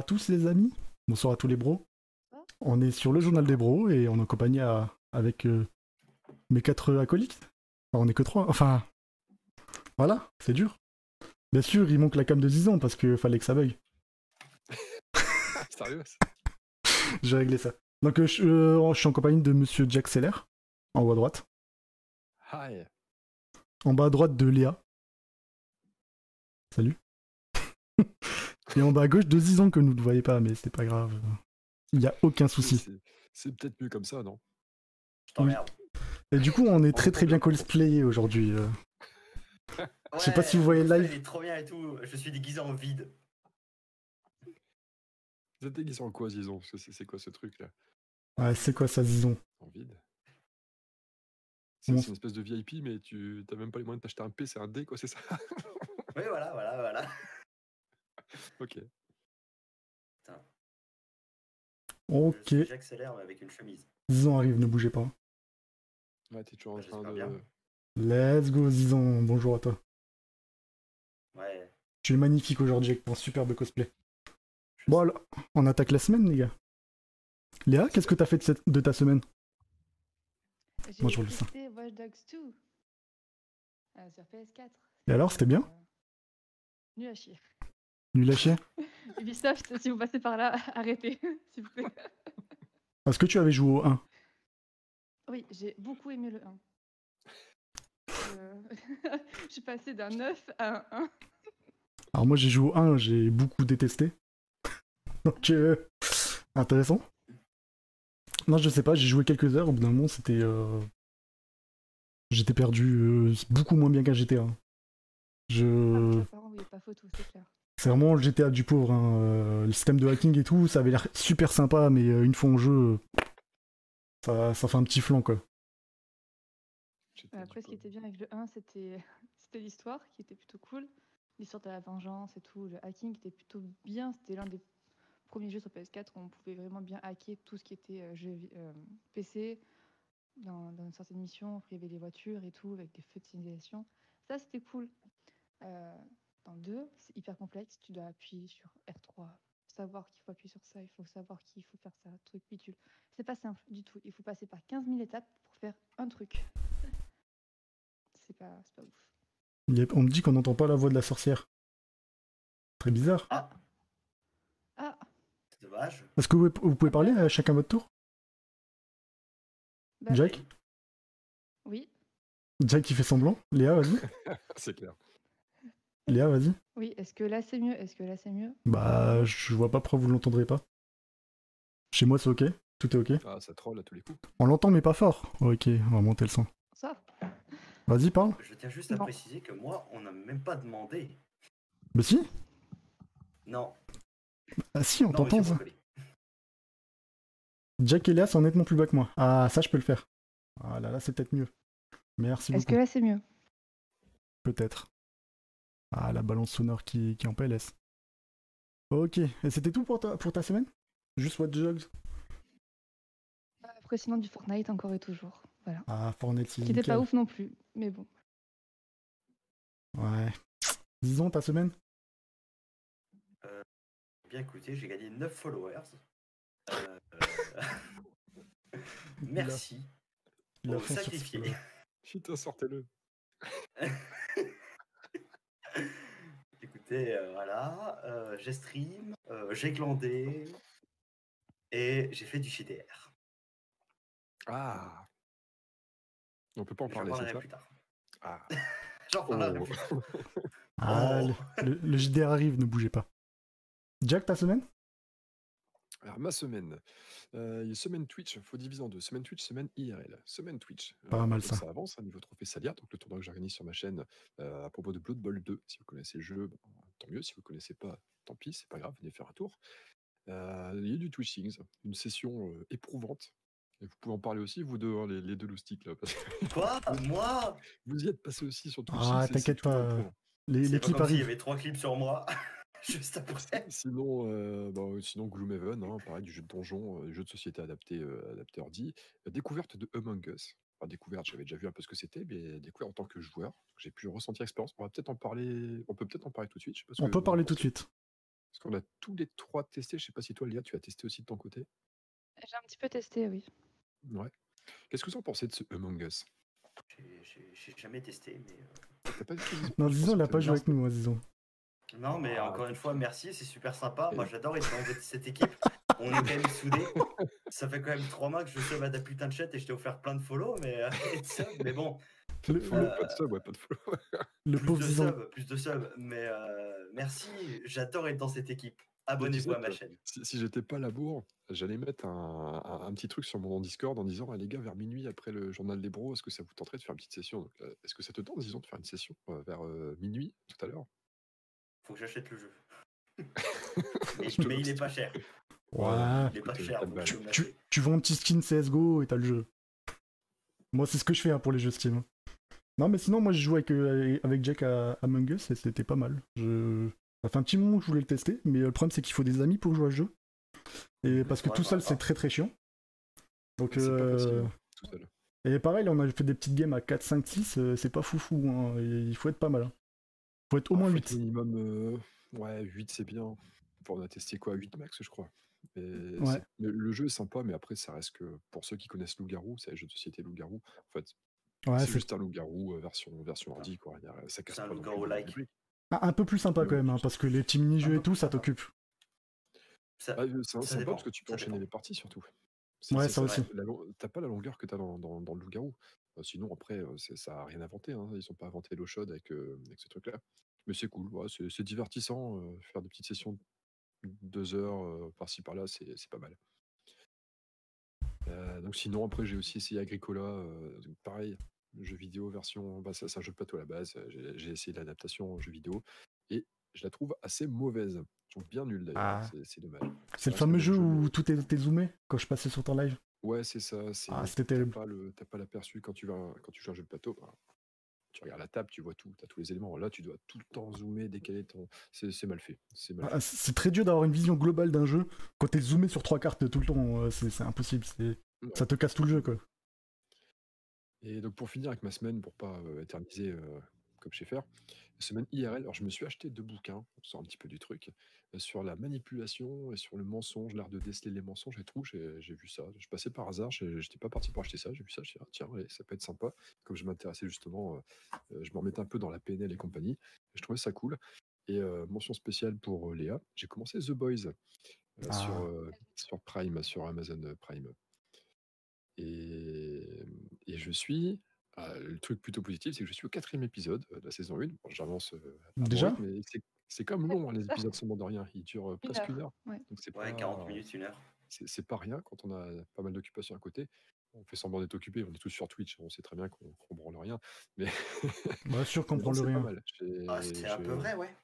à tous les amis, bonsoir à tous les bros. On est sur le journal des bros et on est accompagné à- avec euh, mes quatre acolytes. Enfin, on est que trois, enfin voilà, c'est dur. Bien sûr, il manque la cam de 10 ans parce qu'il fallait que ça bug. Sérieux J'ai réglé ça. Donc euh, je, euh, je suis en compagnie de monsieur Jack Seller, en haut à droite. Hi. En bas à droite de Léa. Salut. et en bas à gauche de Zizan que nous ne voyez pas, mais c'est pas grave. Il n'y a aucun souci. C'est- peut-être mieux comme ça, non? Je t'emmerde. Et du coup, on est très très bien cosplayé aujourd'hui. euh. Je sais pas si vous voyez le live. Il est trop bien et tout. Je suis déguisé en vide. Vous êtes déguisé en quoi, que c'est quoi ce truc-là Ouais, c'est quoi ça, Zizon? En vide? C'est Bon. une espèce de VIP, mais tu t'as même pas les moyens de t'acheter un P, c'est un D, quoi, c'est ça? Oui, voilà, voilà, voilà. Ok. Ok, suis J'accélère mais avec une chemise. Zizon arrive, ne bougez pas. Ouais, t'es toujours en Ouais, train de. bien. Let's go, Zizon, bonjour à toi. Ouais. Tu es magnifique aujourd'hui avec ton superbe cosplay. je Bon, alors, on attaque la semaine, les gars. Léa, qu'est-ce que t'as fait de, cette- de ta semaine? Watch Dogs 2 euh, sur PS4. Et alors, c'était bien? Euh, Nul à chier. Nul à chier Ubisoft, si vous passez par là, arrêtez, s'il vous plaît. Est-ce que tu avais joué au 1 Oui, j'ai beaucoup aimé le 1. Euh, je suis passée d'un 9 à un 1. Alors moi j'ai joué au 1, j'ai beaucoup détesté. Donc euh, intéressant. Non je sais pas, j'ai joué quelques heures, au bout d'un moment c'était... euh, J'étais perdu euh, beaucoup moins bien qu'un GTA. Je... Apparemment, oui, pas photo, c'est clair. C'est vraiment le GTA du pauvre. hein, euh, Le système de hacking et tout, ça avait l'air super sympa, mais euh, une fois en jeu, euh, ça, fait un petit flanc quoi. Après, ce qui était bien avec le 1, c'était l'histoire qui était plutôt cool. L'histoire de la vengeance et tout, le hacking était plutôt bien. C'était l'un des premiers jeux sur PS4 où on pouvait vraiment bien hacker tout ce qui était PC. Dans, dans certaines missions, il y les voitures et tout, avec des feux de signalisation. Ça, c'était cool. Dans le 2, c'est hyper complexe. Tu dois appuyer sur R3, savoir qu'il faut appuyer sur ça, il faut savoir qu'il faut faire ça, truc bidule. C'est pas simple du tout. Il faut passer par 15 000 étapes pour faire un truc. C'est pas, c'est pas ouf. On me dit qu'on n'entend pas la voix de la sorcière. Très bizarre. Ah, Ah, c'est dommage. Est-ce que vous, vous pouvez parler à chacun votre tour? Bah, Jack? Oui, Jack qui fait semblant Léa, vas-y. C'est clair. Léa, vas-y. oui. Est-ce que là c'est mieux? Est-ce que là c'est mieux? Bah, je vois pas pourquoi vous l'entendrez pas. Chez moi, c'est ok? Tout est ok? Ah, ça troll à tous les coups. On l'entend, mais pas fort. Ok, on va monter le son. Ça Vas-y, parle. Je tiens juste à Non. préciser que moi, on n'a même pas demandé. Bah, si. Non. Ah, si, on t'entend, ça. Jack et Léa sont nettement plus bas que moi. Ah, ça, je peux le faire. Ah là là, c'est peut-être mieux. Merci Est-ce beaucoup. que là c'est mieux? Peut-être. Ah, la balance sonore qui, qui est en PLS. Ok, et c'était tout pour ta, pour ta semaine? Juste Watch Dogs Après sinon du Fortnite encore et toujours. Voilà. Ah, Fortnite, c'est Qui était pas ouf non plus, mais bon. Ouais. Disons ta semaine? Bien écoutez, j'ai gagné 9 followers. Euh, Merci. Il a sacrifié. Putain, sortez-le. Écoutez, euh, voilà, euh, j'ai stream, euh, j'ai glandé et j'ai fait du JDR. Ah On peut pas en parler, c'est ça? plus tard. Ah. J'en parlerai Oh. plus tard. Ah, Oh. le, le- le JDR arrive, ne bougez pas. Jack, ta semaine? Alors, ma semaine. Euh, il y a semaine Twitch, il faut diviser en deux. Semaine Twitch, semaine IRL. Semaine Twitch. euh, Pas mal, comme ça. avance, un niveau trophée Salia, donc le tournoi que j'organise sur ma chaîne euh, à propos de Blood Bowl 2. Si vous connaissez le jeu, tant mieux. Si vous connaissez pas, tant pis, c'est pas grave, venez faire un tour. Euh, il y a du Twitch Things, une session euh, éprouvante. Et vous pouvez en parler aussi, vous deux, hein, les, les deux loustiques là. parce que Quoi? Moi? vous y êtes passé aussi sur Twitch Ah, t'inquiète pas, clips comme s'il y avait trois clips sur moi. Juste après. Sinon, euh, bah, sinon Gloomhaven, hein, pareil, du jeu de donjon, euh, du jeu de société adapté, euh, adapté ordi. Euh, découverte de Among Us. Enfin, découverte, j'avais déjà vu un peu ce que c'était, mais découverte en tant que joueur. J'ai pu ressentir l'expérience. On va peut-être en parler. On peut peut-être en parler tout de suite. je sais pas ce On que peut vous parler tout de suite. Parce qu'on a tous les trois testé. Je sais pas si toi, Lia, tu as testé aussi de ton côté. J'ai un petit peu testé, oui. Ouais. Qu'est-ce que vous en pensez de ce Among Us? J'ai- J'ai j'ai jamais testé, mais. euh, T'as pas testé Non, disons, il a T'as pas joué avec nous, hein, disons. Non, mais Ah, encore une fois, merci, c'est super sympa. Moi, j'adore être dans cette- équipe. On est quand même soudés. Ça fait quand même trois mois que je sub à ta putain de chat et je t'ai offert plein de follow, mais, euh, et de sub, mais bon, Pas de Le- follow, Euh, pas de sub, ouais, pas de follow. Le plus de sub, plus de sub. Mais euh, merci, j'adore être dans cette équipe. Abonnez-vous à ma chaîne. Si, si j'étais pas labour, j'allais mettre un, un- un petit truc sur mon Discord en disant ah, les gars, vers minuit après le journal des bros, est-ce que ça vous tenterait de faire une petite session? Euh, Est-ce que ça te tente, disons, de faire une session vers euh, minuit tout à l'heure? Faut que j'achète le jeu. mais Je te mais il est pas cher. Ouais. Il est pas cher. donc Tu, tu, vends un petit skin CSGO et t'as le jeu. Moi, c'est ce que je fais hein, pour les jeux Steam. Non, mais sinon, moi, j'ai joué avec, euh, avec Jack à Among Us et c'était pas mal. Je... Ça fait un petit moment que je voulais le tester, mais le problème, c'est qu'il faut des amis pour jouer à ce jeu. Et parce que Ouais, tout seul, c'est très très chiant. Donc, C'est pas facile, euh, tout seul. et pareil, on a fait des petites games à 4, 5, 6, euh, c'est pas foufou. Hein. Il faut être pas mal. hein. Faut être au moins Alors, 8. faut être Minimum, euh, ouais, 8 c'est bien. Enfin, on a testé quoi 8 max, je crois. Ouais. c'est- le jeu est sympa, mais après, ça reste que pour ceux qui connaissent Loup-Garou, c'est un jeu de société Loup-Garou. En fait, Ouais, c'est c'est juste un Loup-Garou euh, version, version ordi, quoi. Ça casse C'est un loup-garou-like. le public. un peu plus sympa Ouais, quand même, hein, parce que les petits mini-jeux Un et tout, ça t'occupe. Ça- Ah, euh, c'est sympa dépend, parce que tu peux ça enchaîner dépend. les parties surtout. C'est- Ouais, c'est ça aussi. T'as pas la longueur que t'as dans, dans, dans le loup-garou. Euh, sinon, après, ça a rien inventé. Hein. Ils ont pas inventé l'eau chaude avec, avec ce truc-là. Mais c'est cool. ouais, c'est divertissant. faire des petites sessions de deux heures par-ci par-là, c'est pas mal. Euh, donc sinon, après, j'ai aussi essayé Agricola. euh, pareil, jeu vidéo version. Bah, ça- c'est un jeu de plateau à la base. J'ai essayé l'adaptation en jeu vidéo. Et je la trouve assez mauvaise. Je trouve bien nulle d'ailleurs. Ah. C'est- dommage. C'est le fameux jeu où mais- tout était zoomé quand je passais sur ton live? Ouais, c'est ça. c'est- Ah, c'était t'as pas le- T'as pas l'aperçu quand tu vas quand tu joues un jeu de plateau. bah, tu regardes la table, tu vois tout, tu as tous les éléments. Là, tu dois tout le temps zoomer, décaler ton. C'est c'est mal fait. C'est mal Ah, C'est très dur d'avoir une vision globale d'un jeu quand t'es zoomé sur trois cartes tout le temps. euh, C'est c'est impossible. c'est-. Ça te casse tout le jeu, quoi. Et donc, pour finir avec ma semaine, pour pas euh, éterniser euh, comme sais faire, semaine IRL, alors je me suis acheté deux bouquins, on sort un petit peu du truc, euh, sur la manipulation et sur le mensonge, l'art de déceler les mensonges et tout. J'ai vu ça. Je passais par hasard, j'étais pas parti pour acheter ça. J'ai vu ça, je me suis dit, tiens, allez, ça peut être sympa. Comme je m'intéressais justement, euh, euh, je me remettais un peu dans la PNL et compagnie. Je trouvais ça cool. Et euh, mention spéciale pour Léa, j'ai commencé The Boys sur, Ah. euh, sur Prime, sur Amazon Prime. Et, et je suis. Ah, le truc plutôt positif, c'est que je suis au quatrième épisode euh, de la saison 1. Bon, J'avance euh, Déjà mais c'est- c'est comme long, hein, les épisodes sans de rien. Ils durent euh, Une presque heure, une heure. ouais. Donc c'est Ouais, pas, 40 minutes, une heure. c'est pas rien quand on a pas mal d'occupations à côté. On fait semblant d'être occupé, on est tous sur Twitch, on sait très bien qu'on qu'on branle rien. Mais Bah, sûr qu'on mais prend non, le c'est pas rien. Ah, c'est un peu vrai, ouais.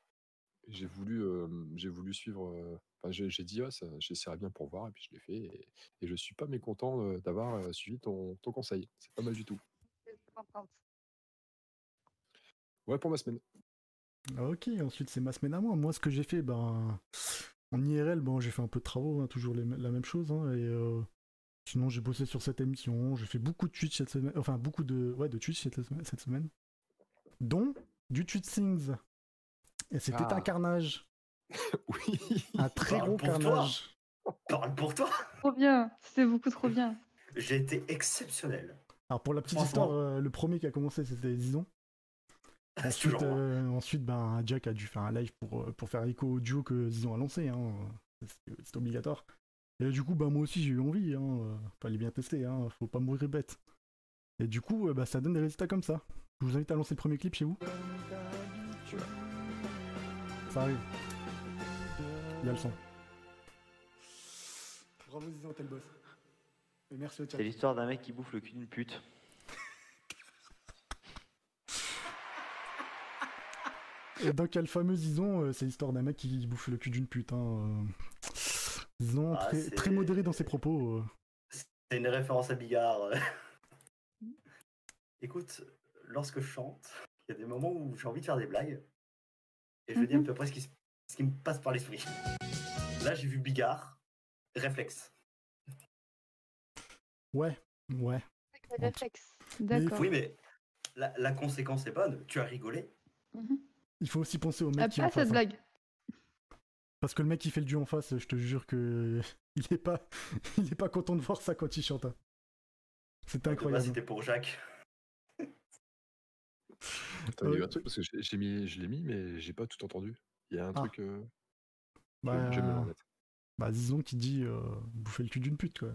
j'ai voulu, euh, j'ai voulu suivre. euh, Enfin, j'ai dit, ah, ça, j'essaierai bien pour voir, et puis je l'ai fait. Et, et je suis pas mécontent euh, d'avoir euh, suivi ton, ton conseil. C'est pas mal du tout. Ouais, pour ma semaine. Ok, ensuite c'est ma semaine à moi. Moi, ce que j'ai fait, ben, en IRL, bon, j'ai fait un peu de travaux, hein, toujours les la même chose. hein, et euh, sinon, j'ai bossé sur cette émission. J'ai fait beaucoup de Twitch cette semaine, enfin beaucoup de, ouais, de Twitch cette semaine, cette semaine. dont du Twitch Things. Et c'était Ah. un carnage, Oui. un très Parle gros toi. carnage. Parle pour toi. Trop bien, c'était beaucoup trop bien. J'ai été exceptionnel. Alors pour la petite Franchement. histoire, euh, le premier qui a commencé, c'était Zizon. C'est Ensuite, toujours moi. euh, ensuite ben, Jack a dû faire un live pour, euh, pour faire écho au duo que Zizon a lancé. Hein. C'est- obligatoire. Et du coup, bah, moi aussi, j'ai eu envie. Hein. Fallait bien tester. Hein. Faut pas mourir bête. Et du coup, bah, ça donne des résultats comme ça. Je vous invite à lancer le premier clip chez vous. Ça arrive. Il y a le son. Bravo Zizon, t'es le boss. Merci au chat. C'est l'histoire d'un mec qui bouffe le cul d'une pute. Et donc, il y a le fameux Zizon, euh, c'est l'histoire d'un mec qui bouffe le cul d'une pute. Hein. euh. Zizon, Ah, très, modéré dans ses propos. euh. C'est une référence à Bigard. Écoute, lorsque je chante, il y a des moments où j'ai envie de faire des blagues. Et je dire à Mhm. peu près ce qui, se- ce qui me passe par l'esprit. Là, j'ai vu Bigard. Réflexe. Ouais, ouais. Le Bon, réflexe. il D'accord. Oui, mais la, la conséquence est bonne. Tu as rigolé. Mhm. Il faut aussi penser au mec Ah, qui pas en face. cette hein. blague. Parce que le mec qui fait le duo en face, je te jure que il est pas, il est pas content de voir ça quand il chante. hein. C'était incroyable. c'était pour Jacques. Attends, il y a eu un truc parce que j'ai- mis, je l'ai mis, mais j'ai pas tout entendu. Il y a un Ah. truc. euh, je- Bah, je me remettre. bah, disons qui dit euh, bouffer le cul d'une pute quoi.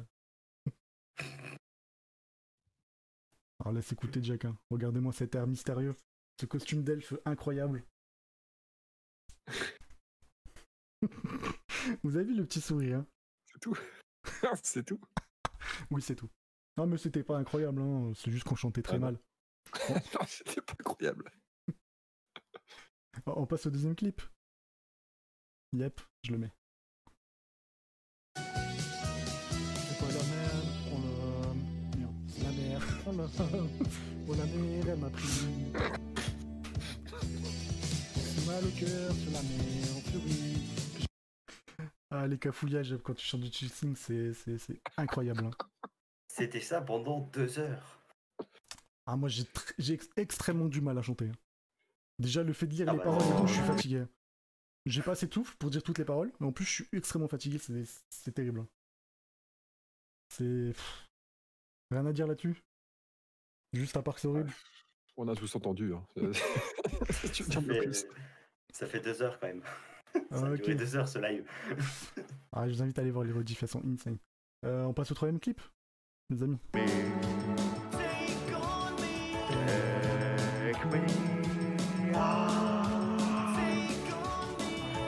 Alors laisse écouter Jack. hein. Regardez-moi cet air mystérieux, ce costume d'elfe incroyable. Vous avez vu le petit sourire hein? C'est tout. c'est tout. Oui, c'est tout. Non, mais c'était pas incroyable, hein. c'est juste qu'on chantait très Ah non. mal. Non, C'était pas incroyable. On passe au deuxième clip. Yep, je le mets. Oh la merde, elle m'a pris. Mal au cœur, sur la mer, en furie. Ah, les cafouillages quand tu chantes du chasing, c'est incroyable. hein. C'était ça pendant deux heures. Ah, moi j'ai tr- j'ai ex- extrêmement du mal à chanter. hein. Déjà, le fait de lire Ah les bah, paroles et tout, je suis fatigué. J'ai pas assez de souffle pour dire toutes les paroles, mais en plus, je suis extrêmement fatigué, c'est terrible. hein. C'est. Rien à dire là-dessus. Juste à part que c'est horrible. On a tous entendu. Hein. tu Ça fait, plus ça fait deux heures quand même. Ah, Ça a ok. duré deux heures ce live. Ah, je vous invite à aller voir les rediffs, elles sont insane. Euh, on passe au troisième clip, les amis.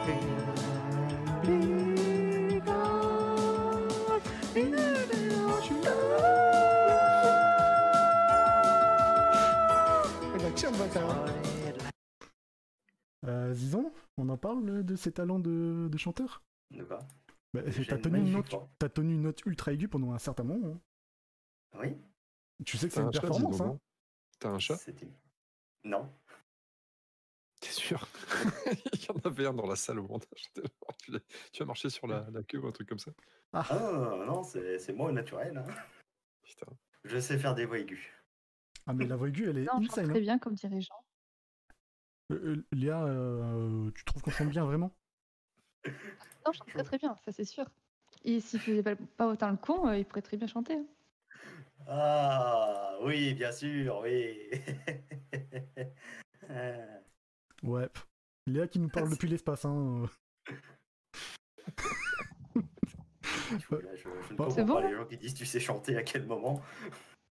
Take Euh, Zizon, on en parle de ses talents de, de chanteur? De quoi? Bah, T'as tenu, une note- voix. t'as tenu une note ultra aiguë pendant un certain moment. hein. Oui Tu sais que c'est une un performance, hein non? T'as un chat? Non. T'es sûr? Il y en avait un dans la salle au montage. Tu, tu as marché sur la, la queue ou un truc comme ça? Ah non, c'est c'est moi au naturel. hein. Putain. Je sais faire des voix aiguës. Ah, mais la voix aiguë, elle est Non, je chante insane. très hein. bien comme dirigeant. Euh, euh, Léa, euh, tu trouves qu'on chante bien vraiment? Non, je chante très très bien, ça c'est sûr. Et s'il faisait pas, autant le con, euh, il pourrait très bien chanter. hein. Ah oui, bien sûr, oui. Ouais. Léa qui nous parle depuis l'espace. Hein. C'est comprends bon, pas les gens qui disent tu sais chanter à quel moment.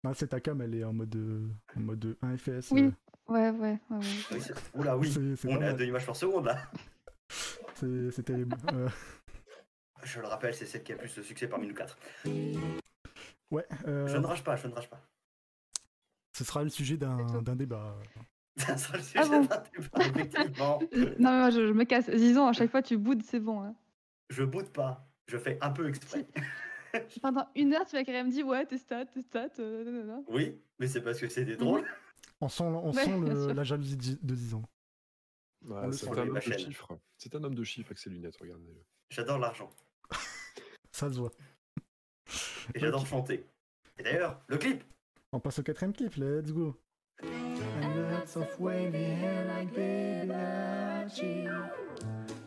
Ah, c'est ta cam, elle est en mode, euh, en mode 1 FPS. Oui. euh, Ouais, ouais, ouais. ouais. Oui, Oula, oui. On est à mal. 2 images par seconde là. C'est terrible. Euh, Je le rappelle, c'est celle qui a le plus de succès parmi nous quatre. ouais, euh, Je ne rage pas, je ne rage pas. ce sera le sujet d'un débat. Ça sera le sujet Ah bon d'un débat, effectivement. Non, mais moi, je, je me casse. Disons, à chaque fois, tu boudes, c'est bon. hein. Je boude pas, je fais un peu exprès. Pendant une heure, tu vas quand même dire, ouais, tes stats, tes stats. euh, nanana. Oui, mais c'est parce que c'est des drôles. On sent, on Ouais, sent le- la jalousie de de Zizan. Ouais, le c'est un homme de chiffres. C'est un homme de chiffres avec ses lunettes, regardez-le. J'adore l'argent Ça se voit. et j'adore chanter. Et d'ailleurs, le clip On passe au quatrième clip, let's go.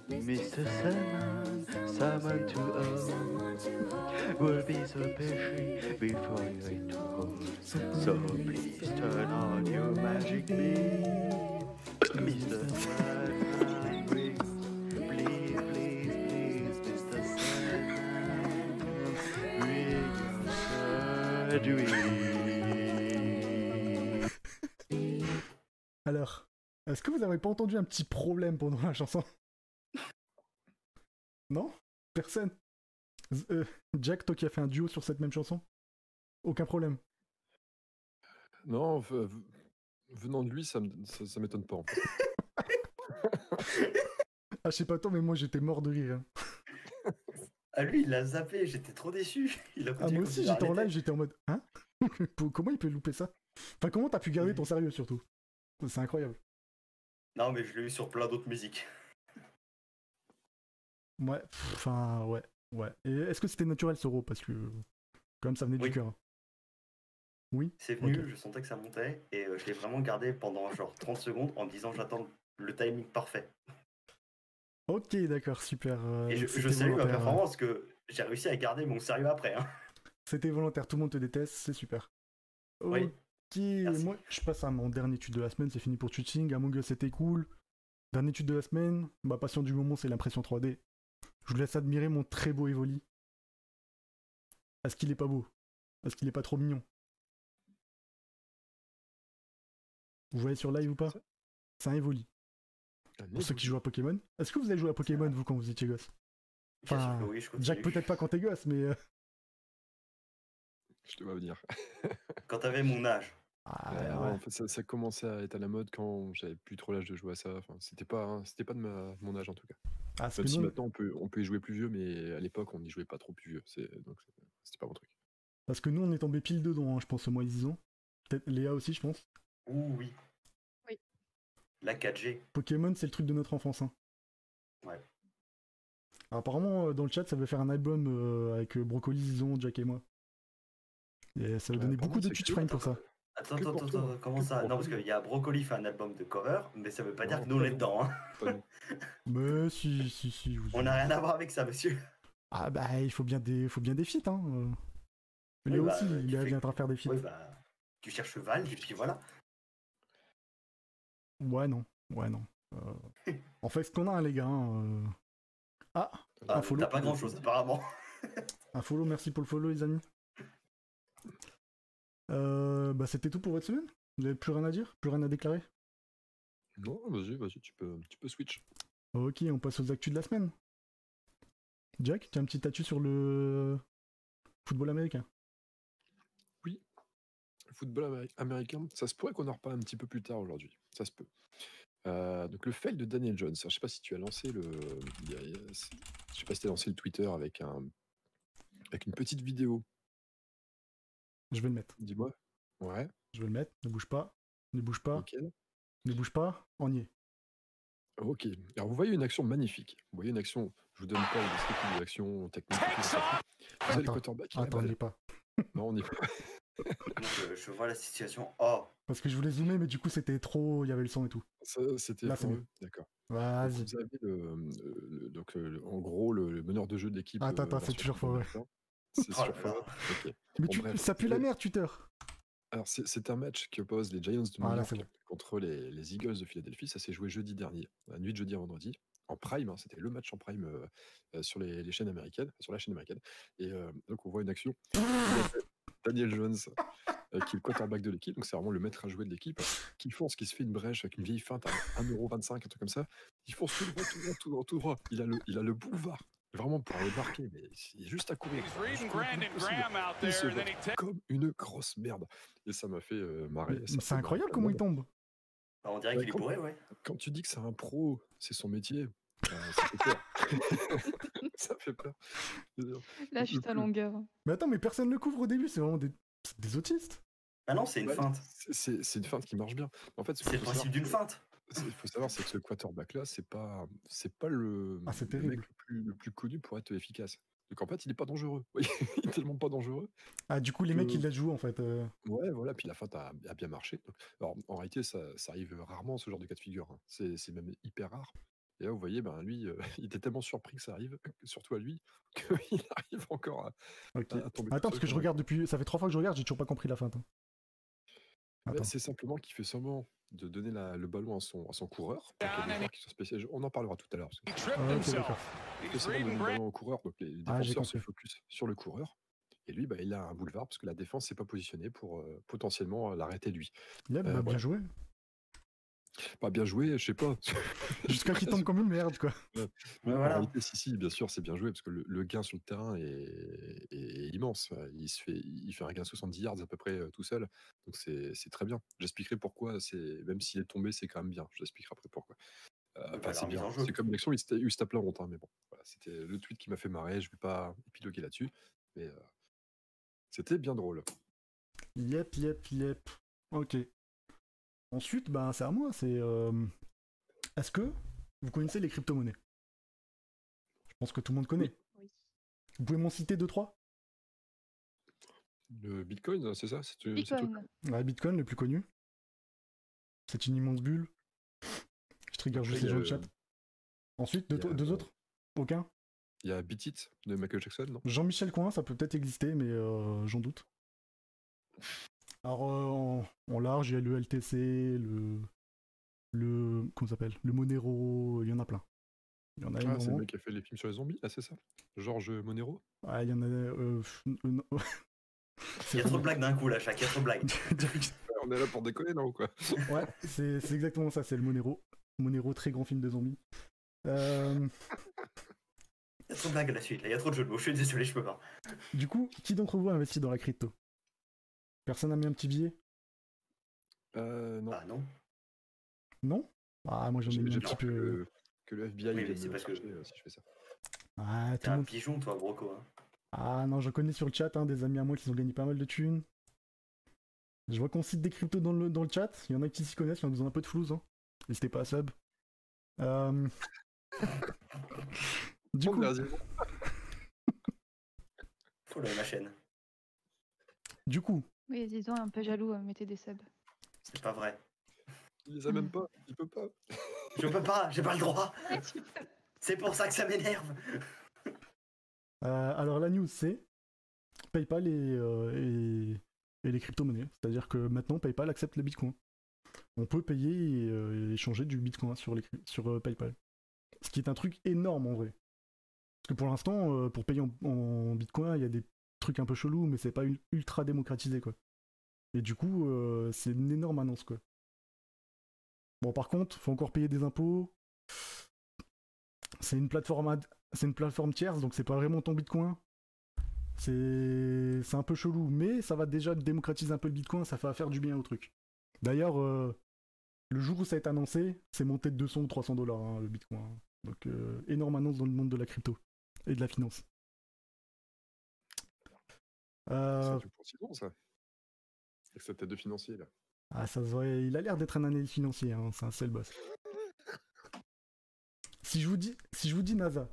Mr. Salmon to hold Will be so patient before you hit to hold So please turn on your magic beam Alors, est-ce que vous avez pas entendu un petit problème pendant la chanson Non Personne euh, Jack, toi qui as fait un duo sur cette même chanson? Aucun problème. Non, venant de lui, ça, me- ça, ça m'étonne pas. en fait. Ah, je sais pas toi, mais moi j'étais mort de rire. hein. Ah lui, il l'a zappé, j'étais trop déçu. Il a Ah, moi aussi j'étais en live, j'étais en mode Hein? Comment il peut louper ça? Enfin, comment t'as pu garder ton sérieux surtout? C'est incroyable. Non, mais je l'ai eu sur plein d'autres musiques. Ouais, enfin, ouais, ouais. Et est-ce que c'était naturel ce raw Parce que, quand même, ça venait Oui. du cœur. Oui? C'est venu, Ok. je sentais que ça montait et euh, je l'ai vraiment gardé pendant genre 30 secondes en me disant j'attends le timing parfait. Ok, d'accord, super. euh, Et je, salue ma volontaire, performance parce que j'ai réussi à garder mon sérieux après. hein. C'était volontaire, tout le monde te déteste, c'est super. Oui. Ok, Merci. moi je passe à mon dernier tuto de la semaine, c'est fini pour Twitching. Among Us c'était cool. Dernier tuto de la semaine, ma passion du moment c'est l'impression 3D. Je vous laisse admirer mon très beau Evoli. Est-ce qu'il est pas beau Est-ce qu'il est pas trop mignon Vous voyez sur live ou pas C'est un Evoli. Un Pour ceux qui jouent à Pokémon. Est-ce que vous avez joué à Pokémon vous quand vous étiez gosse? Enfin, oui, je. Jack peut-être pas quand t'es gosse, mais... euh, Je te vois venir. Quand t'avais mon âge. Ah, ouais. En fait, ça, ça commençait à être à la mode quand j'avais plus trop l'âge de jouer à ça. Enfin, c'était pas, hein, c'était pas de ma- mon âge en tout cas. Ah, Même si maintenant on peut, on peut y jouer plus vieux, mais à l'époque on n'y jouait pas trop plus vieux. C'est, donc c'est- c'était pas mon truc. Parce que nous, on est tombé pile dedans, hein, je pense, au moins 10 ans. Peut-être Léa aussi, je pense. Ouh oui. Oui. La 4G. Pokémon, c'est le truc de notre enfance. hein. Ouais. Alors, apparemment, euh, dans le chat, ça veut faire un album euh, avec euh, Brocoli, Zizon, Jack et moi. Et ça va Ouais, donner apparemment, beaucoup de c'est Twitch Prime pour ça. Attends, attends, attends, toi. comment ça Non, parce qu'il y a Brocoli fait un album de cover, mais ça veut pas dire que nous on est dedans. hein. Mais si, si, si. vous- On n'a rien à voir avec ça, monsieur. Ah bah, il faut bien des, faut bien des feats, hein. euh. Oui, Léa bah, aussi, tu il fais- viendra faire des feats. Oui, bah, tu cherches Val, et puis voilà. Ouais, non. Ouais, non. Euh, On fait ce qu'on a, hein, les gars. hein, euh. Ah, Ah, Un follow. T'as pas grand chose, apparemment. un follow, merci pour le follow, les amis. Euh, bah, c'était tout pour votre semaine? Vous avez plus rien à dire? Plus rien à déclarer? Non, vas-y, vas-y, tu peux, tu peux switch. Ok, on passe aux actus de la semaine. Jack, tu as un petit actu sur le football américain? Le football améri- américain, ça se pourrait qu'on en reparle un petit peu plus tard aujourd'hui. Ça se peut. Euh, donc le fail de Daniel Jones. Alors, je sais pas si tu as lancé le. Je sais pas si tu as lancé le Twitter avec un avec une petite vidéo. Je vais le mettre. Dis-moi. Ouais. Je vais le mettre. Ne bouge pas. Ne bouge pas. Nickel. Ne bouge pas. On y est. Ok. Alors vous voyez une action magnifique. Vous voyez une action. Je vous donne pas le descriptif de l'action technique. Vous avez le Attends. quarterback. on n'y est pas. Non, on y est pas. Euh, je vois la situation. Oh, Parce que je voulais zoomer, mais du coup, c'était trop. Il y avait le son et tout. Ça, C'était Là, c'est mieux. D'accord. Vas-y. Donc, Vous avez le, le- donc euh, en gros le, le meneur de jeu de l'équipe. Attends, euh, attends, c'est toujours faux, ouais. C'est Oh. Mais Bon, tu... bref, ça pue la merde, Twitter. Alors c'est un match qui oppose les Giants de New York contre les, les Eagles de Philadelphie. Ça s'est joué jeudi dernier, la nuit de jeudi à vendredi, en prime. hein, C'était le match en prime euh, euh, sur les, les chaînes américaines, sur la chaîne américaine. Et euh, donc on voit une action. Daniel Jones, euh, qui est le quarterback de l'équipe, donc c'est vraiment le maître à jouer de l'équipe, qui fonce, qui se fait une brèche avec une vieille feinte à 1,25€, un truc comme ça. Il fonce tout droit, tout droit, tout droit, tout droit. Il a le, il a le boulevard, vraiment pour le marquer, mais il est juste à courir. He's reading Juste le plus Brandon possible. Graham out Il se there, and then jette he takes. comme une grosse merde. Et ça m'a fait euh, marrer. C'est incroyable marrer comment il tombe. bah, on dirait qu'il est quand- bourré, ouais. Quand tu dis que c'est un pro, c'est son métier, euh, ça fait peur. ça fait peur. Là, je suis à longueur. Mais attends, mais personne ne le couvre au début, c'est vraiment des, autistes. Ah non, c'est une ouais, feinte. c'est- une feinte qui marche bien. En fait, C'est le principe d'une feinte. Il faut savoir, c'est que ce quarterback là, c'est pas, c'est pas le, Ah, le mec le plus, le plus connu pour être efficace. Donc en fait, il est pas dangereux. Il est tellement pas dangereux. Ah, du coup, les mecs, ils la jouent en fait. euh. Ouais, voilà, puis la feinte a, a bien marché. Alors, en réalité, ça, ça arrive rarement, ce genre de cas de figure. hein. C'est même hyper rare. Et là, vous voyez, ben, lui, euh, il était tellement surpris que ça arrive, surtout à lui, qu'il arrive encore à, tomber. Attends, parce que je regarde depuis. Ça fait trois fois que je regarde, j'ai toujours pas compris la fin. hein. Bah, c'est simplement qu'il fait semblant de donner la- le ballon à son, à son coureur. pour qu'il y ait des Down and joueurs qui sont spécialisés. On en parlera tout à l'heure. que c'est- Ah, ok, d'accord. himself. il fait He's semblant de donner le ballon au coureur, donc les les Ah, défenseurs se focus sur le coureur. Et lui, bah, il a un boulevard parce que la défense s'est pas positionnée pour euh, potentiellement euh, l'arrêter lui. Yep, Euh, bah, bien joué. Pas bien joué, je sais pas. Jusqu'à qu'il tombe comme une merde, quoi. Ouais, voilà. réalité, si, si, bien sûr, c'est bien joué parce que le, le gain sur le terrain est, est immense. Il, se fait, il fait un gain de 70 yards à peu près euh, tout seul. Donc c'est très bien. J'expliquerai pourquoi, c'est même s'il est tombé, c'est quand même bien. Je l'expliquerai après pourquoi. Euh, c'est bien. C'est comme l'action, il se ta- il se tape la honte. hein, mais bon, voilà, c'était le tweet qui m'a fait marrer. Je vais pas épiloguer là-dessus. Mais euh, c'était bien drôle. Yep, yep, yep. Ok. Ensuite, bah, c'est à moi. C'est. euh, Est-ce que vous connaissez les crypto-monnaies? Je pense que tout le monde connaît. Oui. Vous pouvez m'en citer deux, trois? Le Bitcoin, c'est ça C'est c'est tout Bitcoin. Ouais, Bitcoin, le plus connu. C'est une immense bulle. Je trigger juste les gens de chat. Ensuite, deux, a, euh, autres? Aucun? Il y a Beat It de Michael Jackson, non? Jean-Michel Coin, ça peut peut-être exister, mais euh, j'en doute. Alors, euh, en, en large, il y a le LTC, le. Le. Comment ça s'appelle? Le Monero, il y en a plein. Il y en a Ah, c'est le mec qui a fait les films sur les zombies, là, c'est ça? Georges Monero? Ah, il y en a. euh, non. Il y a trop de blagues d'un coup là, chaque. Il y a trop de blagues. On est là pour déconner, non ou quoi? Ouais, c'est c'est exactement ça, c'est le Monero. Monero, très grand film de zombies. Euh, Il y a trop de blagues à la suite. Là, il y a trop de jeux de mots. Je suis désolé, je peux pas. du coup, qui d'entre vous a investi dans la crypto? Personne n'a mis un petit billet? Euh, non. Ah non. Non? Ah, moi j'en ai mis un petit peur que, peu. le- que le FBI Oui, c'est parce que- euh, si je fais ça. Ah, T'es un monde. pigeon, toi, Broco. hein. Ah non, j'en connais sur le chat hein, des amis à moi qui ont gagné pas mal de thunes. Je vois qu'on cite des cryptos dans le, dans le chat. Il y en a qui s'y connaissent, il y en a besoin un peu de flouze. Hein. N'hésitez pas à sub. Euh, du coup. Follow ma chaîne. du coup, Oui, disons un peu jaloux, euh, mettez des subs. C'est pas vrai. Il les a même pas, il peut pas. Je peux pas, j'ai pas le droit. C'est pour ça que ça m'énerve. euh, alors la news c'est PayPal et, euh, et, et les crypto-monnaies. C'est-à-dire que maintenant PayPal accepte le Bitcoin. On peut payer et, euh, et échanger du Bitcoin sur, les, sur euh, PayPal. Ce qui est un truc énorme en vrai. Parce que pour l'instant, euh, pour payer en, en Bitcoin, il y a des trucs un peu chelous, mais c'est pas ul- ultra démocratisé quoi. Et du coup, euh, c'est une énorme annonce quoi. Bon, par contre, faut encore payer des impôts. C'est une plateforme, ad- c'est une plateforme tierce, donc c'est pas vraiment ton Bitcoin. C'est, c'est un peu chelou, mais ça va déjà démocratiser un peu le Bitcoin, ça va faire du bien au truc. D'ailleurs, euh, le jour où ça a annoncé, c'est monté de 200 ou 300 dollars hein, le Bitcoin. Donc euh, énorme annonce dans le monde de la crypto et de la finance. Euh, C'est du précision, ça. Avec sa tête de financier, là. ah, ça se voit, il a l'air d'être un analyste financier, hein, c'est un seul boss. Si je vous dis, si je vous dis NASA,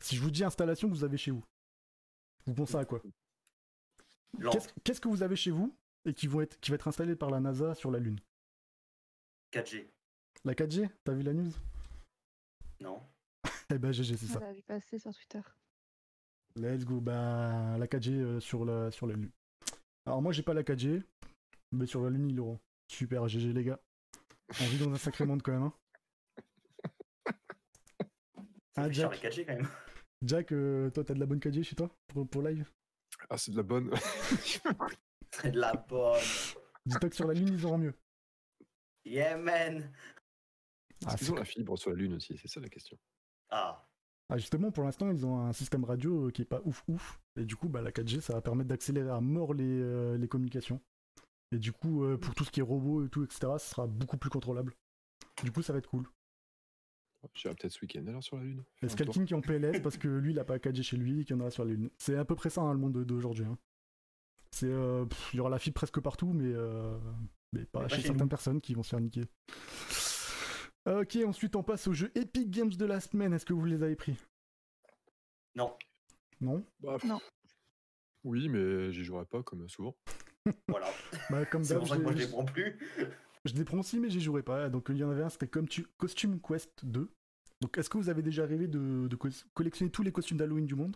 si je vous dis installation que vous avez chez vous, vous pensez à quoi? Qu'est-ce qu'est-ce que vous avez chez vous et qui, vont être, qui va être installé par la NASA sur la Lune? 4G. La 4G T'as vu la news? Non. Eh ben GG, c'est ça. Voilà, vu passer sur Twitter. Let's go. Bah, la 4G euh, sur, la, sur la Lune. Alors moi, j'ai pas la 4G, mais sur la Lune, ils l'auront. Super, GG les gars. On vit dans un sacré monde quand même. Hein. Ah, Jack. la 4G quand même. Jack, euh, toi, t'as de la bonne 4G chez toi pour, pour live? Ah, c'est de la bonne. C'est de la bonne. Dis-toi que sur la Lune, ils auront mieux. Yeah man. Ah, Est-ce qu'ils c'est- ont la fibre sur la Lune aussi C'est ça la question. Ah. Ah, justement, pour l'instant, ils ont un système radio euh, qui est pas ouf ouf. Et du coup, bah, la 4G, ça va permettre d'accélérer à mort les, euh, les communications. Et du coup, euh, pour tout ce qui est robot et tout, etc., ce sera beaucoup plus contrôlable. Du coup, ça va être cool. J'irai peut-être ce week-end alors sur la Lune. Et faire un tour. Skalking qui est en PLS parce que lui, il a pas 4G chez lui et qu'il y en aura sur la Lune. C'est à peu près ça, hein, le monde de- d'aujourd'hui. hein. C'est, euh, il y aura la fibre presque partout, mais, euh, mais pas Mais pas chez chez certaines personnes qui vont se faire niquer. Ok, ensuite on passe aux jeux Epic Games de la semaine. Est-ce que vous les avez pris? Non. Non? Bah, pff, Non. Oui, mais j'y jouerai pas comme souvent. Voilà. Bah, comme C'est pour ça que moi je j'ai- les prends plus. Je les prends aussi, mais j'y jouerai pas. Donc il y en avait un, c'était comme tu... Costume Quest 2. Donc est-ce que vous avez déjà rêvé de, de co- collectionner tous les costumes d'Halloween du monde?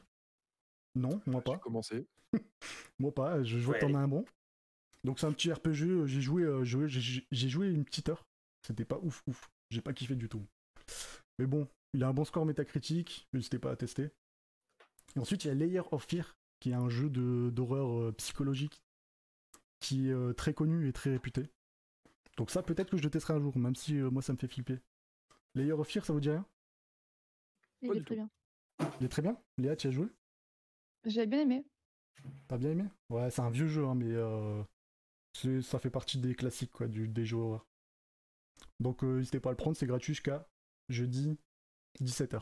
Non, moi J'ai pas. commencé. Moi pas, je vois Ouais, que t'en as un bon. Donc c'est un petit RPG, euh, j'ai joué, euh, joué- j'ai j'ai joué une petite heure. C'était pas ouf ouf. J'ai pas kiffé du tout. Mais bon, il a un bon score métacritique, n'hésitez pas à tester. Et ensuite il y a Layer of Fear, qui est un jeu de- d'horreur euh, psychologique qui est euh, très connu et très réputé. Donc ça peut-être que je le testerai un jour, même si euh, moi ça me fait flipper. Layer of Fear, ça vous dit rien? Il Pas est très tout. bien. Il est très bien? Léa, tu as joué? J'ai bien aimé. T'as bien aimé? Ouais, c'est un vieux jeu, hein, mais euh, c'est- ça fait partie des classiques quoi, du, des jeux horreur. Donc euh, n'hésitez pas à le prendre, c'est gratuit jusqu'à jeudi 17h.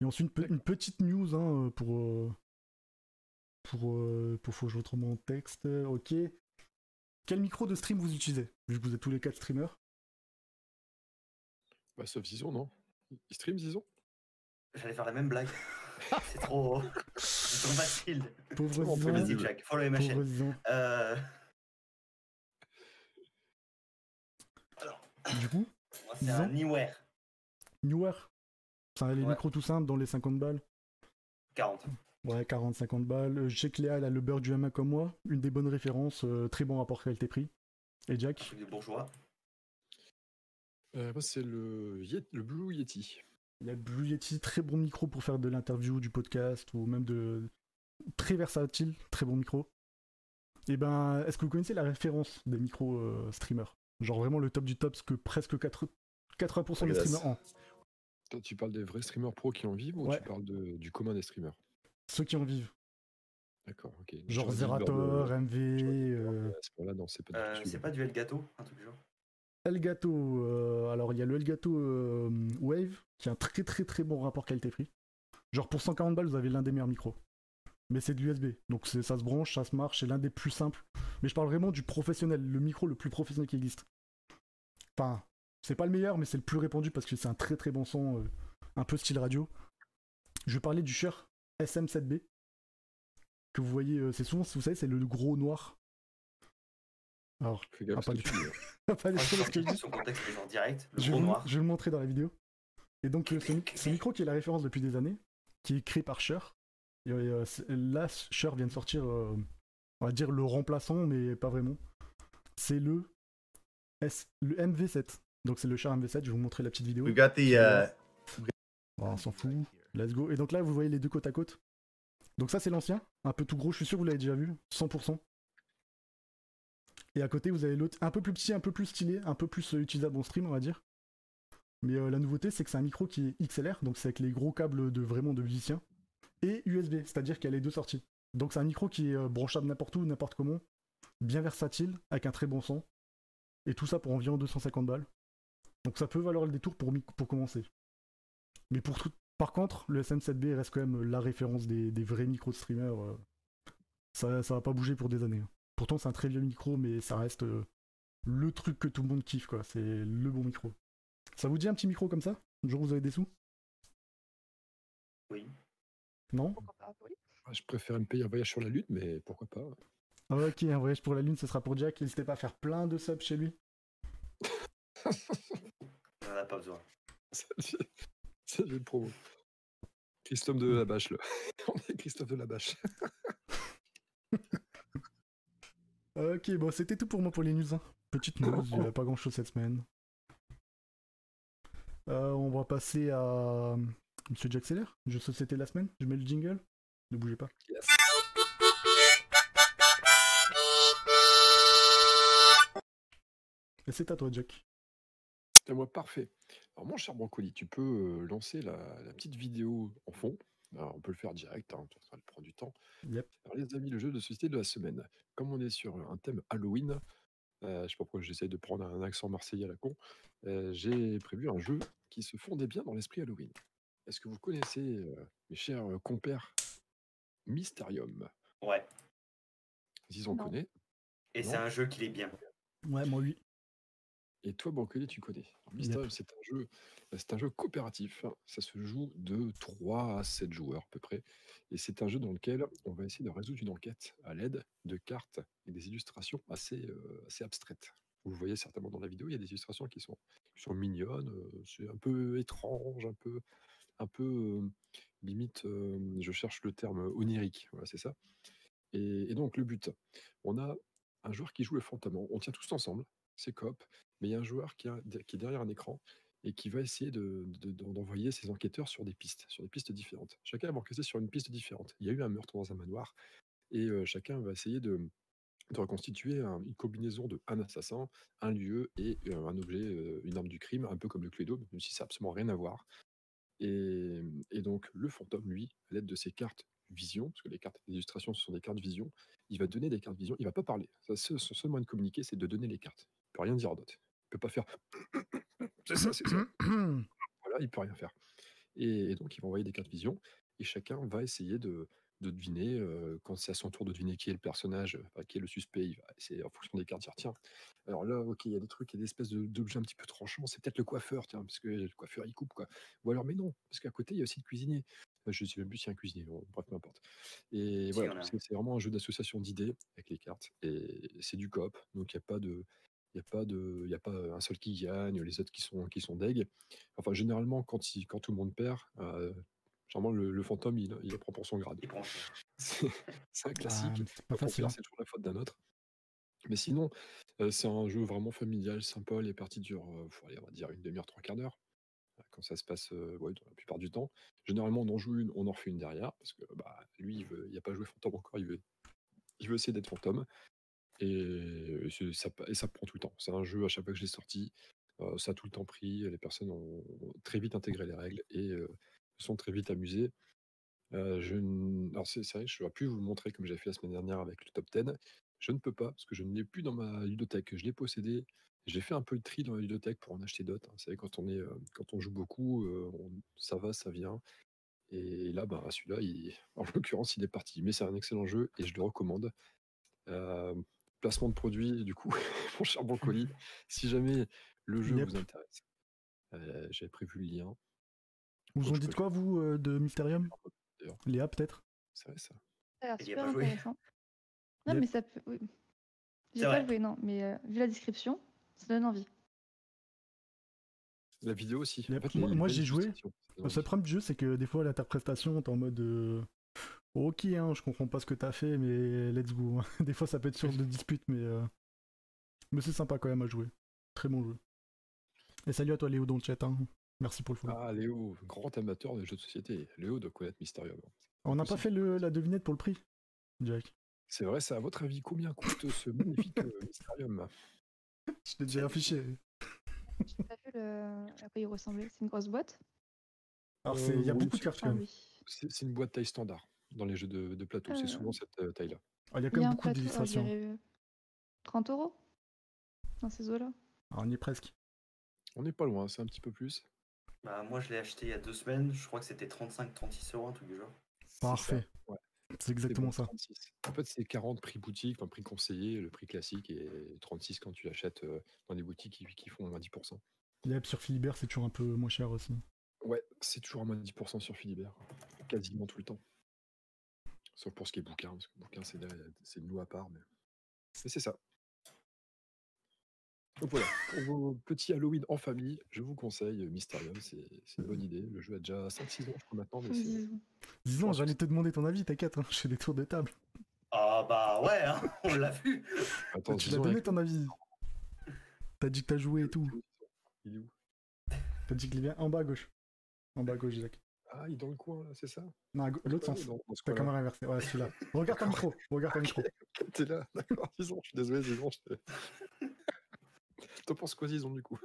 Et ensuite une, pe- une petite news hein, pour, euh, pour, euh, pour faut que je retrouve mon texte. Ok. Quel micro de stream vous utilisez Vu que vous êtes tous les quatre streamers? Bah, sauf Zizon, non? Il stream Zizon J'allais faire la même blague. C'est trop. C'est trop facile. Pauvre bon, Zizan, Vas-y, Jack, follow ma Pauvre. Euh, Du coup, Moi, c'est 10 un Newer. Newer. Ça, les Ouais. micros tout simples dans les 50 balles. 40. Ouais, 40-50 balles. Euh, Je sais que Léa, elle a le beurre du MMA comme moi. Une des bonnes références. euh, très bon rapport qualité-prix. Et Un Jack truc de bourgeois. Euh, c'est le, Yet- le Blue Yeti. Il y a le Blue Yeti, très bon micro pour faire de l'interview, du podcast ou même de. Très versatile, très bon micro. Et ben, est-ce que vous connaissez la référence des micros euh, streamers? Genre vraiment le top du top, ce que presque 4 80% des streamers ont. Toi, tu parles des vrais streamers pro qui en vivent ou Ouais. tu parles de- du commun des streamers? Ceux qui en vivent. D'accord, ok. Genre Zerator, euh, MV, euh, c'est pas Euh, c'est pas du Elgato, un truc du genre? Elgato. euh, alors il y a le Elgato euh, Wave qui a un très très très bon rapport qualité-prix. Genre pour 140 balles, vous avez l'un des meilleurs micros. Mais c'est de l'USB. Donc ça se branche, ça se marche, c'est l'un des plus simples. Mais je parle vraiment du professionnel, le micro le plus professionnel qui existe. Enfin, c'est pas le meilleur, mais c'est le plus répandu parce que c'est un très très bon son, euh, un peu style radio. Je vais parler du Shure SM7B. Que vous voyez, euh, c'est souvent, vous savez, c'est le gros noir. Alors, Ah, ce pas du hein. pas Ah, ce que je dis. son contexte est en direct. Le Je gros vais, noir. je vais le montrer dans la vidéo. Et donc, euh, ce, ce micro qui est la référence depuis des années, qui est créé par Shure. Et, euh, là, Shure vient de sortir, on va dire le remplaçant, mais pas vraiment. C'est le, S, le MV7. Donc, c'est le Shure MV7. Je vais vous montrer la petite vidéo. We got the. Uh, Bon, on s'en fout. Let's go. Et donc là, vous voyez les deux côte à côte. Donc ça, c'est l'ancien, un peu tout gros. Je suis sûr que vous l'avez déjà vu, 100%. Et à côté, vous avez l'autre, un peu plus petit, un peu plus stylé, un peu plus euh, utilisable en stream, on va dire. Mais euh, la nouveauté, c'est que c'est un micro qui est XLR, donc c'est avec les gros câbles de vraiment de musicien, et USB, c'est-à-dire qu'il y a les deux sorties. Donc c'est un micro qui est euh, branchable n'importe où, n'importe comment, bien versatile, avec un très bon son, et tout ça pour environ 250 balles. Donc ça peut valoir le détour pour, commencer. Mais pour tout... par contre, le SM7B reste quand même la référence des, des vrais micros de streamers. euh. Ça, ça va pas bouger pour des années. hein. Pourtant, c'est un très vieux micro, mais ça reste euh, le truc que tout le monde kiffe, quoi. C'est le bon micro. Ça vous dit un petit micro comme ça? Un jour vous avez des sous? Oui. Non? Ah, Je préfère me payer un voyage sur la Lune, mais pourquoi pas Ok, un voyage pour la Lune, ce sera pour Jack. N'hésitez pas à faire plein de subs chez lui. On en a pas besoin. Salut, salut le promo. Christophe de la Bâche, là. On est Christophe de la Bâche. Ok, bon, c'était tout pour moi pour les news. hein. Petite news, il n'y a pas grand chose cette semaine. Euh, on va passer à Monsieur Jack Seller, jeu société de la semaine. Je mets le jingle. Ne bougez pas. Yes. Et c'est à toi, Jack. C'est à moi, parfait. Alors, mon cher Brancoli, tu peux euh, lancer la, la petite vidéo en fond. Alors, on peut le faire direct, hein, ça va prendre du temps. Yep. Alors, les amis, le jeu de société de la semaine. Comme on est sur un thème Halloween, euh, je sais pas pourquoi j'essaie de prendre un accent marseillais à la con, euh, j'ai prévu un jeu qui se fondait bien dans l'esprit Halloween. Est-ce que vous connaissez, euh, mes chers euh, compères, Mysterium? Ouais. Ils on connaît. Et c'est un jeu qui est bien. Ouais, moi, oui. Et toi, Brancoli, tu connais. Mysterium, c'est un jeu, euh, c'est un jeu coopératif. Ça se joue de 3 à 7 joueurs à peu près. Et c'est un jeu dans lequel on va essayer de résoudre une enquête à l'aide de cartes et des illustrations assez, euh, assez abstraites. Vous voyez certainement dans la vidéo, il y a des illustrations qui sont, qui sont mignonnes. euh, C'est un peu étrange, un peu, un peu euh, limite, euh, je cherche le terme onirique. Voilà, c'est ça. Et, et donc, le but, on a un joueur qui joue le fantôme. On tient tous ensemble, c'est coop, mais il y a un joueur qui, est derrière un écran et qui va essayer de- de- de- d'envoyer ses enquêteurs sur des pistes, sur des pistes différentes. Chacun va enquêter sur une piste différente. Il y a eu un meurtre dans un manoir et euh, chacun va essayer de, reconstituer un- une combinaison de un assassin, un lieu et euh, un objet, euh, une arme du crime, un peu comme le Cluedo, même si ça n'a absolument rien à voir. Et, donc, le fantôme, lui, à l'aide de ses cartes vision, parce que les cartes d'illustration, ce sont des cartes vision, il va donner des cartes vision, il va pas parler. Son seul moyen de communiquer, c'est de donner les cartes. Il peut rien dire d'autre. Il peut pas faire c'est ça, c'est ça. Voilà, il peut rien faire. Et, et donc, il va envoyer des cartes vision, et chacun va essayer de, de deviner, euh, quand c'est à son tour de deviner qui est le personnage, euh, enfin, qui est le suspect, il va essayer en fonction des cartes, dire tiens, alors là, ok, il y a des trucs, il y a des espèces de- d'objets un petit peu tranchants, c'est peut-être le coiffeur, tiens, parce que le coiffeur il coupe, quoi. Ou alors, mais non, parce qu'à côté, il y a aussi le cuisinier. Euh, Je sais même plus s'il y a un cuisinier, bon, bref, peu importe. Et voilà, c'est vraiment un jeu d'association d'idées avec les cartes, et c'est du coop, donc il n'y a pas de. Il n'y a, pas de- y a pas un seul qui gagne, les autres qui sont, qui sont deg. Enfin, généralement, quand, il- quand tout le monde perd, euh, généralement, le, le fantôme, il, il prend pour son grade. C'est un classique. Ah, c'est toujours la faute d'un autre. Mais sinon, euh, c'est un jeu vraiment familial, sympa. Les parties durent, euh, faut aller, on va dire, une demi-heure, trois quarts d'heure. Quand ça se passe, euh, ouais, la plupart du temps. Généralement, on en joue une, on en refait une derrière. Parce que bah, lui, il veut- il n'a pas joué fantôme encore, il veut, il veut essayer d'être fantôme. Et, ça, prend tout le temps. C'est un jeu, à chaque fois que je l'ai sorti, ça a tout le temps pris. Les personnes ont très vite intégré les règles et sont très vite amusées. Alors c'est vrai, je n'aurais pu vous le montrer comme j'ai fait la semaine dernière avec le top 10. Je ne peux pas parce que je ne l'ai plus dans ma ludothèque. Je l'ai possédé. J'ai fait un peu le tri dans la ludothèque pour en acheter d'autres. hein. Vous savez, quand on, est, quand on joue beaucoup, ça va, ça vient. Et là, bah, celui-là, il- en l'occurrence, il est parti. Mais c'est un excellent jeu et je le recommande. Placement de produit, du coup, mon cher Broncoli, si jamais le jeu Yep. vous intéresse, euh, j'avais prévu le lien. Vous en dites quoi, vous, euh, de Mysterium. Léa, peut-être? C'est vrai ça. A l'air super intéressant. Non, Yep. mais ça peut. oui. J'ai pas vrai. joué, non, mais euh, vu la description, ça donne envie. La vidéo aussi. Mais En fait, moi- j'ai joué. Le seul problème du jeu, c'est que des fois, l'interprétation, t'es en mode. Euh, Ok, hein, je comprends pas ce que t'as fait, mais let's go. des fois, ça peut être source de dispute, mais. euh, Mais c'est sympa quand même à jouer. Très bon jeu. Et salut à toi, Léo, dans le chat. hein. Merci pour le follow. Ah, Léo, grand amateur des jeux de société. Léo doit connaître Mysterium. On n'a pas fait le- la devinette pour le prix, Jack. C'est vrai, ça, à votre avis, combien coûte ce magnifique euh, Mysterium? Je t'ai déjà affiché. J'ai pas vu le... à quoi il ressemblait. C'est une grosse boîte? Alors, Euh, il y a oui, beaucoup de cartes quand Ah même. oui. C'est c'est une boîte taille standard dans les jeux de, de plateau. C'est Euh. souvent cette euh, taille-là. Ah, Il y a quand même beaucoup d'illustrations. dirais, euh, 30 euros dans ces eaux-là. Ah, on y est presque. On n'est pas loin, c'est un petit peu plus. Bah, moi, je l'ai acheté il y a deux semaines. Je crois que c'était 35-36 euros, un truc du genre. Parfait. ouais. C'est exactement bon, ça. 36. En fait, c'est 40 prix boutique, enfin prix conseillé, le prix classique, et 36 quand tu l'achètes dans des boutiques qui, qui font moins 10%. Yep, sur Philibert, c'est toujours un peu moins cher aussi. Ouais, c'est toujours à moins de 10% sur Philibert, quasiment tout le temps. Sauf pour ce qui est bouquin, parce que bouquin, c'est c'est une loi à part, mais, mais c'est ça. Donc voilà, pour vos petits Halloween en famille, je vous conseille Mysterium, c'est c'est une bonne idée. Le jeu a déjà 5-6 ans, je crois, maintenant, mais c'est Disons. J'allais te demander ton avis, t'inquiète, hein, je fais des tours de table. Ah, bah ouais, hein, on l'a vu. Attends, tu l'as donné avec- ton avis. T'as dit que t'as joué et tout. Il est où? T'as dit qu'il est bien en bas à gauche. En bas à gauche, Jacques. Ah, il est dans le coin, là, c'est ça? Non, l'autre sens. dans- dans ce Ta coin-là. caméra inversée. Ouais, celui-là. Regarde ton micro. Regarde ton micro. T'es là, d'accord, disons, je suis désolé, disons. Je... T'en penses quoi, disons, du coup?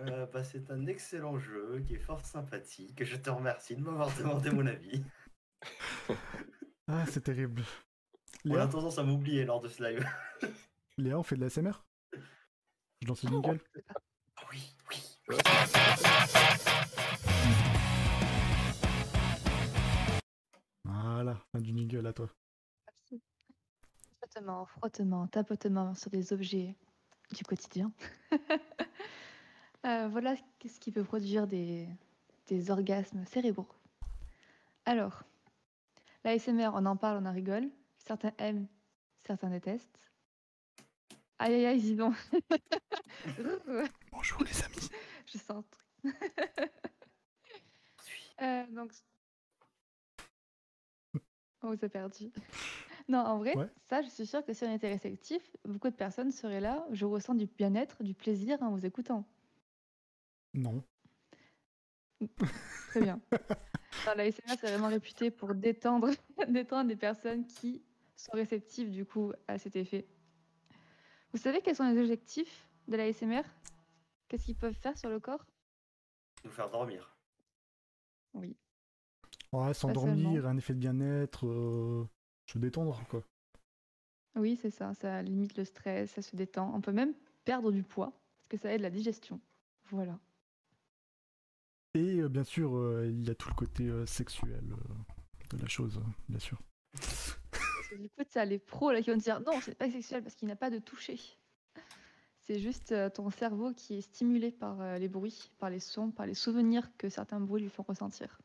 Euh, bah, c'est un excellent jeu qui est fort sympathique. Je te remercie de m'avoir demandé mon avis. Ah, c'est terrible. On a Léa, tendance à m'oublier lors de ce live. Léa, on fait de la SMR Je lance le jingle. Ah oui, oui. Voilà, fin du jingle à toi. Frottement, frottement, tapotement sur des objets du quotidien. Euh, voilà ce qui peut produire des, des orgasmes cérébraux. Alors, l'ASMR, on en parle, on en rigole. Certains aiment, certains détestent. Aïe aïe aïe, dis donc. Bonjour les amis. Je sens un truc. Euh, donc... On vous a perdu. Non, en vrai, Ouais. ça, je suis sûre que si on était réceptif, beaucoup de personnes seraient là. Je ressens du bien-être, du plaisir en vous écoutant. Non. Très bien. Alors, la SMR, c'est vraiment réputé pour détendre, détendre les personnes qui sont réceptives du coup à cet effet. Vous savez quels sont les objectifs de la SMR Qu'est-ce qu'ils peuvent faire sur le corps? Nous faire dormir. Oui. Ouais, s'endormir, un effet de bien-être, euh, se détendre, quoi. Oui, c'est ça. Ça limite le stress, ça se détend. On peut même perdre du poids parce que ça aide la digestion. Voilà. Et euh, bien sûr, euh, il y a tout le côté sexuel de la chose, euh, bien sûr. Parce que du coup, as les pros là qui vont te dire non, c'est pas sexuel parce qu'il n'y a pas de toucher. C'est juste ton cerveau qui est stimulé par les bruits, par les sons, par les souvenirs que certains bruits lui font ressentir.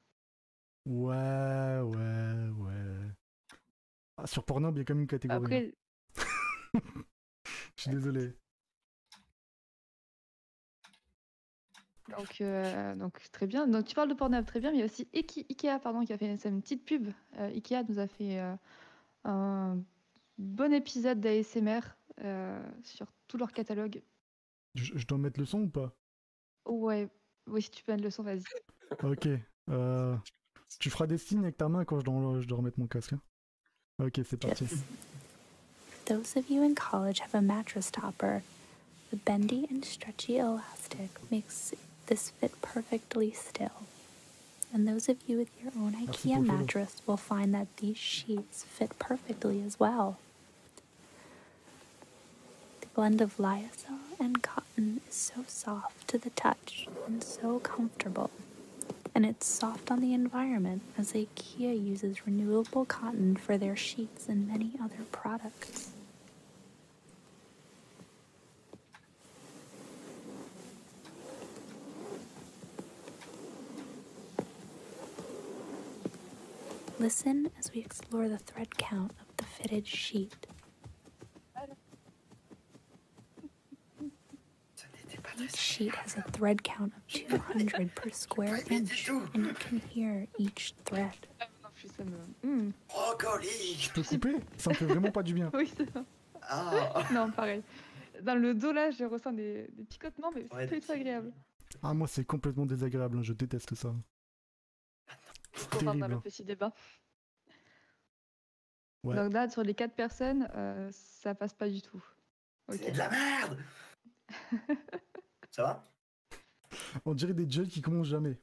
Ouais, ouais, ouais. Ah, sur Pornhub, il y a quand même une catégorie. Hein. Je suis désolé. Donc, euh, donc très bien. Donc tu parles de Pornhub, très bien, mais il y a aussi Ikea pardon, qui a fait une, petite pub. Euh, Ikea nous a fait euh, un bon épisode d'ASMR euh, sur tout leur catalogue. Je, je, dois mettre le son ou pas? Ouais, oui si tu peux mettre le son, vas-y. ok. Tu feras des signes avec ta main quand je dois, je dois remettre mon casque. hein. Ok, c'est parti. Yes. Those of you in college have a mattress topper. The bendy and stretchy elastic makes this fit perfectly still. And those of you with your own IKEA pour le follow. mattress will find that these sheets fit perfectly as well. The blend of lyocell and cotton is so soft to the touch and so comfortable. And it's soft on the environment as IKEA uses renewable cotton for their sheets and many other products. Listen as we explore the thread count of the fitted sheet. Sheet has a thread count of 200 per square inch, and you can hear each thread. Ah. Hmm, Brocoli Je peux couper? Ça me fait vraiment pas du bien. Oui, c'est ça. Ah Non, pareil. Dans le dos, là, je ressens des, des picotements, mais c'est Ouais, tout agréable. Ah, moi, c'est complètement désagréable. hein, Je déteste ça. C'est dans le petit débat? Ouais. Donc là, sur les quatre personnes, euh, ça passe pas du tout. C'est de la merde Ça va? On dirait des jeunes qui commencent jamais.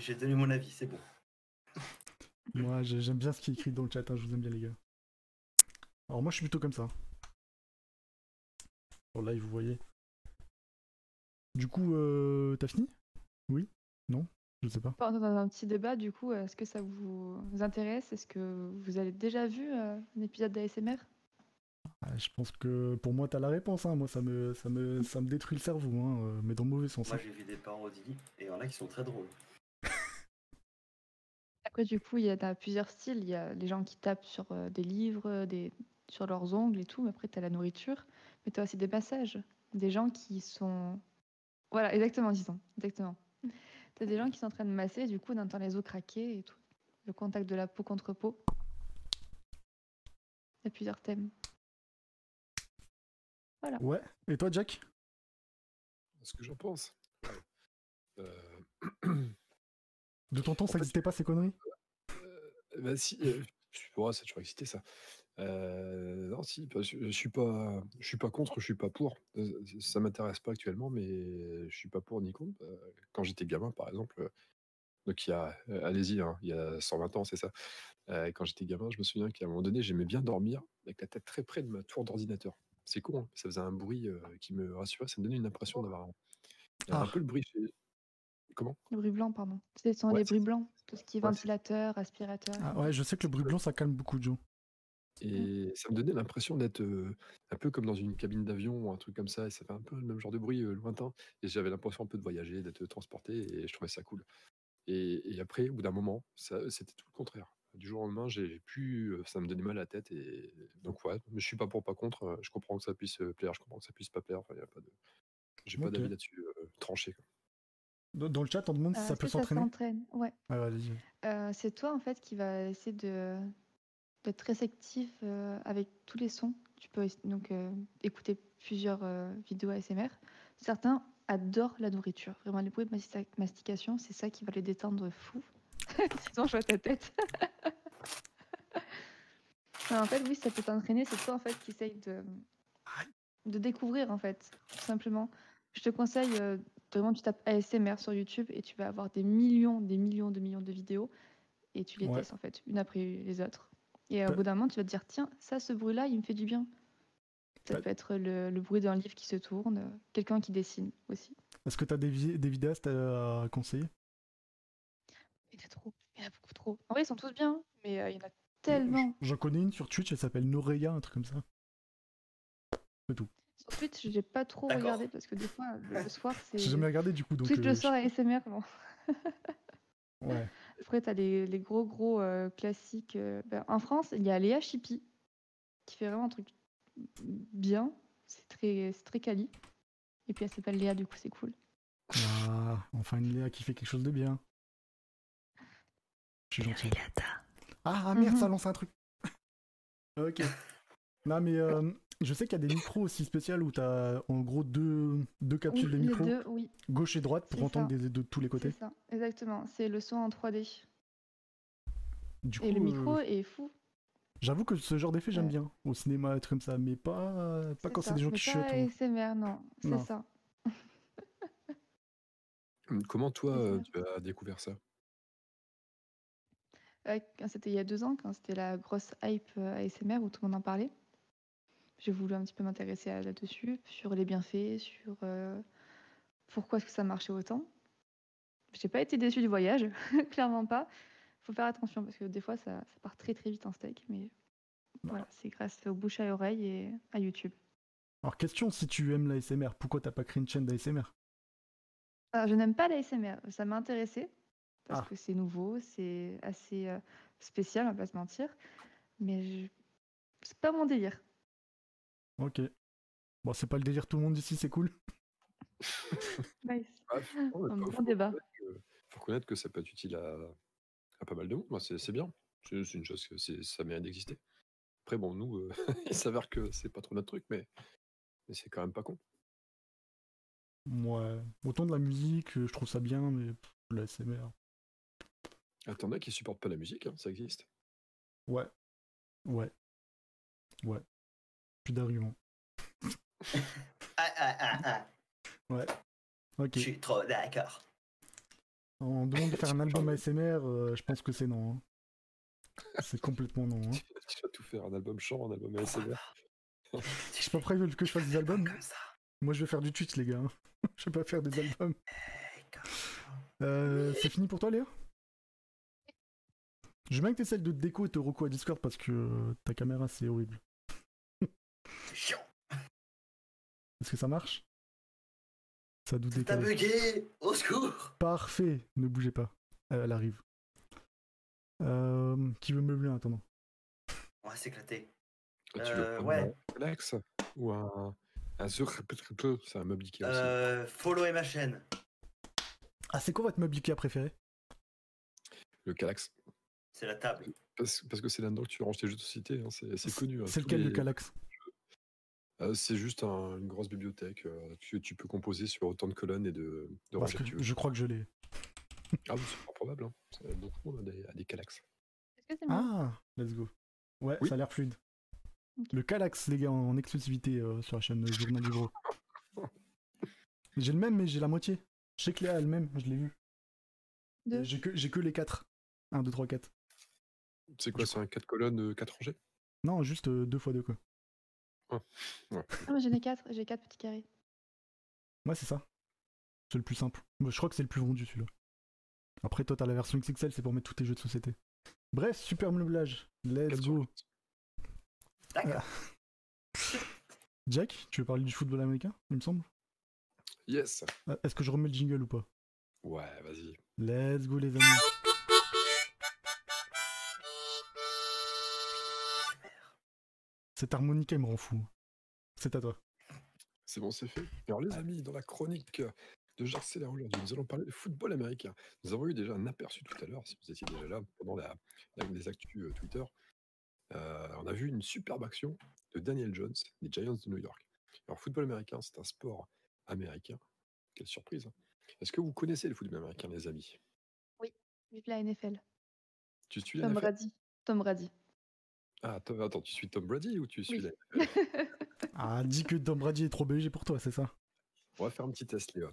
J'ai- donné mon avis, c'est bon. Moi, j'ai- j'aime bien ce qui est écrit dans le chat. hein, Je vous aime bien, les gars. Alors, moi, je suis plutôt comme ça. Sur live, vous voyez. Du coup, euh, t'as fini? Oui? Non? Je sais pas. On est dans un petit débat, du coup, est-ce que ça vous intéresse? Est-ce que vous avez déjà vu euh, un épisode d'ASMR Ah, je pense que pour moi, t'as la réponse. hein. Moi, ça me, ça, me, ça me détruit le cerveau, hein, euh, mais dans le mauvais sens. Moi hein. j'ai vu des parodies et il y en a qui sont très drôles. Après, du coup, il y a plusieurs styles. Il y a les gens qui tapent sur euh, des livres, des... sur leurs ongles et tout, mais après, tu as la nourriture. Mais tu as aussi des massages. Des gens qui sont. Voilà, exactement, disons. Exactement. Tu as des gens qui sont en train de masser, du coup, on entend les os craquer et tout. Le contact de la peau contre peau. Il y a plusieurs thèmes. Ouais. Et toi, Jack? Ce que j'en pense. Euh, De ton temps, En ça n'existait pas ces conneries? Euh, bah si, euh, je suis ouais, ça a toujours excité ça. Euh, non, si, je suis pas, je suis pas contre, je suis pas pour. Ça m'intéresse pas actuellement, mais je suis pas pour ni contre. Quand j'étais gamin, par exemple, donc il y a, euh, allez-y, hein, il y a 120 ans, c'est ça. Euh, Quand j'étais gamin, je me souviens qu'à un moment donné, j'aimais bien dormir avec la tête très près de ma tour d'ordinateur. C'est con, hein, ça faisait un bruit euh, qui me rassurait, ça me donnait une impression d'avoir un, un Ah. peu le bruit chez... Comment? Le bruit blanc, pardon. Ce sont Ouais, les bruits blancs. Tout ce qui est Ouais, ventilateur, aspirateur. ah, Ouais, je sais que le bruit blanc, ça calme beaucoup, Joe. Et ça me donnait l'impression d'être euh, un peu comme dans une cabine d'avion ou un truc comme ça. Et ça fait un peu le même genre de bruit euh, lointain. Et j'avais l'impression un peu de voyager, d'être transporté. Et je trouvais ça cool. Et, et après, au bout d'un moment, c'était tout le contraire. Du jour au lendemain, j'ai plus, ça me donnait mal à la tête. Et donc, ouais, mais je suis pas pour, pas contre. Je comprends que ça puisse plaire, je comprends que ça puisse pas plaire. Enfin, y a pas de... J'ai pas d'avis là-dessus euh, tranché. quoi. Dans dans le chat, on demande si Euh, ça peut que ça s'entraîner. s'entraîne? Ouais. Ah, allez-y. Euh, c'est toi en fait qui va essayer de d'être réceptif euh, avec tous les sons. Tu peux donc euh, écouter plusieurs euh, vidéos ASMR. Certains adorent la nourriture. Vraiment, les bruits de masti- mastication, c'est ça qui va les détendre fou. Sinon, je vois ta tête. Non, en fait, oui, ça peut t'entraîner. C'est toi en fait qui essaye de, de découvrir en fait, tout simplement. Je te conseille euh, de vraiment tu tapes ASMR sur YouTube et tu vas avoir des millions, des millions, de millions de vidéos et tu les Ouais. testes en fait, une après les autres. Et au Bah- bout d'un moment, tu vas te dire tiens, ça, ce bruit-là, il me fait du bien. Ça Bah- peut être le, le bruit d'un livre qui se tourne, euh, quelqu'un qui dessine aussi. Est-ce que t'as des, vi- des vidéastes à conseiller? Il y en a trop, il y en a beaucoup trop. En vrai, ils sont tous bien, mais euh, il y en a tellement. J'en connais une sur Twitch, elle s'appelle Noreya, un truc comme ça. C'est tout. Sur Twitch, j'ai pas trop regardé parce que des fois, le, soir, c'est. J'ai jamais regardé du coup, donc. Twitch euh, le je- soir ASMR, bon. Ouais. Après, tu as les, les gros, gros euh, classiques. euh, ben, en France, il y a Léa Chippy, qui fait vraiment un truc bien. C'est très, c'est très quali. Et puis, elle s'appelle Léa, du coup, c'est cool. Ah, enfin une Léa qui fait quelque chose de bien. Je suis gentil. Ah, ah, merde, Mhm. ça lance un truc. ok. Non, mais euh, je sais qu'il y a des micros aussi spéciaux où t'as en gros deux, deux Oui, capsules de les micro, deux, oui, gauche et droite, pour C'est entendre des, de tous les c'est côtés. ça, exactement. C'est le son en 3D. Du coup, Et le euh, micro est fou. j'avoue que ce genre d'effet, j'aime Ouais. bien. Au cinéma, être comme ça, mais pas, pas quand c'est des gens mais qui pas chuchotent. hein. ASMR, non, c'est ça. Comment toi, C'est euh, tu as découvert ça? Euh, c'était il y a deux ans, quand c'était la grosse hype euh, ASMR où tout le monde en parlait. J'ai voulu un petit peu m'intéresser là-dessus, sur les bienfaits, sur euh, pourquoi est-ce que ça marchait autant. J'ai pas été déçue du voyage, clairement pas. Faut faire attention parce que des fois ça, ça part très très vite en steak, mais voilà, c'est grâce au bouche à oreille et à YouTube. Alors, question si tu aimes l'ASMR, pourquoi t'as pas créé une chaîne d'ASMR Alors, je n'aime pas l'ASMR, ça m'a intéressé parce Ah. que c'est nouveau, c'est assez euh, spécial, on va pas se mentir, mais je... c'est pas mon délire. Ok. Bon, c'est pas le délire, tout le monde ici, c'est cool. Nice. Ah, Un bon faut débat. que- faut reconnaître que ça peut être utile à, à pas mal de monde. Moi, c'est c'est bien. C'est une chose que c'est- ça mérite d'exister. Après, bon, nous, euh, il s'avère que c'est pas trop notre truc, mais, mais c'est quand même pas con. Ouais. Autant de la musique, euh, je trouve ça bien, mais pff, l'ASMR. Ah, T'en as qui supportent pas la musique, hein, ça existe. Ouais. Ouais. Ouais. Plus d'arguments. Ah, ah, ah, ah. Ok. Je suis trop d'accord. On demande de faire un album ASMR, euh, je pense que c'est non. hein. C'est complètement non. hein. tu vas tout faire, un album chant, un album ASMR. Je sais pas prêt que je fasse des albums. Comme ça. Moi, je vais faire du Twitch, les gars. Je vais pas faire des albums. Comme- Euh, c'est fini pour toi, Léa? Je veux bien que t'essayes de te déco et te reco à Discord parce que euh, ta caméra, c'est horrible. C'est chiant. Est-ce que ça marche? Ça a dû T'as bugué Au secours Parfait, ne bougez pas. Euh, elle arrive. Euh, qui veut meubler en attendant? On va s'éclater. Ah, tu veux Euh, ouais. un Relax ou un, un c'est un meuble Ikea aussi. Euh, follow ma chaîne. Ah, c'est quoi votre meuble Ikea préféré? Le Calax. C'est la table. Parce, parce que c'est là-dedans que tu ranges tes jeux de société, hein, c'est c'est connu. hein, C'est lequel le Calax? Euh, c'est juste un- une grosse bibliothèque euh, que tu peux composer sur autant de colonnes et de, de que que tu veux. je crois que je l'ai. Ah oui, c'est pas probable. Hein. Beaucoup de monde a des, a des Calax. Que Ah, let's go. Ouais, Oui. ça a l'air fluide. Le Calax, les gars, en exclusivité euh, sur la chaîne Journal du Gros. J'ai le même, mais j'ai la moitié. Je sais que Léa a le même, je l'ai vu. Deux. J'ai que, j'ai que les 4. 1, 2, 3, 4. C'est quoi, c'est un 4 colonnes, 4 rangées? Non, juste 2 fois 2 quoi. Ah, moi, J'en ai quatre, j'ai quatre petits carrés. Ouais, c'est ça. C'est le plus simple. Moi, je crois que c'est le plus vendu celui-là. Après, toi, t'as la version XXL, c'est pour mettre tous tes jeux de société. Bref, super meublage. Let's go. D'accord. Jack, tu veux parler du football américain, il me semble? Yes Euh, Est-ce que je remets le jingle ou pas? Ouais, vas-y. Let's go, les amis. Cette harmonica, il me rend fou. C'est à toi. C'est bon, c'est fait. Alors, les amis, dans la chronique de Jacques Seller aujourd'hui, nous allons parler de football américain. Nous avons eu déjà un aperçu tout à l'heure, si vous étiez déjà là, pendant la, la- les actus euh, Twitter. Euh, on a vu une superbe action de Daniel Jones, des Giants de New York. Alors, football américain, c'est un sport américain. Quelle surprise. hein. Est-ce que vous connaissez le football américain, les amis? Vive la NFL. Tu suis la Tom NFL? Brady. Tom Brady. Ah, Tom- attends, tu suis Tom Brady ou tu suis Oui. la Ah, dis que Tom Brady est trop BG pour toi, c'est ça? On va faire un petit test, Léa.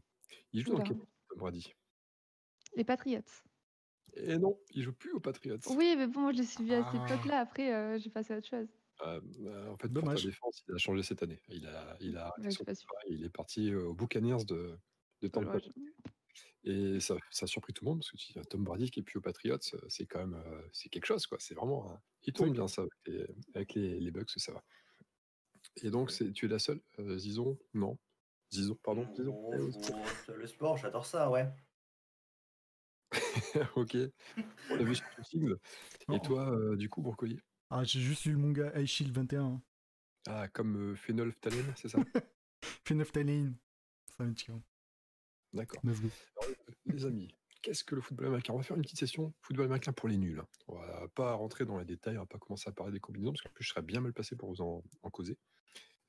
Il joue dans quel Tom Brady? Les Patriots. Et non, il joue plus aux Patriots. Oui, mais bon, moi je l'ai suivi à cette Ah. époque-là. Après, euh, j'ai passé à autre chose. Euh, euh, en fait, Dommage. pour ta défense, il a changé cette année. Il a, il a Ouais, son et il est parti aux Buccaneers de, de Tampa. Et ça, ça a surpris tout le monde parce que tu dis, Tom Brady qui est plus aux Patriots, euh, c'est quand même euh, c'est quelque chose. quoi. C'est vraiment. Il tourne bien ça avec les, avec les, les Bucks, ça va. Et donc, c'est- tu es la seule euh, Zizon? Non. Zizon, pardon. Zizon? Oh, le sport, j'adore ça, ouais. ok. On l'a vu sur. Et toi, euh, du coup, Brocoli Ah, j'ai juste eu le manga High Shield 21. hein. Ah, comme euh, Phénolphtalène, c'est ça? Phénolphtalane. Ça me tient. D'accord. Les amis, qu'est-ce que le football américain? On va faire une petite session football américain pour les nuls. On va pas rentrer dans les détails, on va pas commencer à parler des combinaisons, parce plus, je serais bien mal placé pour vous en, en causer.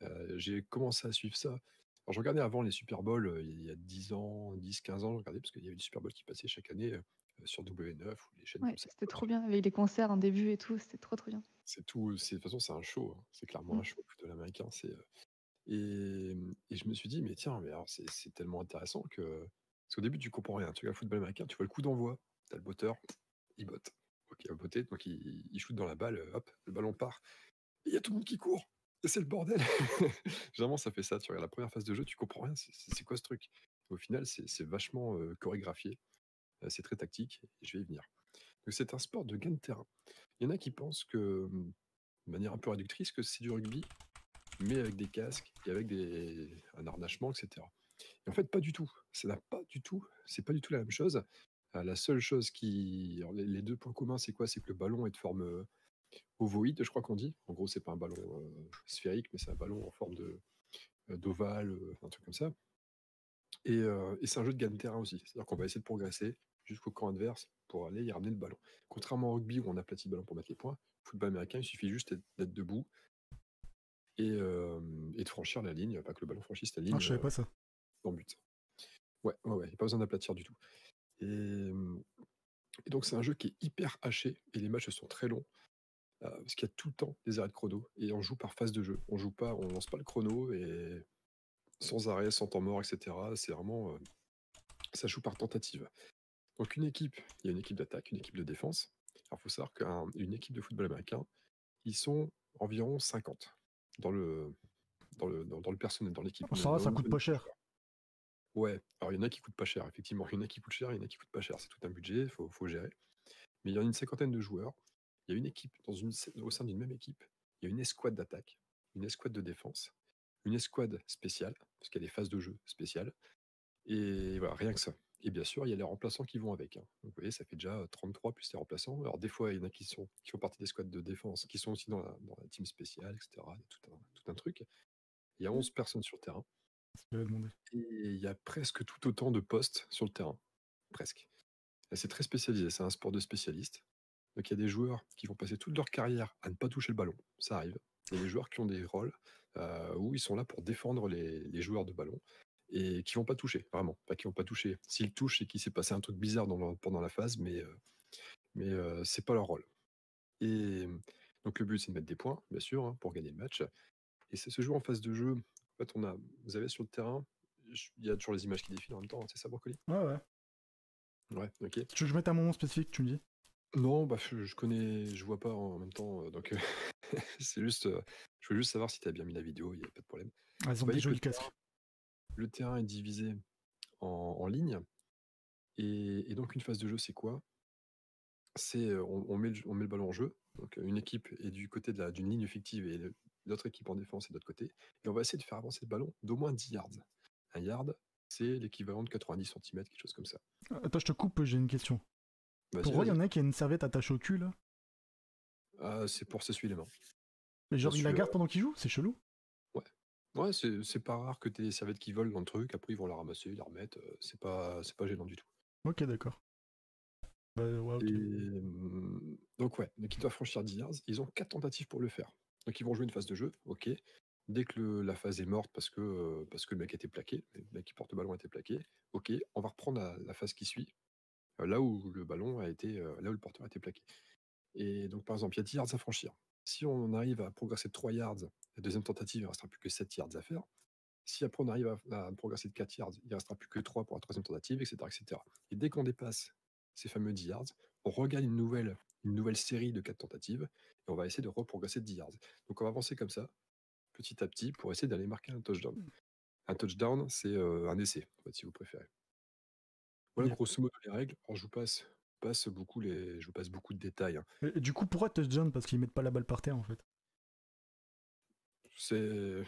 Euh, j'ai commencé à suivre ça. Alors, je regardais avant les Super Bowls euh, il y a 10 ans, 10, 15 ans, je regardais parce qu'il y avait des Super Bowls qui passaient chaque année euh, sur W9 ou les chaînes Ouais, comme ça. c'était trop bien, avec les concerts en début et tout, c'était trop trop bien. C'est tout, c'est, de toute façon, c'est un show, hein. c'est clairement Mm. un show, le football américain. C'est, et, et je me suis dit, mais tiens, mais alors c'est, c'est tellement intéressant que. Parce qu'au début, tu comprends rien. Tu regardes le football américain, tu vois le coup d'envoi, t'as le botteur, il botte. Ok, il va botter, donc il, il shoot dans la balle, euh, hop, le ballon part. Il y a tout le monde qui court. C'est le bordel. Généralement, ça fait ça. Tu regardes la première phase de jeu, tu comprends rien. C'est, quoi ce truc? Au final, c'est, vachement euh, chorégraphié. Euh, c'est très tactique. Et je vais y venir. Donc, c'est un sport de gain de terrain. Il y en a qui pensent que, de manière un peu réductrice, que c'est du rugby, mais avec des casques et avec des, un harnachement, etc. Et en fait, pas du tout. Ça n'a pas du tout. C'est pas du tout la même chose. Euh, la seule chose qui, alors, les, les deux points communs, c'est quoi? C'est que le ballon est de forme euh, ovoïde, je crois qu'on dit. En gros, c'est pas un ballon euh, sphérique, mais c'est un ballon en forme de d'ovale, un truc comme ça. Et, et c'est un jeu de gain de terrain aussi. C'est-à-dire qu'on va essayer de progresser jusqu'au camp adverse pour aller y ramener le ballon. Contrairement au rugby où on aplatit le ballon pour mettre les points, football américain, il suffit juste d'être- debout et, euh, et de franchir la ligne, pas que le ballon franchisse la ligne Ah, je savais euh, pas ça. Dans le but. Ouais, ouais, ouais, il n'y a pas besoin d'aplatir du tout. Et, et donc c'est un jeu qui est hyper haché et les matchs sont très longs. euh, parce qu'il y a tout le temps des arrêts de chrono et on joue par phase de jeu. On joue pas, on lance pas le chrono et sans arrêt, sans temps mort, etc. C'est vraiment, euh, ça joue par tentative. Donc une équipe, il y a une équipe d'attaque, une équipe de défense. Alors il faut savoir qu'une équipe de football américain, ils sont environ 50 dans le, dans le, dans, dans le personnel, dans l'équipe. Ça va, ça coûte pas cher. Ouais, alors il y en a qui coûtent pas cher, effectivement. Il y en a qui coûtent cher, il y en a qui coûtent pas cher. C'est tout un budget, il faut, faut gérer. Mais il y en a une cinquantaine de joueurs. Il y a une équipe, dans une, au sein d'une même équipe, il y a une escouade d'attaque, une escouade de défense, une escouade spéciale, parce qu'il y a des phases de jeu spéciales. Et voilà, rien que ça. Et bien sûr, il y a les remplaçants qui vont avec. hein. Donc vous voyez, ça fait déjà 33 plus les remplaçants. Alors des fois, il y en a qui, sont, qui font partie des squads de défense, qui sont aussi dans la, dans la team spéciale, etc. Il y a tout un, tout un truc. Il y a 11 personnes sur le terrain. Il y a presque tout autant de postes sur le terrain. Presque. C'est très spécialisé, c'est un sport de spécialistes. Donc il y a des joueurs qui vont passer toute leur carrière à ne pas toucher le ballon, ça arrive. Il y a des joueurs qui ont des rôles euh, où ils sont là pour défendre les, joueurs de ballon et qui vont pas toucher, vraiment, pas qui vont pas toucher. S'ils touchent, c'est qu'il s'est passé un truc bizarre pendant la phase, mais, euh, mais euh, c'est pas leur rôle. Et donc le but c'est de mettre des points, bien sûr, hein, pour gagner le match. Et ça se joue en phase de jeu. En fait, on a, vous avez sur le terrain, il y a toujours les images qui défilent en même temps, hein, c'est ça, Brocoli? Ouais, ouais. Ouais, ok. Tu veux que je mette un moment spécifique, tu me dis? Non, bah, je, je connais, je vois pas en même temps, euh, donc euh, c'est juste, euh, je voulais juste savoir si tu as bien mis la vidéo, il n'y a pas de problème. Ah, ils ont que le terrain, le terrain est divisé en, en lignes, et, et donc une phase de jeu, c'est quoi? C'est on, on met le, on met le ballon en jeu, donc une équipe est du côté de la- d'une ligne fictive et l'autre équipe en défense est de l'autre côté, et on va essayer de faire avancer le ballon d'au moins 10 yards. Un yard, c'est l'équivalent de 90 cm, quelque chose comme ça. Attends, je te coupe, j'ai une question. Pourquoi il y en a qui a une serviette attachée au cul là? Ah, c'est pour s'essuyer les mains. Et genre, il la garde pendant qu'il joue? C'est chelou. Ouais, c'est c'est pas rare que t'aies des serviettes qui volent dans le truc, après ils vont la ramasser, ils la remettent, euh, c'est pas, c'est pas gênant du tout. Ok, d'accord. Bah, ouais, ok. Et, hum, donc ouais, donc ils doivent franchir 10 yards, ils ont 4 tentatives pour le faire. Donc ils vont jouer une phase de jeu, ok. Dès que la phase est morte parce que, euh, le mec a été plaqué, le mec qui porte le ballon a été plaqué, ok, on va reprendre la, phase qui suit, euh, là où le ballon a été, euh, là où le porteur a été plaqué. Et donc par exemple, il y a 10 yards à franchir. Si on arrive à progresser de 3 yards, la deuxième tentative, il ne restera plus que 7 yards à faire. Si après on arrive à, à progresser de 4 yards, il ne restera plus que 3 pour la troisième tentative, etc. etc. Et dès qu'on dépasse ces fameux 10 yards, on regagne une nouvelle, une nouvelle série de 4 tentatives et on va essayer de reprogresser de 10 yards. Donc on va avancer comme ça, petit à petit, pour essayer d'aller marquer un touchdown. Un touchdown, c'est euh, un essai, en fait, si vous préférez. Voilà grosso modo les règles. Alors je vous passe, passe beaucoup les, je vous passe beaucoup de détails. hein. Et, du coup, pourquoi touchdown? Parce qu'ils mettent pas la balle par terre en fait. C'est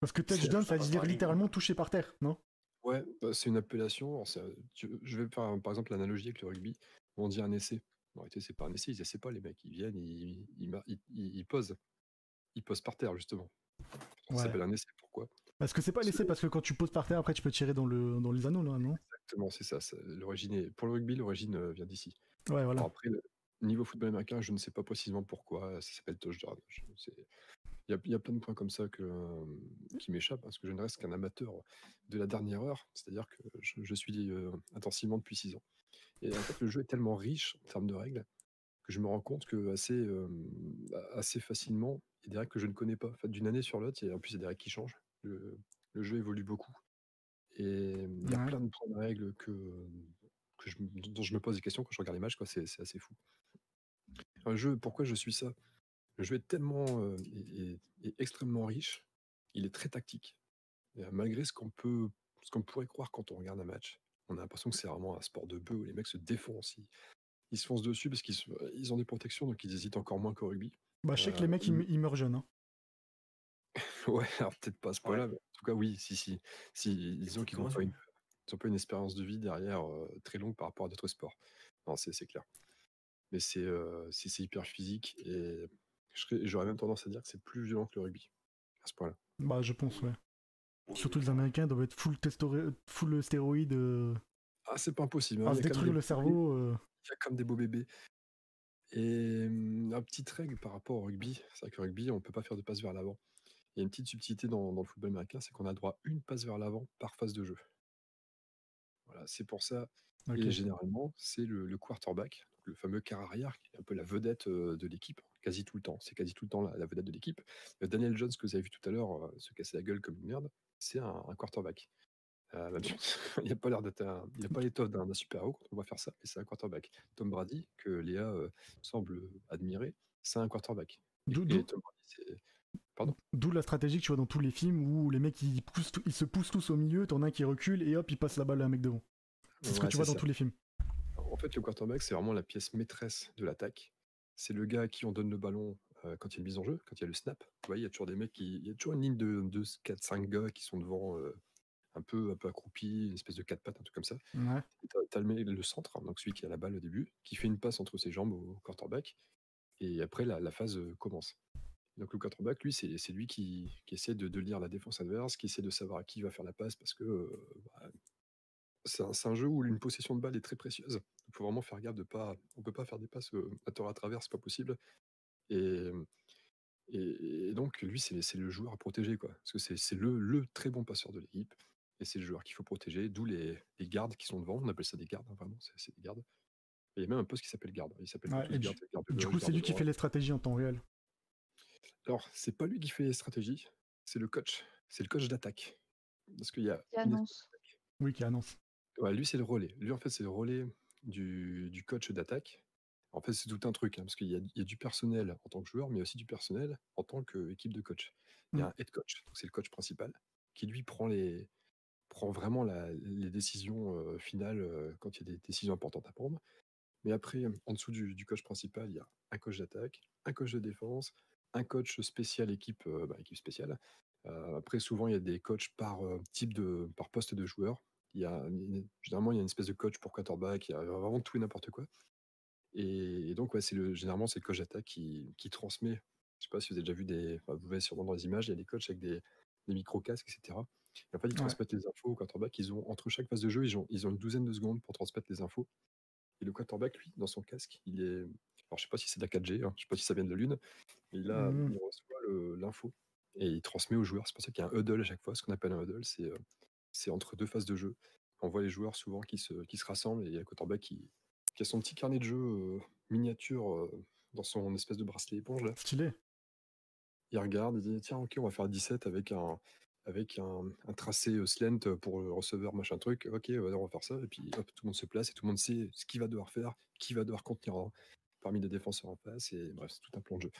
Parce que touchdown, ça veut dire littéralement touché par terre, non? Ouais, bah, c'est une appellation. alors je vais faire par exemple l'analogie avec le rugby, on dit un essai. En réalité, c'est pas un essai, ils essaient pas, les mecs. Ils viennent, ils, ils, mar- ils- ils- ils posent. Ils posent par terre, justement. Ça Ouais. s'appelle un essai. Pourquoi? Est-ce que c'est pas laissé parce que quand tu poses par terre, après tu peux tirer dans, le, dans les anneaux, là, non? Exactement, c'est ça. L'origine est... Pour le rugby, l'origine euh, vient d'ici. Ouais, voilà. Alors après, le niveau football américain, je ne sais pas précisément pourquoi ça s'appelle touchdown. Il y, a, il y a plein de points comme ça que, euh, qui m'échappent, parce que je ne reste qu'un amateur de la dernière heure, c'est-à-dire que je, je suis euh, intensivement depuis 6 ans. Et en fait, le jeu est tellement riche en termes de règles que je me rends compte que assez, euh, assez facilement, il y a des règles que je ne connais pas. En fait, d'une année sur l'autre, en plus, il y a des règles qui changent. Le, le jeu évolue beaucoup. Et il y a Ouais. plein de points de règles que, que je, me- dont je me pose des questions quand je regarde les matchs. C'est assez fou. Un jeu, pourquoi je suis ça? Le jeu est tellement euh, est- est- est extrêmement riche. Il est très tactique. Et, malgré ce qu'on peut, ce qu'on pourrait croire quand on regarde un match, on a l'impression que c'est vraiment un sport de bœuf où les mecs se défoncent. Ils, ils se foncent dessus parce qu'ils ils ont des protections, donc ils hésitent encore moins qu'au rugby. Bah, je sais que Euh, les mecs, ils, me- ils meurent jeunes. Hein. Ouais, alors peut-être pas à ce point-là, mais en tout cas, oui, si, si. si disons qu'ils n'ont pas, une, ils ont pas une espérance de vie derrière euh, très longue par rapport à d'autres sports. Non, c'est clair. Mais c'est euh, c'est hyper physique et j'aurais même tendance à dire que c'est plus violent que le rugby à ce point-là. Bah, je pense, ouais. Surtout les Américains doivent être full, full stéroïdes, euh, Ah, c'est pas impossible. hein, se détruire le cerveau. euh. Il y a comme des beaux bébés. Et hum, un petite règle par rapport au rugby, c'est vrai que le rugby, on peut pas faire de passe vers l'avant. Il y a une petite subtilité dans, dans le football américain, c'est qu'on a droit à une passe vers l'avant par phase de jeu. Voilà, c'est pour ça Ok. Et généralement, c'est le, le quarterback, le fameux quart arrière, qui est un peu la vedette euh, de l'équipe, quasi tout le temps. C'est quasi tout le temps la, la vedette de l'équipe. Daniel Jones, que vous avez vu tout à l'heure, se casser la gueule comme une merde, c'est un, un quarterback. Euh, même si il n'a pas l'air d'être un- il n'a pas l'étoffe d'un super-héros quand on va faire ça, mais c'est un quarterback. Tom Brady, que Léa euh, semble admirer, c'est un quarterback. D'où- la stratégie que tu vois dans tous les films où les mecs ils, poussent tout- ils se poussent tous au milieu, t'en as un qui recule et hop, il passe la balle à un mec devant. C'est ce que tu vois dans tous les films. En fait, le quarterback, c'est vraiment la pièce maîtresse de l'attaque. C'est le gars à qui on donne le ballon euh, quand il y a une mise en jeu, quand il y a le snap. Vous voyez, il y a toujours des mecs qui. Il y a toujours une ligne de 2, 4, 5 gars qui sont devant, euh, un, peu, un peu accroupis, une espèce de quatre pattes, un truc comme ça. Ouais. T'as, le, centre, donc celui qui a la balle au début, qui fait une passe entre ses jambes au quarterback. Et après, la, la phase euh, commence. Donc le quarterback, lui, c'est, lui qui, qui essaie de, de lire la défense adverse, qui essaie de savoir à qui il va faire la passe, parce que euh, bah, c'est un, jeu où une possession de balle est très précieuse. Il faut vraiment faire gaffe de pas. On peut pas faire des passes à tort à travers, c'est pas possible. Et, et, et donc lui, c'est, le joueur à protéger, quoi. Parce que c'est, le, le très bon passeur de l'équipe. Et c'est le joueur qu'il faut protéger, d'où les, les gardes qui sont devant. On appelle ça des gardes, hein, vraiment, c'est, des gardes. Et il y a même un poste qui s'appelle garde. Il s'appelle Ouais, du- garde, garde Du coup, c'est lui qui fait les stratégies en temps réel. Alors, c'est pas lui qui fait les stratégies, c'est le coach. C'est le coach d'attaque. Parce qu'il y a. Qui annonce. Oui, qui annonce. Ouais, lui, c'est le relais. Lui, en fait, c'est le relais du, du coach d'attaque. En fait, c'est tout un truc, hein, parce qu'il y, a- il y a du personnel en tant que joueur, mais aussi du personnel en tant qu'équipe de coach. Il y a Mm. un head coach, c'est le coach principal, qui lui prend les prend vraiment la- les décisions euh, finales euh, quand il y a des décisions importantes à prendre. Mais après, en dessous du, du coach principal, il y a un coach d'attaque, un coach de défense, un coach spécial équipe, euh, bah, équipe spéciale. Après, souvent, il y a des coachs par type de, par poste de joueur. Il y a, généralement, il y a une espèce de coach pour quarterback. Il y a vraiment tout et n'importe quoi. Et, et donc, ouais, c'est le, généralement, c'est le coach d'attaque qui, qui transmet. Je sais pas si vous avez déjà vu des. enfin, vous voyez sûrement dans les images, il y a des coachs avec des, des micro-casques, etc. Et en fait, ils Ouais. transmettent les infos au quarterback. Ils ont, entre chaque phase de jeu, ils ont, ils ont une douzaine de secondes pour transmettre les infos. Et le quarterback, lui, dans son casque, il est. Alors, je sais pas si c'est de la 4G, hein, je sais pas si ça vient de la Lune, mais il, a, il reçoit le- l'info et il transmet aux joueurs. C'est pour ça qu'il y a un huddle à chaque fois. Ce qu'on appelle un huddle, c'est euh, c'est entre deux phases de jeu. On voit les joueurs souvent qui se, qui se rassemblent et il y a le quarterback qui, qui a son petit carnet de jeu miniature dans son espèce de bracelet éponge là. Stylé. Il regarde, il dit tiens, ok, on va faire 17 avec un, avec un, un tracé slant pour le receveur, machin truc. Ok, on va faire ça. Et puis hop, tout le monde se place et tout le monde sait ce qu'il va devoir faire, qui va devoir contenir hein, parmi les défenseurs en face. Et bref, c'est tout un plan de jeu.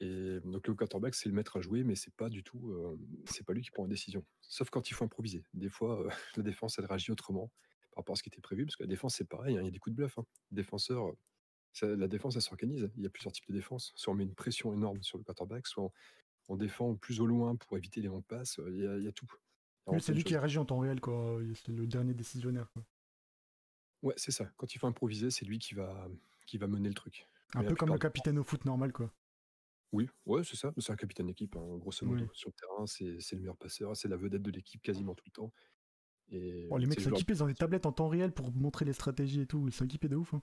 Et donc le quarterback, c'est le maître à jouer, mais c'est pas du tout, euh, c'est pas lui qui prend la décision. Sauf quand il faut improviser. Des fois, euh, la défense, elle réagit autrement par rapport à ce qui était prévu, parce que la défense, c'est pareil, hein, il y a des coups de bluff. Hein. Défenseur, euh, ça- la défense, elle s'organise. Il y a plusieurs types de défense. Soit on met une pression énorme sur le quarterback, soit on, on défend plus au loin pour éviter les longues passes. Il y a, il y a tout. Oui, c'est lui qui choses. réagit en temps réel, quoi. C'est le dernier décisionnaire. quoi. Ouais, c'est ça. Quand il faut improviser, c'est lui qui va, qui va mener le truc. Un Mais peu comme le capitaine au foot normal, quoi. Oui, ouais, c'est ça. C'est un capitaine d'équipe, hein, grosso modo. Oui. Sur le terrain, c'est le meilleur passeur, c'est la vedette de l'équipe quasiment tout le temps. Et Oh, les mecs équipés dans des tablettes en temps réel pour montrer les stratégies et tout. Ils sont équipés de ouf. hein.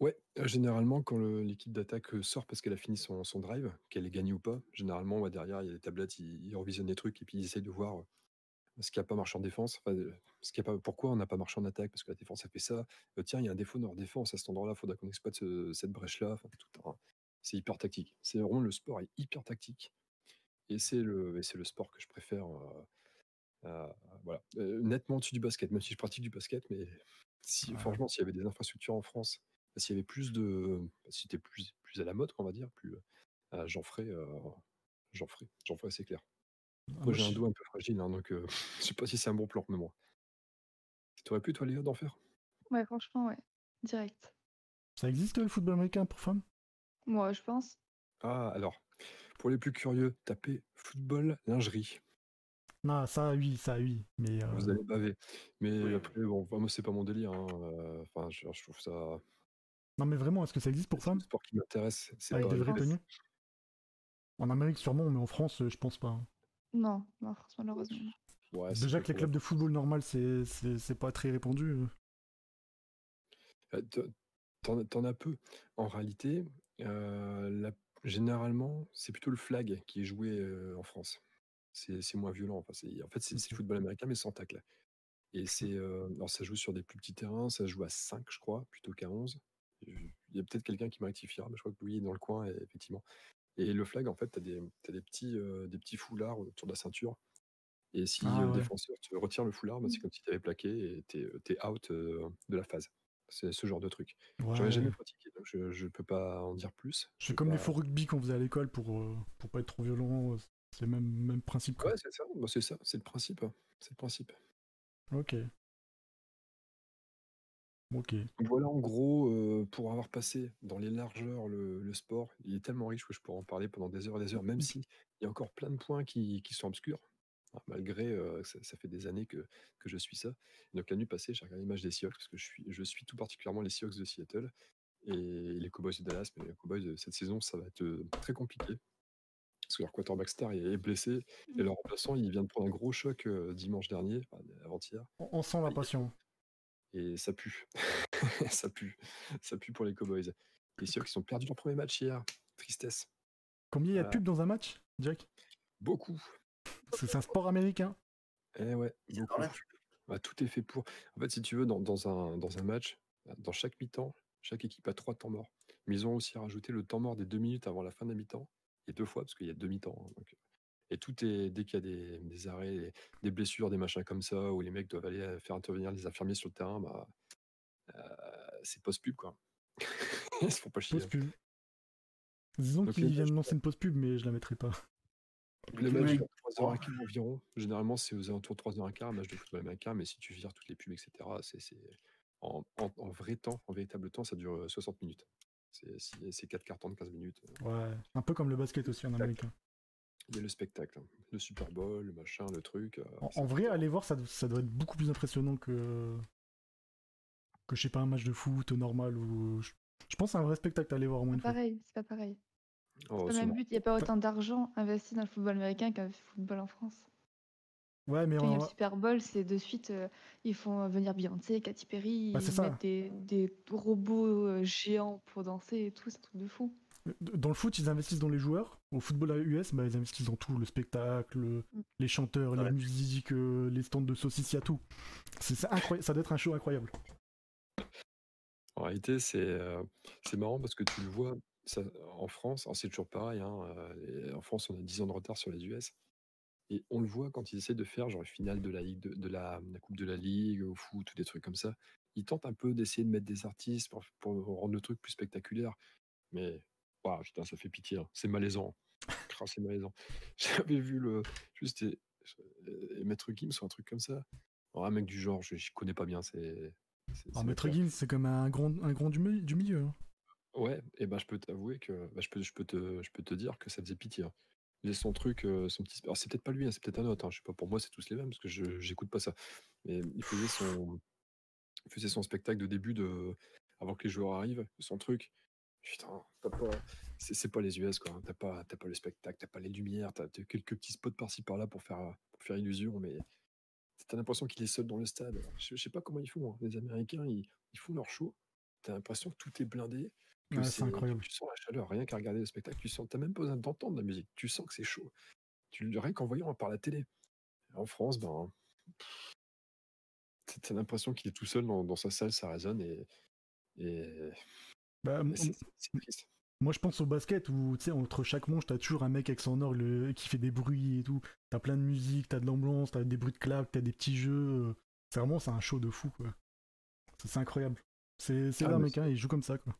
Ouais, euh, généralement, quand l'équipe d'attaque euh, sort parce qu'elle a fini son, son drive, qu'elle est gagnée ou pas, généralement, derrière, il y a des tablettes, ils, ils revisionnent les trucs et puis ils essayent de voir euh, ce qui n'a pas marché en défense, enfin, ce qui a pas, pourquoi on n'a pas marché en attaque, parce que la défense a fait ça. Euh, tiens, il y a un défaut dans leur défense, à cet endroit-là, il faudra qu'on exploite ce- cette brèche-là. Enfin, un- c'est hyper tactique. C'est vraiment le sport est hyper tactique. Et c'est le, et le sport que je préfère. euh, voilà. Euh, nettement au-dessus du basket, même si je pratique du basket, mais si, Ouais. franchement, s'il y avait des infrastructures en France, s'il y avait plus de. Si c'était plus, plus à la mode, on va dire, plus. euh, j'en ferais. euh, j'en ferais. J'en ferais, c'est clair. Ah, Moi, j'ai un dos un peu fragile, hein, donc euh, je sais pas si c'est un bon plan, mais moi. T'aurais pu, toi, Léa, d'en faire? Ouais, franchement, ouais. Direct. Ça existe le football américain pour femmes? Moi, je pense. Ah, alors, pour les plus curieux, tapez football lingerie. Non, ça oui, ça oui. Mais euh, Vous allez baver. Mais Oui. après, bon, enfin, moi, c'est pas mon délire. hein, euh, Enfin, je, je trouve ça. non, mais vraiment, est-ce que ça existe pour C'est le femmes sport qui m'intéresse. C'est avec pas. des vraies tenues En Amérique sûrement, mais en France, je pense pas. hein. Non, malheureusement. Ouais, c'est Déjà que les clubs de football normal, c'est c'est c'est pas très répandu. euh. Euh, T'en t'en as peu. En réalité, euh, la- généralement, c'est plutôt le flag qui est joué euh, en France. C'est moins violent. Enfin, en fait, c'est le football américain, mais sans tacle. Et c'est, euh, alors ça joue sur des plus petits terrains, ça joue à 5, je crois, plutôt qu'à 11. Il y a peut-être quelqu'un qui me rectifiera, mais je crois que Louis est dans le coin, et- effectivement. Et le flag, en fait, tu as des, t'as des, petits, euh, des petits foulards autour de la ceinture. Et si Ah euh, le ouais. défenseur te retire le foulard, bah, c'est comme si tu avais plaqué et tu es, out euh, de la phase. C'est ce genre de truc. J'en ai Ouais. jamais pratiqué, donc je ne peux pas en dire plus. C'est comme les faux rugby qu'on faisait à l'école pour, euh, pour pas être trop violent. C'est le même, même principe. Quoi. Ouais, c'est ça, bah, c'est ça, c'est le principe. C'est le principe. Ok. Ok. Donc voilà, en gros, euh, pour avoir passé dans les largeurs le, le sport, il est tellement riche que je pourrais en parler pendant des heures et des heures, même s'il y a encore plein de points qui, qui sont obscurs, hein, malgré euh, que ça, ça fait des années que, que je suis ça. Donc la nuit passée, j'ai regardé l'image des Seahawks, parce que je suis, je suis tout particulièrement les Seahawks de Seattle et les Cowboys de Dallas, mais les Cowboys de cette saison, ça va être euh, très compliqué. Parce que leur quarterback star est est blessé et leur remplaçant, il vient de prendre un gros choc euh, dimanche dernier, enfin, avant-hier. On, on sent la passion. Et ça pue. ça pue. Ça pue pour les Cowboys. Les Seahawks ils ont perdu leur premier match hier. Tristesse. Combien il y a de pubs dans un match, Jack? Beaucoup. C'est un sport américain. Eh ouais, beaucoup. Bah, tout est fait pour. En fait, si tu veux, dans, dans un, dans un match, dans chaque mi-temps, chaque équipe a trois temps morts. Mais ils ont aussi rajouté le temps mort des deux minutes avant la fin de la mi-temps. Et deux fois, parce qu'il y a deux mi-temps. hein, donc. Et tout est, dès qu'il y a des, des arrêts, des- des blessures, des machins comme ça, où les mecs doivent aller euh, faire intervenir les infirmiers sur le terrain, bah, euh, c'est post-pub, quoi. Ils se font pas chier. Pause pub. Disons qu'ils matchs, de lancer une pause pub, mais je la mettrai pas. Les Oui. matchs durent 3h15 environ. Généralement, c'est aux alentours de 3h15, un match de football américain, mais si tu vires toutes les pubs, etc., c'est, c'est- en, en- en vrai temps, en véritable temps, ça dure euh, 60 minutes. C'est, c'est, c'est 4 quarts temps de 15 minutes. Ouais. Un peu comme le basket aussi en américain. Il y a le spectacle, hein. le Super Bowl, le machin, le truc. euh, En, c'est en vrai, aller voir, ça, do- ça doit être beaucoup plus impressionnant que. que je sais pas, un match de foot normal ou. Je, je pense à un vrai spectacle à aller voir au moins une Pas fois. pareil, c'est pas pareil. Oh, C'est pas le sûrement. même but, il n'y a pas autant d'argent investi dans le football américain qu'un football en France. Ouais, mais en- le Super Bowl, c'est de suite, euh, ils font venir Beyoncé, Katy Perry, Bah, ils ça. mettent des, des robots euh, géants pour danser et tout, c'est un truc de fou. dans le foot, ils investissent dans les joueurs. Au football US, bah, ils investissent dans tout le spectacle, Mm. les chanteurs, la musique, euh, les stands de saucisses, il y a tout. C'est c'est incroyable. Ça doit être un show incroyable. En réalité, c'est euh, c'est marrant parce que tu le vois ça, en France, alors c'est toujours pareil, hein, euh, en France, on a 10 ans de retard sur les US. Et on le voit quand ils essaient de faire genre une finale de la Ligue de, de la, la Coupe de la Ligue au foot ou des trucs comme ça. Ils tentent un peu d'essayer de mettre des artistes pour, pour rendre le truc plus spectaculaire. Mais waouh, putain, ça fait pitié. hein. C'est malaisant. Ah, c'est malaisant. J'avais vu le juste et, et Maître Gims ou un truc comme ça. Alors, un mec du genre, je, je connais pas bien. C'est c'est Maître. Gims, c'est comme un grand, un grand du milieu. hein. Ouais, et ben je peux t'avouer que bah, je peux je peux te je peux te dire que ça faisait pitié. hein. Il faisait son truc, son petit. Alors c'est peut-être pas lui, hein, c'est peut-être un autre. hein, Je sais pas. Pour moi, c'est tous les mêmes parce que je j'écoute pas ça. Mais il faisait son faisait son spectacle de début de avant que les joueurs arrivent, son truc. Putain, t'as pas c'est pas les US, quoi. hein. T'as pas, t'as pas le spectacle, t'as pas les lumières, t'as t'as quelques petits spots par-ci par-là pour faire, euh, pour faire illusion, mais t'as l'impression qu'il est seul dans le stade. Je, je sais pas comment ils font. hein. Les Américains, ils, ils font leur show. T'as l'impression que tout est blindé. Que Ouais, c'est incroyable. Tu sens la chaleur, rien qu'à regarder le spectacle, tu sens, t'as même pas besoin d'entendre la musique. Tu sens que c'est chaud. Tu, rien qu'en voyant par la télé. En France, ben, t'as l'impression qu'il est tout seul dans, dans sa salle, ça résonne et, et Bah, c'est triste. Moi, je pense au basket où, tu sais, entre chaque manche, t'as toujours un mec avec son orgue qui fait des bruits et tout. T'as plein de musique, t'as de l'ambiance, t'as des bruits de claques, t'as des petits jeux. euh. C'est vraiment, c'est un show de fou, quoi. C'est incroyable. C'est Ah, mais Américains, ils jouent comme ça, quoi.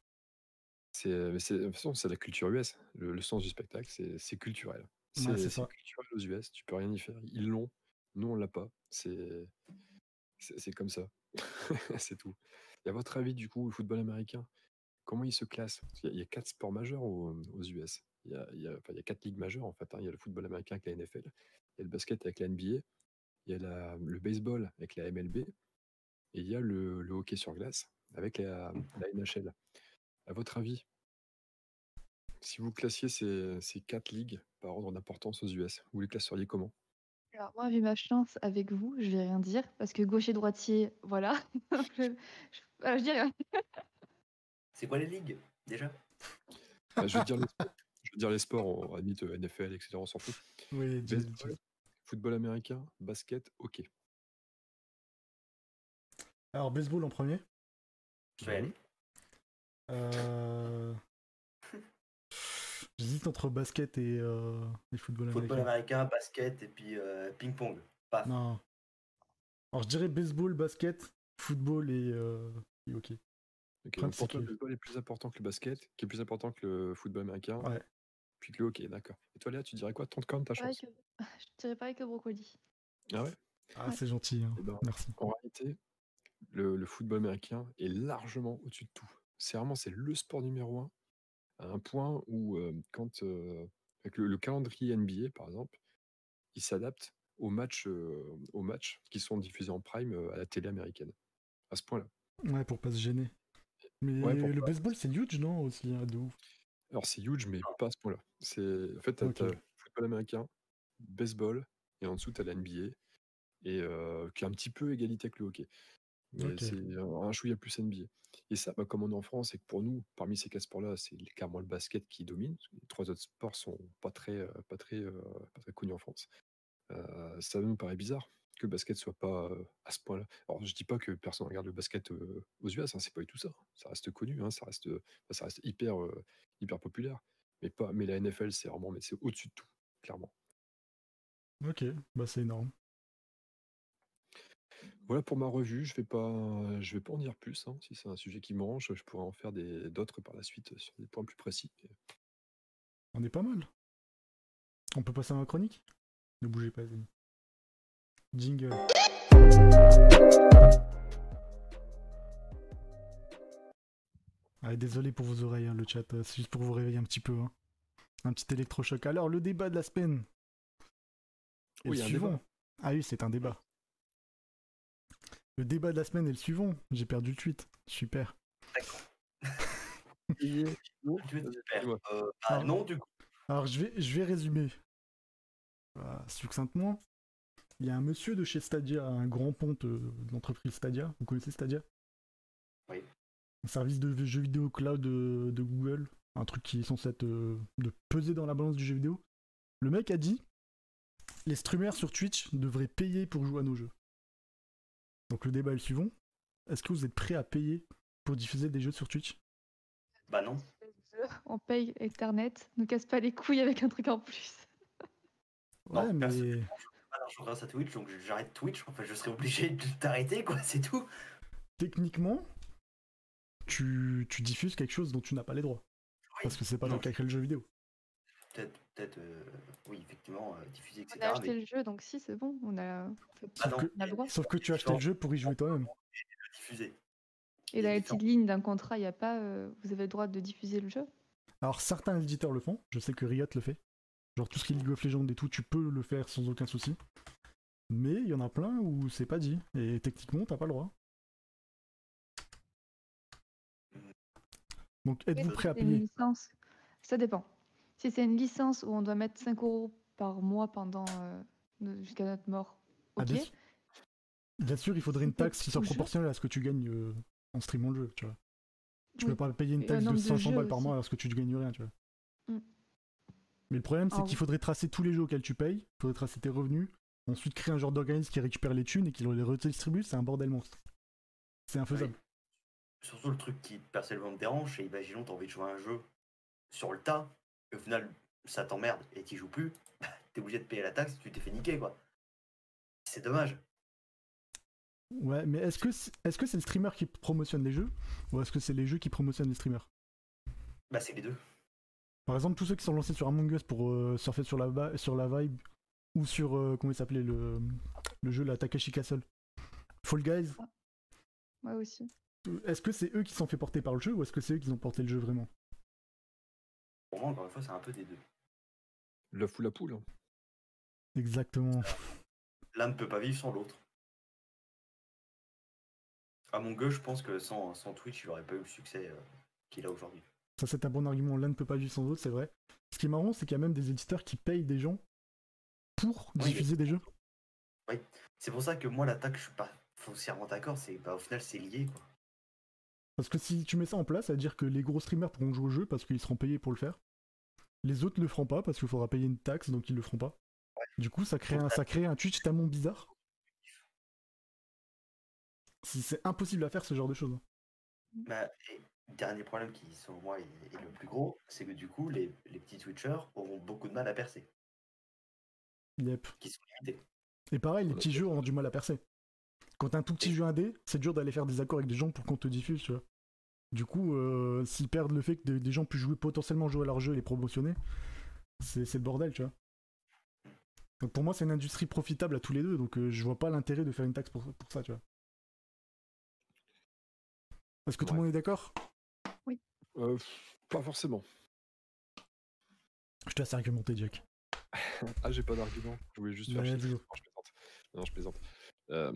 C'est, mais c'est, de toute façon, c'est la culture US. Le, le sens du spectacle, c'est, c'est culturel. C'est, c'est c'est ça. culturel aux US. Tu peux rien y faire. Ils l'ont. Nous, on l'a pas. C'est, c'est, comme ça. c'est tout. Et à votre avis, du coup, le football américain, comment il se classe? Y, a, il y a quatre sports majeurs aux, aux US. Il y, a, il, y a, enfin, il y a quatre ligues majeures, en fait. hein. Il y a le football américain avec la NFL. Il y a le basket avec la NBA. Il y a la- le baseball avec la MLB. Et il y a le, le hockey sur glace avec la, la NHL. À votre avis, si vous classiez ces, ces quatre ligues par ordre d'importance aux US, vous les classeriez comment? Alors moi, vu ma chance avec vous, je vais rien dire parce que gaucher droitier, voilà. je, je- je dis rien. C'est quoi les ligues déjà? Bah, je, veux dire les sports, je veux dire les sports, on admite euh, NFL, etc. On s'en fout. Oui, Baseball, football américain, basket, hockey. Alors, baseball en premier. Je vais y aller. Euh... J'hésite entre basket et, euh, et football Football américain. américain, basket et puis euh, ping-pong. Paf. Non. Alors, je dirais baseball, basket, football et, euh, et hockey. Donc pour toi, le baseball est plus important que le basket, qui est plus important que le football américain, Ouais. puis que le hockey, d'accord. Et toi, Léa, tu dirais quoi Tente quand même ta chance? Je dirais pareil que brocoli. Ah ouais? Ah, Ouais. c'est gentil. hein. Eh ben, Merci. En réalité, le, le football américain est largement au-dessus de tout. C'est vraiment c'est le sport numéro un, à un point où euh, quand euh, avec le, le calendrier NBA par exemple, il s'adapte aux matchs, euh, aux matchs qui sont diffusés en prime à la télé américaine. À ce point-là. Ouais, pour pas se gêner. Mais Ouais, le pas- baseball, c'est huge, non Aussi, hein, de ouf? Alors c'est huge, mais pas à ce point-là. C'est en fait t'as, Ok. t'as football américain, baseball, et en dessous t'as la NBA, et euh, qui est un petit peu égalité avec le hockey. C'est un chouïa plus NBA. Et ça, bah, comme on est en France, et que pour nous, parmi ces quatre sports-là, c'est clairement le basket qui domine. parce que Les trois autres sports sont pas très, euh, pas très, euh, pas très connus en France. Euh, ça nous paraît bizarre que le basket soit pas euh, à ce point-là. Alors je dis pas que personne regarde le basket euh, aux US, hein, c'est pas du tout ça. Ça reste connu, hein, ça reste, ça reste hyper, hyper populaire. Mais pas, mais la NFL, c'est vraiment, mais c'est au-dessus de tout, clairement. Ok, bah c'est énorme. Voilà pour ma revue. Je vais pas, je vais pas en dire plus. hein. Si c'est un sujet qui me branche, je pourrais en faire des d'autres par la suite sur des points plus précis. On est pas mal. On peut passer à ma chronique? Ne bougez pas, amis. Jingle. Ah, désolé pour vos oreilles, hein, le chat. euh, C'est juste pour vous réveiller un petit peu. hein. Un petit électrochoc. Alors, le débat de la semaine. Oui, le suivant. débat. Ah oui, c'est un débat. Le débat de la semaine est le suivant. J'ai perdu le tweet. Super. Dis-moi. euh, bah, Non. non, du coup. Alors, je vais, je vais résumer. Voilà, succinctement. Il y a un monsieur de chez Stadia, un grand ponte euh, de l'entreprise Stadia. Vous connaissez Stadia? Oui. Un service de jeux vidéo cloud de, de Google. Un truc qui est censé être, euh, de peser dans la balance du jeu vidéo. Le mec a dit les streamers sur Twitch devraient payer pour jouer à nos jeux. Donc le débat est le suivant. Est-ce que vous êtes prêt à payer pour diffuser des jeux sur Twitch? Bah non. On paye Ethernet, nous casse pas les couilles avec un truc en plus. Non, Ouais, mais personne. Pas d'argent grâce à Twitch, donc j'arrête Twitch. Enfin, je serais obligé de t'arrêter, quoi, c'est tout. techniquement, tu, tu diffuses quelque chose dont tu n'as pas les droits. Oui. Parce que c'est pas Non. le cas que le jeu vidéo. Peut-être, peut-être, euh, oui, effectivement, euh, diffuser, On etc. a acheté mais le jeu, donc si, c'est bon. On a, Ah Sauf, non, que, on a le droit. sauf que tu as acheté le jeu pour y jouer toi-même. diffuser. Et différent. petites lignes d'un contrat, il n'y a pas. euh, vous avez le droit de diffuser le jeu? Alors certains éditeurs le font, je sais que Riot le fait. Genre tout ce qui est League of Legends et tout, tu peux le faire sans aucun souci. Mais il y en a plein où c'est pas dit. Et techniquement, t'as pas le droit. Donc êtes-vous prêt à payer? Ça dépend. Si c'est une licence où on doit mettre 5 euros par mois pendant euh, jusqu'à notre mort, Ah, ok. bien sûr. Bien sûr, il faudrait une taxe qui soit proportionnelle à ce que tu gagnes euh, en streamant le jeu, tu vois. Tu Oui. peux pas payer une taxe de nombre de 500 jeux balles par mois alors que tu ne gagnes rien, tu vois. Mm. Mais le problème, c'est Ah qu'il faudrait tracer tous les jeux auxquels tu payes, il faudrait tracer tes revenus, ensuite créer un genre d'organisme qui récupère les thunes et qui les redistribue, c'est un bordel monstre. C'est infaisable. Surtout le truc qui personnellement me dérange, c'est imaginons t'as envie de jouer à un jeu sur le tas, et au final ça t'emmerde et t'y joues plus, t'es obligé de payer la taxe, tu t'es fait niquer quoi. C'est dommage. Ouais, mais est-ce que c'est est -ce c'est le streamer qui promotionne les jeux ou est-ce que c'est les jeux qui promotionnent les streamers? Bah c'est les deux. Par exemple, tous ceux qui sont lancés sur Among Us pour euh, surfer sur la, va- sur la vibe ou sur, euh, comment il s'appelait, le, le jeu, la Takashi Castle. Fall Guys, Moi aussi. est-ce que c'est eux qui sont fait porter par le jeu ou est-ce que c'est eux qui ont porté le jeu vraiment? Pour moi encore une fois c'est un peu des deux. La foule à poule. hein. Exactement. L'un ne peut pas vivre sans l'autre. À mon gueule, je pense que sans, sans Twitch, il aurait pas eu le succès euh, qu'il a aujourd'hui. Ça, c'est un bon argument. L'un ne peut pas vivre sans l'autre, c'est vrai. Ce qui est marrant, c'est qu'il y a même des éditeurs qui payent des gens pour Oui. diffuser des jeux. C'est pour ça que moi l'attaque, je suis pas foncièrement d'accord, c'est bah, au final c'est lié quoi. Parce que si tu mets ça en place, ça veut dire que les gros streamers pourront jouer au jeu parce qu'ils seront payés pour le faire. Les autres ne le feront pas parce qu'il faudra payer une taxe, donc ils le feront pas. Du coup, ça crée un, ça crée un Twitch tellement bizarre. C'est impossible à faire ce genre de choses. Bah, et dernier problème qui selon moi est, est le plus gros, c'est que du coup les, les petits Twitchers auront beaucoup de mal à percer, Yep. qui sont limités. Et pareil, les petits jeux ont du mal à percer. Quand t'as un tout petit Et- jeu indé, c'est dur d'aller faire des accords avec des gens pour qu'on te diffuse, tu vois. Du coup, euh, s'ils perdent le fait que des, des gens puissent jouer, potentiellement jouer à leur jeu et les promotionner, c'est le bordel, tu vois. Donc pour moi, c'est une industrie profitable à tous les deux, donc euh, je vois pas l'intérêt de faire une taxe pour, pour ça, tu vois. Est-ce que tout le monde est d'accord? Euh, pff, pas forcément. Je te laisse argumenter, Jack. Ah, j'ai pas d'argument. Je voulais juste faire chier. vas-y. Non, je plaisante. Non, je plaisante. Euh,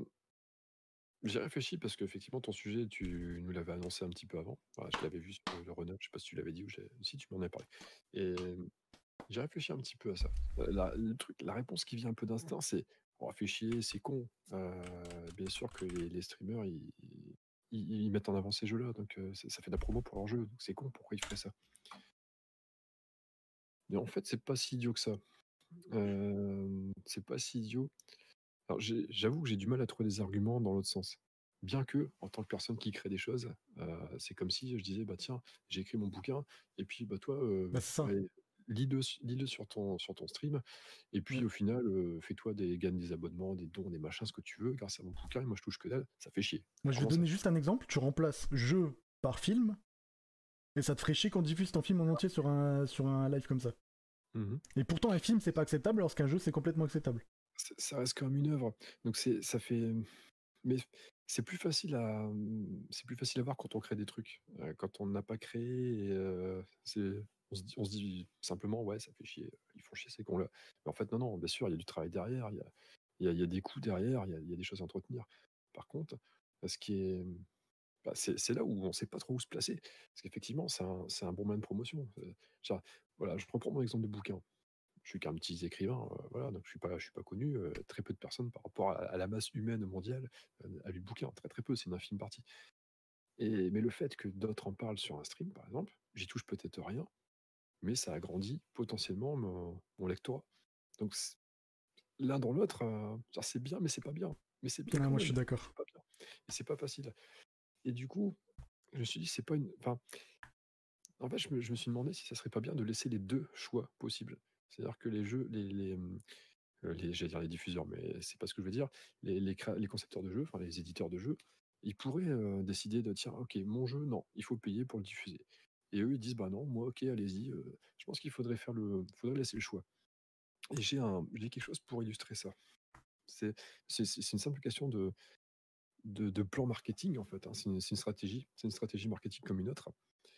J'y réfléchis parce qu'effectivement, ton sujet, tu nous l'avais annoncé un petit peu avant. Je l'avais vu sur le runner. Je sais pas si tu l'avais dit ou j'ai- si tu m'en avais parlé. Et j'ai réfléchi un petit peu à ça. Euh, La, le truc, la réponse qui vient un peu d'instinct, c'est on fait chier, c'est con. Euh, bien sûr que les, streamers, ils, mettent en avant ces jeux-là, donc euh, ça ça fait de la promo pour leur jeu. Donc c'est con, pourquoi ils feraient ça? Mais en fait, c'est pas si idiot que ça. Euh, c'est pas si idiot. Alors, j'avoue que j'ai du mal à trouver des arguments dans l'autre sens. Bien que, en tant que personne qui crée des choses, euh, c'est comme si je disais, bah tiens, j'ai écrit mon bouquin, et puis bah toi, euh, Bah, ouais, lis-le lis-le sur ton, sur ton stream, et puis Ouais. au final, euh, fais-toi des, gagne des abonnements, des dons, des machins, ce que tu veux, grâce à mon bouquin, et moi je touche que dalle, ça fait chier. Moi, je vais ça donner juste un exemple. Tu remplaces jeu par film, et ça te ferait chier qu'on diffuse ton film en entier sur un, sur un live comme ça. Mhm. Et pourtant, un film, c'est pas acceptable, alors qu'un jeu, c'est complètement acceptable. Ça reste quand même une œuvre. Donc c'est ça fait mais c'est plus facile à c'est plus facile à voir quand on crée des trucs. Quand on n'a pas créé c'est on se dit, simplement ouais ça fait chier, ils font chier ces cons là. Mais en fait non non, bien sûr, il y a du travail derrière, il y a il y des coûts derrière, il y a, y a des choses à entretenir. Par contre, ce qui est bah, c'est là où on sait pas trop où se placer. Parce qu'effectivement, c'est un, c'est un bon moyen de promotion. Voilà, je reprends mon exemple de bouquin je suis qu'un petit écrivain, euh, voilà, donc je suis pas, je suis pas connu. euh, très peu de personnes par rapport à, à la masse humaine mondiale euh, a lu bouquin, très très peu, c'est une infime partie. Et mais le fait que d'autres en parlent sur un stream, par exemple, j'y touche peut-être rien, mais ça agrandit potentiellement mon, mon lectorat. Donc l'un dans l'autre, euh, c'est bien, mais c'est pas bien. Mais c'est bien. Moi, je suis d'accord. c'est pas bien. Et c'est pas facile. Et du coup, je me suis dit, c'est pas une. Enfin, en fait, je me, je me suis demandé si ça serait pas bien de laisser les deux choix possibles. C'est-à-dire que les jeux, les, j'allais dire les diffuseurs, mais c'est pas ce que je veux dire, les, les, concepteurs de jeux, enfin les éditeurs de jeux, ils pourraient décider de tiens, ok, mon jeu, non, il faut payer pour le diffuser. Et eux, ils disent, bah non, moi, ok, allez-y, je pense qu'il faudrait faire le, faudrait laisser le choix. Et j'ai quelque chose pour illustrer ça. C'est, une simple question de, de, plan marketing en fait. hein. C'est une, stratégie, c'est une stratégie marketing comme une autre.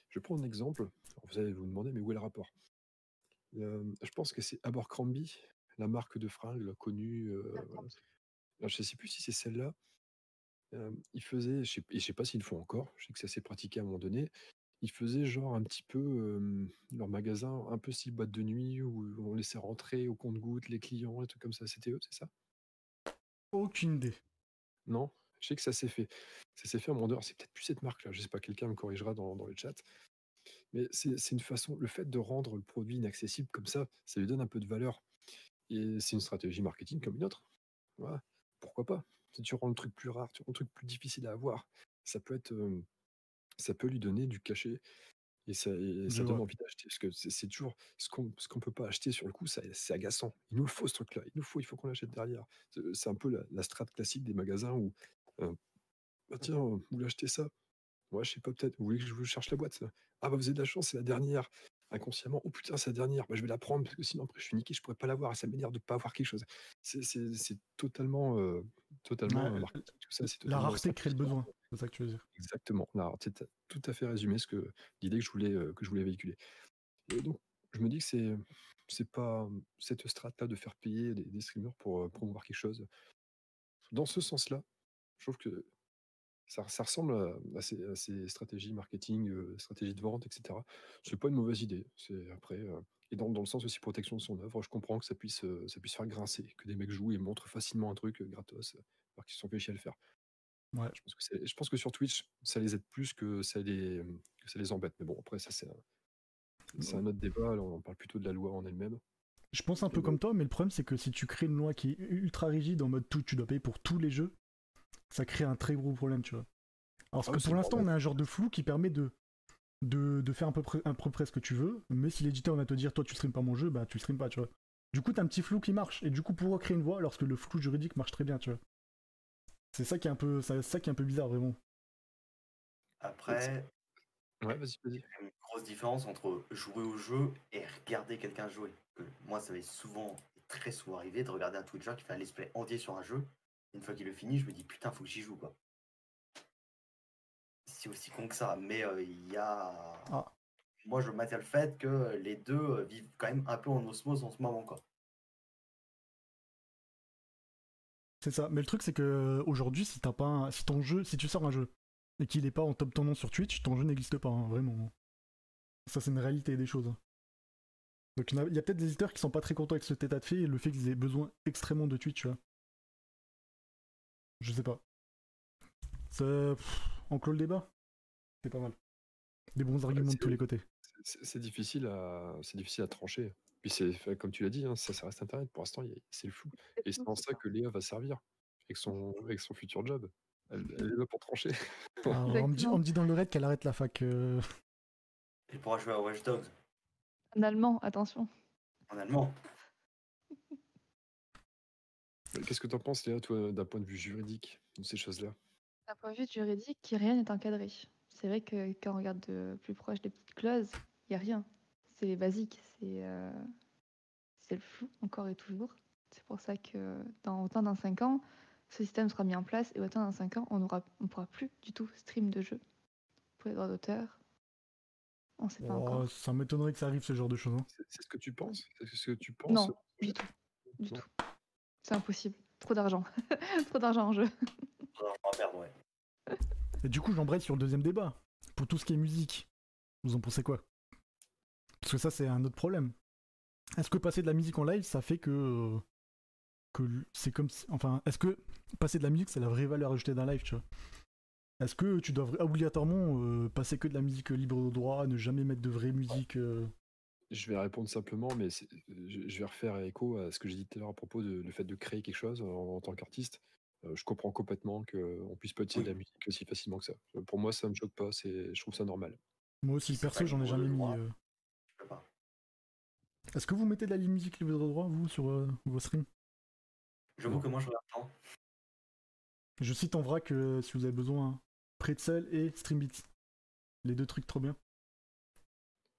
Je prends un exemple. Vous allez vous demander, mais où est le rapport? Je pense que c'est Abercrombie, la marque de fringues connue. euh, voilà. Alors, je ne sais plus si c'est celle-là. Ils faisaient, je sais, je sais pas s'ils le font encore. Je sais que ça s'est pratiqué à un moment donné. ils faisaient genre un petit peu leur magasin, un peu si boîte de nuit où on laissait rentrer au compte-gouttes les clients et tout comme ça. C'était eux, c'est ça? Aucune idée. Non Je sais que ça s'est fait. Ça s'est fait à Mondeur. C'est peut-être plus cette marque-là. Je sais pas, quelqu'un me corrigera dans, dans le chat. Mais c'est une façon, le fait de rendre le produit inaccessible comme ça, ça lui donne un peu de valeur. Et c'est une stratégie marketing comme une autre. Voilà. Pourquoi pas? Si tu rends le truc plus rare, tu rends le truc plus difficile à avoir, ça peut être, euh, ça peut lui donner du cachet et ça, et Je ça donne envie d'acheter. Parce que c'est toujours ce qu'on ce qu'on peut pas acheter sur le coup, c'est agaçant. Il nous faut ce truc-là. Il nous faut, il faut qu'on l'achète derrière. C'est un peu la, la strate classique des magasins où, euh, bah tiens, vous voulez acheter ça? Ouais, je sais pas, peut-être. Vous voulez que je vous cherche la boîte ça? Ah bah vous avez de la chance, c'est la dernière. Inconsciemment, oh putain, c'est la dernière, bah, je vais la prendre parce que sinon après je suis niqué, je pourrais pas l'avoir ça m'énerve de pas avoir quelque chose. C'est totalement, euh, totalement Ouais, euh, marketing, tout ça, c'est La totalement rareté crée le besoin, c'est ça que tu veux dire. Exactement. La rareté, tout à fait résumé ce que l'idée que je voulais euh, que je voulais véhiculer. Et donc je me dis que c'est c'est pas cette strate là de faire payer des, des streamers pour euh, promouvoir quelque chose. Dans ce sens-là, je trouve que ça, ça ressemble à, à ces, à ces stratégies marketing, euh, stratégies de vente, etc. C'est pas une mauvaise idée. C'est après euh, et dans, dans le sens aussi protection de son œuvre, je comprends que ça puisse euh, ça puisse faire grincer, que des mecs jouent et montrent facilement un truc gratos, alors qu'ils se sont fait chier à le faire. Ouais. Je pense que, je pense que sur Twitch, ça les aide plus que ça les, que ça les embête. Mais bon, après, ça, c'est un, c'est un autre débat. On parle plutôt de la loi en elle-même. Je pense un peu comme toi, mais le problème c'est que si tu crées une loi qui est ultra rigide en mode tout, tu dois payer pour tous les jeux, ça crée un très gros problème, tu vois. Alors Ah que oui, pour l'instant, on a un genre de flou qui permet de, de, de faire à peu, près, à peu près ce que tu veux, mais si l'éditeur va te dire toi tu streames pas mon jeu, bah tu le streames pas, tu vois. Du coup, t'as un petit flou qui marche, et du coup, pour créer une voie, lorsque le flou juridique marche très bien, tu vois? C'est ça qui est un peu, c'est ça qui est un peu bizarre, vraiment. Après, Ouais, vas-y, vas-y. il y a une grosse différence entre jouer au jeu et regarder quelqu'un jouer. Que moi, ça m'est souvent, très souvent arrivé de regarder un Twitcher qui fait un let's play entier sur un jeu. Une fois qu'il le finit, je me dis putain, faut que j'y joue quoi. C'est aussi con que ça, mais euh, il y a. Ah. Moi, je maintiens le fait que les deux euh, vivent quand même un peu en osmose en ce moment quoi. C'est ça. Mais le truc, c'est que aujourd'hui, si t'as pas, un- si ton jeu, si tu sors un jeu et qu'il est pas en top tendance sur Twitch, ton jeu n'existe pas, hein, vraiment. Ça, c'est une réalité des choses. Donc, il y en a, il y a peut-être des éditeurs qui sont pas très contents avec ce état de fait et le fait qu'ils aient besoin extrêmement de Twitch, tu vois. Je sais pas. Ça, pff, on clôt le débat? C'est pas mal. Des bons arguments de tous les côtés. C'est difficile à, c'est difficile à trancher. Puis c'est, comme tu l'as dit, hein, ça, ça reste Internet. Pour l'instant, il y a- c'est le flou. Et c'est en ça que Léa va servir avec son, avec son futur job. Elle, elle est là pour trancher. Alors, on, me dit, Exactement. on me dit dans le raid qu'elle arrête la fac. euh, Il pourra jouer à Watch Dogs En allemand, attention. en allemand. Qu'est-ce que tu en penses, Léa, toi, d'un point de vue juridique, de ces choses-là? D'un point de vue juridique, rien n'est encadré. C'est vrai que quand on regarde de plus proche les petites clauses, il n'y a rien. C'est basique, c'est euh, c'est le flou encore et toujours. C'est pour ça que dans autant dans 5 ans, ce système sera mis en place et autant dans 5 ans, on ne on pourra plus du tout stream de jeu. Pour les droits d'auteur, on ne sait pas oh, encore. ça m'étonnerait que ça arrive ce genre de choses. hein. C'est c'est ce que tu penses? C'est ce que tu penses? Non, du tout. Du Non. tout. C'est impossible. Trop d'argent. Trop d'argent en jeu. On va perdre, ouais. Et du coup, j'embraye sur le deuxième débat. Pour tout ce qui est musique, vous en pensez quoi? Parce que ça, c'est un autre problème. Est-ce que passer de la musique en live, ça fait que. euh, que c'est comme. si- Enfin, est-ce que passer de la musique, c'est la vraie valeur ajoutée d'un live, tu vois? Est-ce que tu dois obligatoirement euh, passer que de la musique libre de droit, ne jamais mettre de vraie musique euh, Je vais répondre simplement, mais c'est- je, vais refaire écho à ce que j'ai dit tout à l'heure à propos de le fait de créer quelque chose en, en tant qu'artiste. Euh, je comprends complètement qu'on puisse pas utiliser de la musique aussi facilement que ça. Euh, Pour moi, ça me choque pas, je trouve ça normal. Moi aussi, perso, j'en ai jamais mis. euh. Je peux pas. Est-ce que vous mettez de la musique libre de droit, vous, sur euh, vos streams? J'avoue que moi je regarde pas. Je cite en vrac euh, si vous avez besoin Pretzel et Streambeats. Les deux trucs trop bien.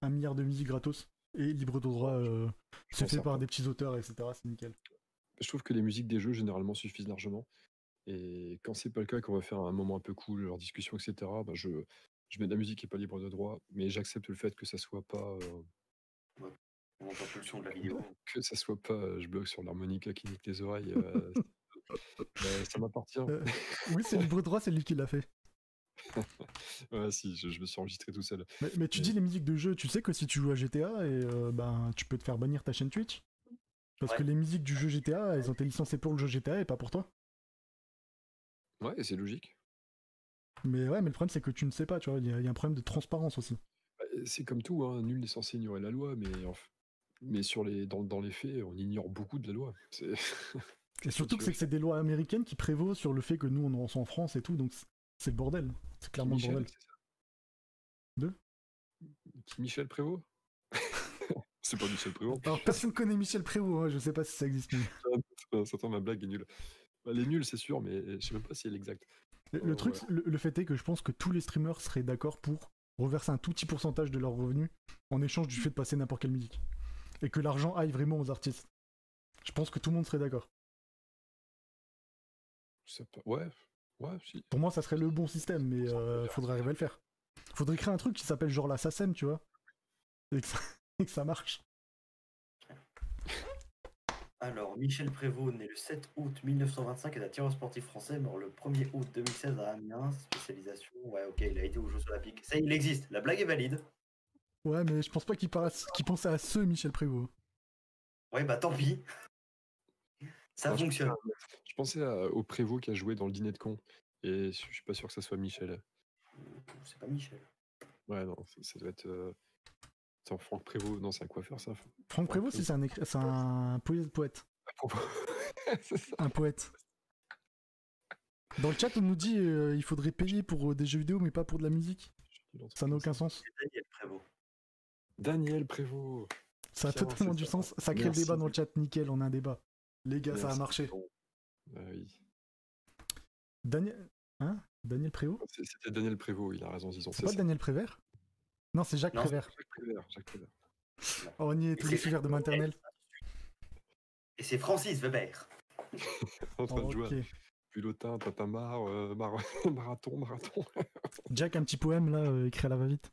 Un milliard de musique gratos et libre de droit. euh, c'est fait par des petits auteurs, etc. C'est nickel. Je trouve que les musiques des jeux généralement suffisent largement. Et quand c'est pas le cas, qu'on va faire un moment un peu cool, leur discussion, etc., bah, je, je mets de la musique qui est pas libre de droit, mais j'accepte le fait que ça soit pas euh, On entend plus le son de la vidéo. que ça soit pas euh, je bloque sur l'harmonica qui nique les oreilles. euh, ça m'appartient. Euh, oui, c'est libre de droit, c'est lui qui l'a fait. Ouais, si, je, je me suis enregistré tout seul. Mais, mais tu Mais- dis les musiques de jeu, tu sais que si tu joues à GTA, et euh, ben, tu peux te faire bannir ta chaîne Twitch Parce Ouais. que les musiques du jeu GTA, elles ont été licenciées pour le jeu GTA et pas pour toi. Ouais, c'est logique. Mais ouais, mais le problème c'est que tu ne sais pas, tu vois, il y, a- il y a un problème de transparence aussi. Bah, C'est comme tout, hein, nul n'est censé ignorer la loi, mais, mais sur les, dans, dans les faits, on ignore beaucoup de la loi. C'est- Et surtout que c'est que c'est des lois américaines qui prévaut sur le fait que nous on en soit en France et tout, donc c'est- le bordel. C'est clairement Michel, le bordel. c'est ça De Qui Michel Prévost C'est pas Michel Prévost. Alors personne connaît Michel Prévost, hein, je sais pas si ça existe. Euh, Ça tombe, ma blague est nulle. Bah, Elle est nulle, c'est sûr, mais je sais même pas si elle est exacte. Le, le truc, ouais. le, le fait est que je pense que tous les streamers seraient d'accord pour reverser un tout petit pourcentage de leurs revenus en échange du fait de passer n'importe quelle musique. Et que l'argent aille vraiment aux artistes. Je pense que tout le monde serait d'accord. Ouais, ouais, si. Pour moi, ça serait le bon système, mais euh, faudrait arriver à le faire. Faudrait créer un truc qui s'appelle genre la SACEM, tu vois. Et que ça, et que ça marche. Alors, Michel Prévost, né le 7 août 1925, est un tireur sportif français, mort le 1er août 2016 à Amiens, spécialisation. Ouais, ok, il a été aux Jeux Olympiques. Ça, il existe, la blague est valide. Ouais, mais je pense pas qu'il paraisse- qu'il pensait à ce Michel Prévost. Ouais, bah tant pis. Ça fonctionne. pensais à- Je pensais à- au Prévost qui a joué dans le dîner de con. Et je suis pas sûr que ça soit Michel. C'est pas Michel. Ouais, non, ça, ça doit être. euh, Attends, Franck Prévost. Non, c'est un coiffeur, ça. Franck Prévost, si c'est un, écri- c'est un poète. Un poète. Dans le chat, on nous dit euh, il faudrait payer pour euh, des jeux vidéo, mais pas pour de la musique. Ça n'a aucun sens. C'est Daniel Prévost. Daniel Prévost. Ça a Tiens, totalement du ça. sens. Ça crée le débat dans le chat. Nickel, on a un débat. Les gars, ça a marché. bon. Ah oui. Daniel. Hein? Daniel Prévost? C'était Daniel Prévost, il a raison, disons. C'est pas ça. Daniel Prévert? Non, c'est Jacques Non, Prévert. Jacques Prévert. Jacques Prévert. Oh, on y est, tous les suiveurs de maternelle. Et c'est Francis Weber. En train Oh, de jouer Pulotin, Tatamar, euh, mar- marathon, marathon. Jack, un petit poème là, euh, écrit à la va-vite.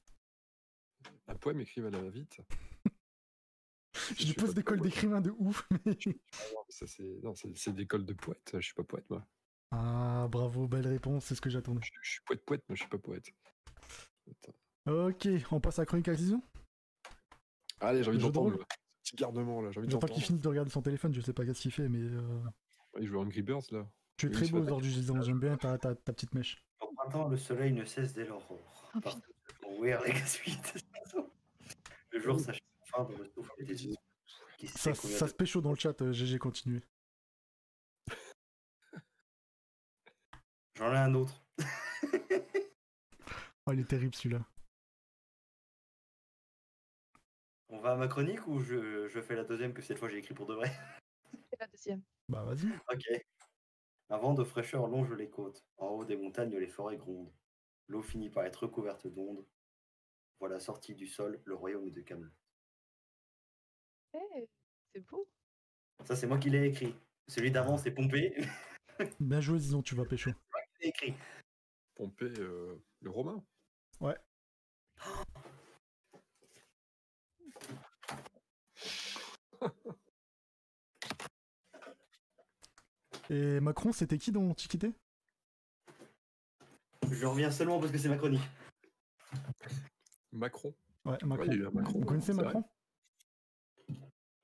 Un poème écrit à la va-vite. Je pas pose des cols d'écrivain de ouf. mais- Ah non, ça, c'est non, c'est c'est des cols de poète. Je suis pas poète, moi. ah, bravo, belle réponse, c'est ce que j'attendais. Je, je suis poète poète, mais je suis pas poète. Attends. Ok, on passe à Chronique Acquisition. Allez, j'ai envie de d'entendre le petit gardement là. J'ai envie J'attends qu'il finisse de regarder son téléphone, je sais pas qu'est-ce qu'il fait, mais euh, Il joue à Angry Birds là. tu es très beau aujourd'hui, j'aime bien ta, ta, ta petite mèche. Au printemps, le soleil ne cesse dès l'aurore. Oh, Parce que We're Legacy. Le jour s'achève enfin dans le Ça, se pécho dans le chat, euh, GG, continue. J'en ai un autre. Oh, il est terrible celui-là. On va à ma chronique ou je, je fais la deuxième que cette fois j'ai écrit pour de vrai? La deuxième. Bah, vas-y. Ok. Un vent de fraîcheur longe les côtes. En haut des montagnes, les forêts grondent. L'eau finit par être recouverte d'ondes. Voilà sorti du sol le royaume de Camelot. Eh, c'est beau. Ça, c'est moi qui l'ai écrit. Celui d'avant, c'est Pompée. Bien joué, disons, tu vas pécho. L'ai écrit. Pompée, euh, le Romain. Ouais. Et Macron, c'était qui dans l'Antiquité Je reviens seulement parce que c'est ma chronique. Macron. Ouais, Macron. il y a eu un Macron, Vous connaissez c'est vrai. Macron?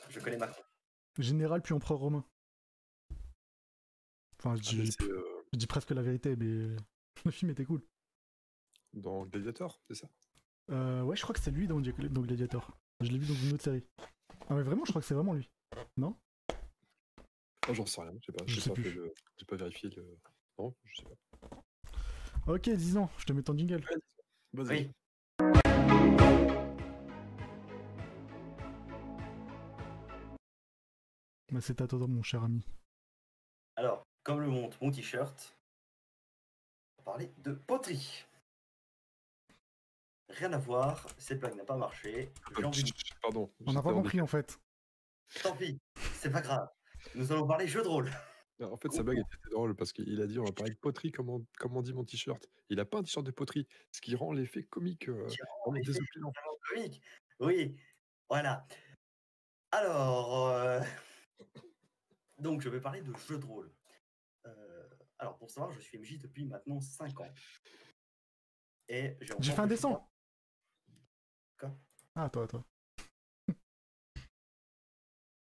Je connais Macron. Général puis empereur romain. Enfin, je Ah, dis, euh, je dis presque la vérité, mais le film était cool. dans Gladiator, c'est ça? Euh, ouais, je crois que c'est lui dans, Gla- dans Gladiator. Je l'ai vu dans une autre série. Ah mais vraiment, je crois que c'est vraiment lui. Non? Ah, J'en sais rien, je sais pas. Je J'ai sais pas, plus. le- j'ai pas vérifié le. Non, je sais pas. Ok, 10 ans, je te mets ton jingle. Vas-y. Oui. Bah, c'est à toi, mon cher ami. Alors, comme le montre mon t-shirt, on va parler de poterie. Rien à voir, cette blague n'a pas marché. Envie de- Pardon. On n'a pas compris en fait. Tant pis, c'est pas grave. Nous allons parler jeu de rôle. En fait, sa blague était drôle parce qu'il a dit on va parler de poterie, comme on, comme on dit mon t-shirt. Il a pas un t-shirt de poterie, ce qui rend l'effet comique euh, rend l'effet comique. Oui, voilà. Alors, euh, donc je vais parler de jeu de rôle. Euh, alors, pour savoir, je suis MJ depuis maintenant 5 ans. Et J'ai encore fait un dessin. Quoi? Ah, toi, toi.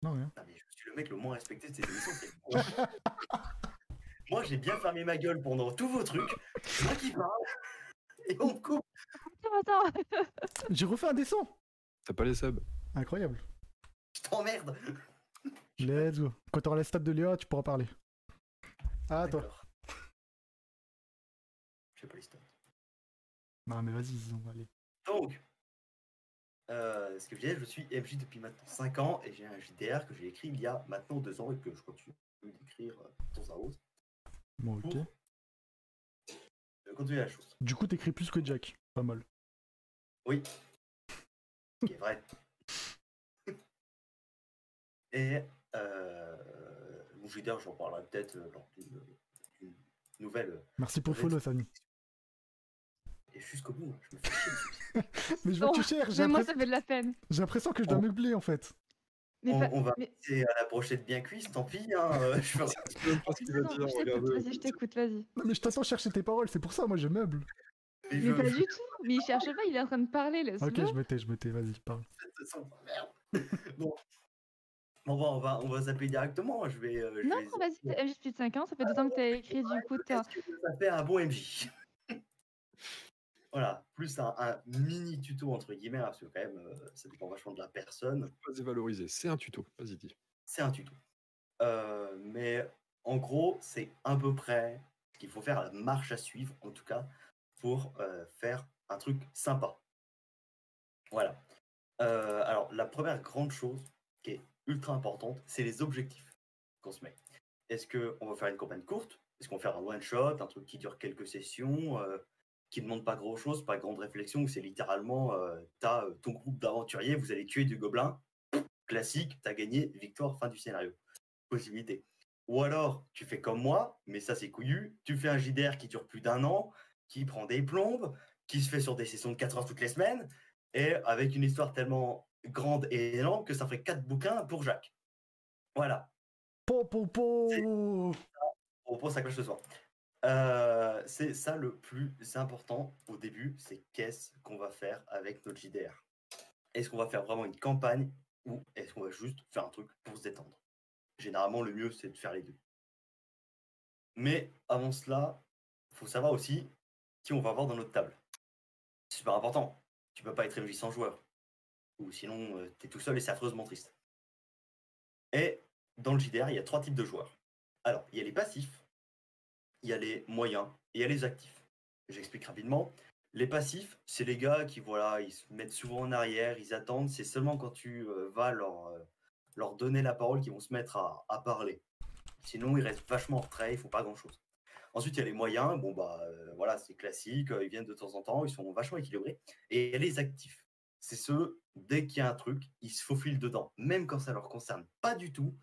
Non, rien. Ah, mais je suis le mec le moins respecté de cette émission. c'est fou, hein. Moi, j'ai bien fermé ma gueule pendant tous vos trucs. C'est moi qui parle. Et on me coupe. Attends, attends. J'ai refait un dessin T'as pas les subs? Incroyable. Je t'emmerde. Let's go. Quand t'auras les stats de Léa, tu pourras parler. Ah, toi. Sais pas les stats. Non, mais vas-y, on va aller. Donc, euh, ce que je disais, je suis MJ depuis maintenant 5 ans et j'ai un JDR que j'ai écrit il y a maintenant 2 ans et que je continue d'écrire euh, dans un rose. Bon, ok. Continuer la chose. Du coup, t'écris plus que Jack. Pas mal. Oui. Ce qui est vrai. Et euh, mon JDR, j'en parlerai peut-être euh, lors d'une nouvelle. euh, Merci pour le Ouais. follow, Samy. Et jusqu'au bout, hein, je me fais chier. Mais je veux Non, que tu cherches. J'ai Même moi, l'impression- ça fait de la peine. j'ai l'impression que je dois Oh. meubler en fait. Mais on, pas- on va mais- passer à la brochette bien cuite, tant pis. Hein, euh, je fais- Je sais même pas ce qu'il va Non, dire, vas-y, je t'écoute, vas-y. Non, mais je t'attends chercher tes paroles, c'est pour ça, moi je meuble. Mais Mais je- pas du tout. Mais il cherche pas, il est en train de parler, laisse-le. Ok, je me tais, je me tais, vas-y, parle. de son- Merde. bon. Bon, bon, on va, on va zapper directement. Je vais. euh, je Non, vais non, vas-y, t'as MJ depuis 5 ans, ça fait 2 ans que t'as écrit, du coup, ça fait un bon MJ Voilà, plus un, un mini tuto entre guillemets, hein, parce que quand même, euh, ça dépend vachement de la personne. Pas dévalorisé, c'est un tuto. Vas-y, dis. C'est un tuto. Euh, mais en gros, c'est à peu près ce qu'il faut faire, la marche à suivre, en tout cas, pour euh, faire un truc sympa. Voilà. Euh, alors, la première grande chose ultra importante, c'est les objectifs qu'on se met. Est-ce qu'on va faire une campagne courte? Est-ce qu'on va faire un one-shot, un truc qui dure quelques sessions, euh, qui ne demande pas grand-chose, pas grande réflexion, où c'est littéralement, euh, tu as ton groupe d'aventuriers, vous allez tuer du gobelin, classique, tu as gagné, victoire, fin du scénario. Possibilité. Ou alors, tu fais comme moi, mais ça c'est couillu, tu fais un JDR qui dure plus d'un an, qui prend des plombes, qui se fait sur des sessions de 4 heures toutes les semaines, et avec une histoire tellement grande et énorme que ça ferait 4 bouquins pour Jacques. Voilà. Po, po, po On pose sa cloche ce soir. Euh, c'est ça le plus important au début, c'est qu'est-ce qu'on va faire avec notre JDR. Est-ce qu'on va faire vraiment une campagne ou est-ce qu'on va juste faire un truc pour se détendre? Généralement, le mieux, c'est de faire les deux. Mais avant cela, il faut savoir aussi qui on va avoir dans notre table. C'est super important. Tu peux pas être MJ sans joueur. Ou sinon, tu es tout seul et c'est affreusement triste. Et dans le JDR, il y a trois types de joueurs. Alors, il y a les passifs, il y a les moyens et il y a les actifs. J'explique rapidement. Les passifs, c'est les gars qui voilà, ils se mettent souvent en arrière, ils attendent. C'est seulement quand tu euh, vas leur, euh, leur donner la parole qu'ils vont se mettre à, à parler. Sinon, ils restent vachement en retrait, ils font pas grand chose. Ensuite, il y a les moyens. Bon, bah euh, voilà, c'est classique. euh, Ils viennent de temps en temps, ils sont vachement équilibrés. Et il y a les actifs. C'est ceux, dès qu'il y a un truc, ils se faufilent dedans. Même quand ça leur concerne pas du tout,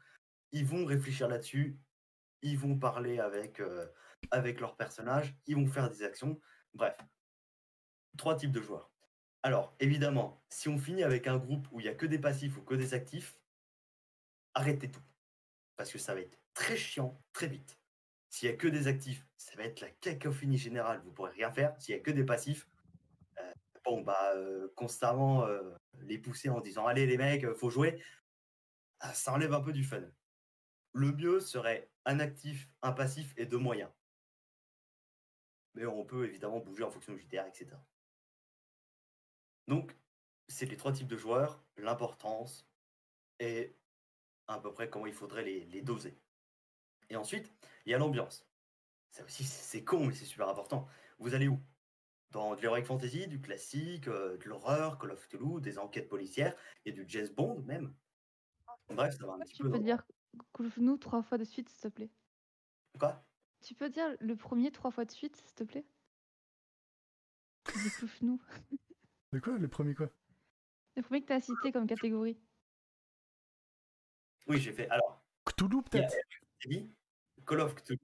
ils vont réfléchir là-dessus, ils vont parler avec, euh, avec leur personnage, ils vont faire des actions. Bref, trois types de joueurs. Alors, évidemment, si on finit avec un groupe où il n'y a que des passifs ou que des actifs, arrêtez tout. Parce que ça va être très chiant, très vite. S'il n'y a que des actifs, ça va être la cacophonie générale, vous pourrez rien faire. S'il n'y a que des passifs, bon, bah, euh, constamment euh, les pousser en disant Allez, les mecs, euh, faut jouer, ah, ça enlève un peu du fun. Le mieux serait un actif, un passif et deux moyens. Mais on peut évidemment bouger en fonction du JTR, etc. Donc, c'est les trois types de joueurs, l'importance et à peu près comment il faudrait les, les doser. Et ensuite, il y a l'ambiance. Ça aussi, c'est con, mais c'est super important. Vous allez où? Dans de l'heroic fantasy, du classique, euh, de l'horreur, Call of Cthulhu, des enquêtes policières, et du James Bond même. Bref, ça va un petit Tu peu. peux dans- dire nous trois fois de suite, s'il te plaît? Quoi? Tu peux dire le premier trois fois de suite, s'il te plaît? Nous De quoi? Le premier quoi? Le premier que tu as cité comme catégorie. Oui, j'ai fait. Alors, Cthulhu peut-être? Call of Cthulhu.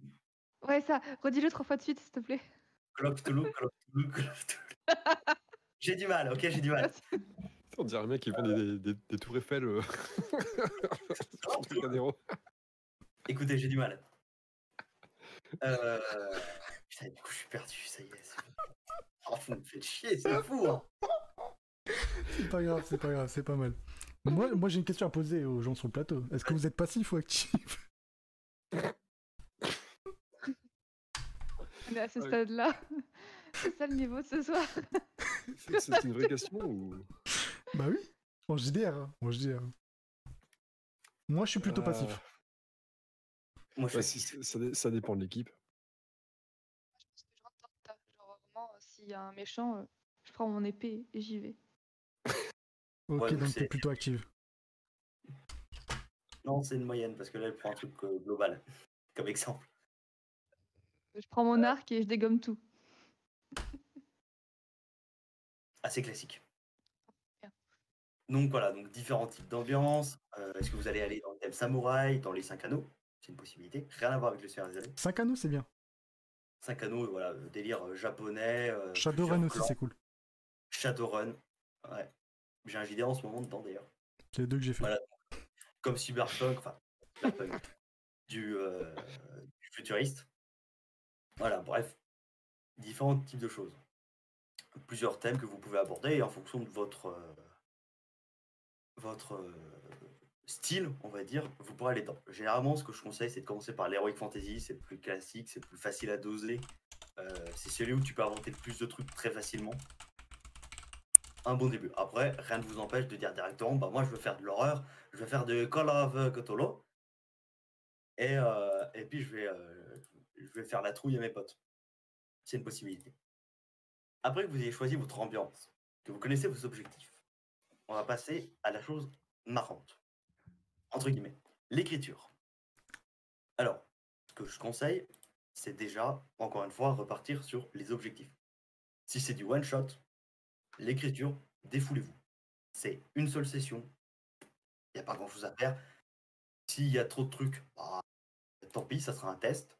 Ouais, ça, redis-le trois fois de suite, s'il te plaît. Call of Cthulhu, Call of J'ai du mal, ok, j'ai du mal. On dirait un mec qui vend des, des, des tours Eiffel euh. Écoutez, j'ai du mal. Euh... Putain, du coup, je suis perdu, ça y est. c'est bon. Oh, vous me faites chier, c'est fou. Hein. C'est pas grave, c'est pas grave, c'est pas mal. Moi, moi j'ai une question à poser aux gens sur le plateau. Est-ce que vous êtes passif ou actif? On est à ce Ouais. stade-là. C'est ça le niveau de ce soir. C'est une vraie question ou? Bah oui, en JDR. hein, En JDR. Moi, je suis plutôt Euh, passif. Moi, je ouais, suis ça, ça dépend de l'équipe. Je pense que je rentre dans le tas. Genre vraiment, euh, s'il y a un méchant, euh, je prends mon épée et j'y vais. Ok, ouais, donc t'es plutôt active. Non, c'est une moyenne parce que là, elle prend un truc euh, global comme exemple. Je prends mon arc et je dégomme tout. Assez classique. Donc voilà, donc différents types d'ambiance. Euh, Est-ce que vous allez aller dans le thème samouraï, dans les 5 anneaux? C'est une possibilité. Rien à voir avec le Seigneur des Anneaux. 5 anneaux, c'est bien. 5 anneaux, voilà, euh, délire euh, japonais. euh, Shadowrun aussi, c'est cool. Shadowrun. Ouais. J'ai un JD en ce moment dedans d'ailleurs. C'est les deux que j'ai fait. Voilà. Comme Cyberpunk, enfin, Cyberpunk, du, euh, du futuriste. Voilà, bref. Différents types de choses. Plusieurs thèmes que vous pouvez aborder et en fonction de votre, euh, votre euh, style, on va dire, vous pourrez aller dedans. Généralement, ce que je conseille, c'est de commencer par l'Heroic Fantasy. C'est plus classique, c'est plus facile à doser. Euh, c'est celui où tu peux inventer le plus de trucs très facilement. Un bon début. Après, rien ne vous empêche de dire directement, bah moi je veux faire de l'horreur, je vais faire de Call of Cthulhu. Et, et puis je vais, je vais faire la trouille à mes potes. C'est une possibilité. Après que vous ayez choisi votre ambiance, que vous connaissez vos objectifs, on va passer à la chose marrante. Entre guillemets, l'écriture. Alors, ce que je conseille, c'est déjà, encore une fois, repartir sur les objectifs. Si c'est du one-shot, l'écriture, défoulez-vous. C'est une seule session. Il n'y a pas grand-chose à faire. S'il y a trop de trucs, bah, tant pis, ça sera un test.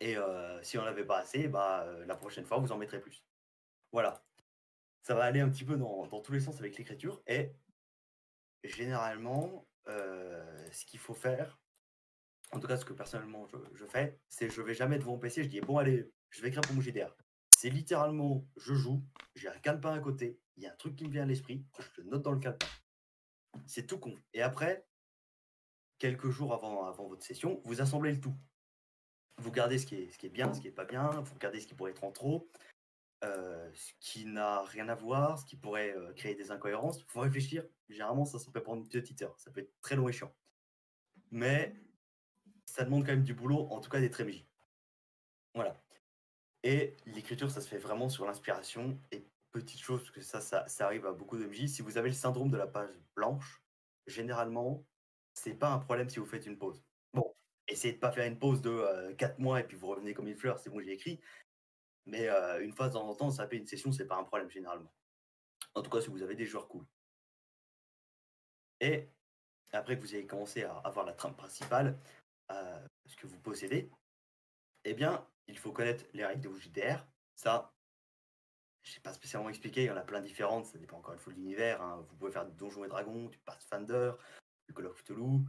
Et euh, si on n'avait pas assez, bah, euh, la prochaine fois, vous en mettrez plus. Voilà. Ça va aller un petit peu dans, tous les sens avec l'écriture. Et généralement, euh, ce qu'il faut faire, en tout cas ce que personnellement je, je fais, c'est je vais jamais devant mon PC, je dis bon allez, je vais écrire pour mon GDR. C'est littéralement, je joue, j'ai un calepin à côté, il y a un truc qui me vient à l'esprit, je le note dans le calepin. C'est tout con. Et après, quelques jours avant votre session, vous assemblez le tout. Vous gardez ce qui est, bien, ce qui est pas bien, vous regardez ce qui pourrait être en trop, euh, ce qui n'a rien à voir, ce qui pourrait euh, créer des incohérences. Il faut réfléchir. Généralement, ça, ça peut prendre une petite heure. Ça peut être très long et chiant. Mais ça demande quand même du boulot, en tout cas d'être MJ. Voilà. Et l'écriture, ça se fait vraiment sur l'inspiration. Et petite chose, parce que ça, ça, ça arrive à beaucoup de MJ, si vous avez le syndrome de la page blanche, généralement, c'est pas un problème si vous faites une pause. Essayez de pas faire une pause de 4 mois et puis vous revenez comme une fleur, c'est bon, j'ai écrit. Mais euh, une fois de temps en temps, ça fait une session, c'est pas un problème généralement. En tout cas, si vous avez des joueurs cool. Et après que vous ayez commencé à avoir la trame principale, euh, ce que vous possédez, eh bien, il faut connaître les règles de vos JDR. Ça, je sais pas spécialement expliqué, il y en a plein différentes, ça dépend encore une fois de l'univers. hein. Vous pouvez faire du Donjons et Dragons, du Pathfinder, du Call of Cthulhu,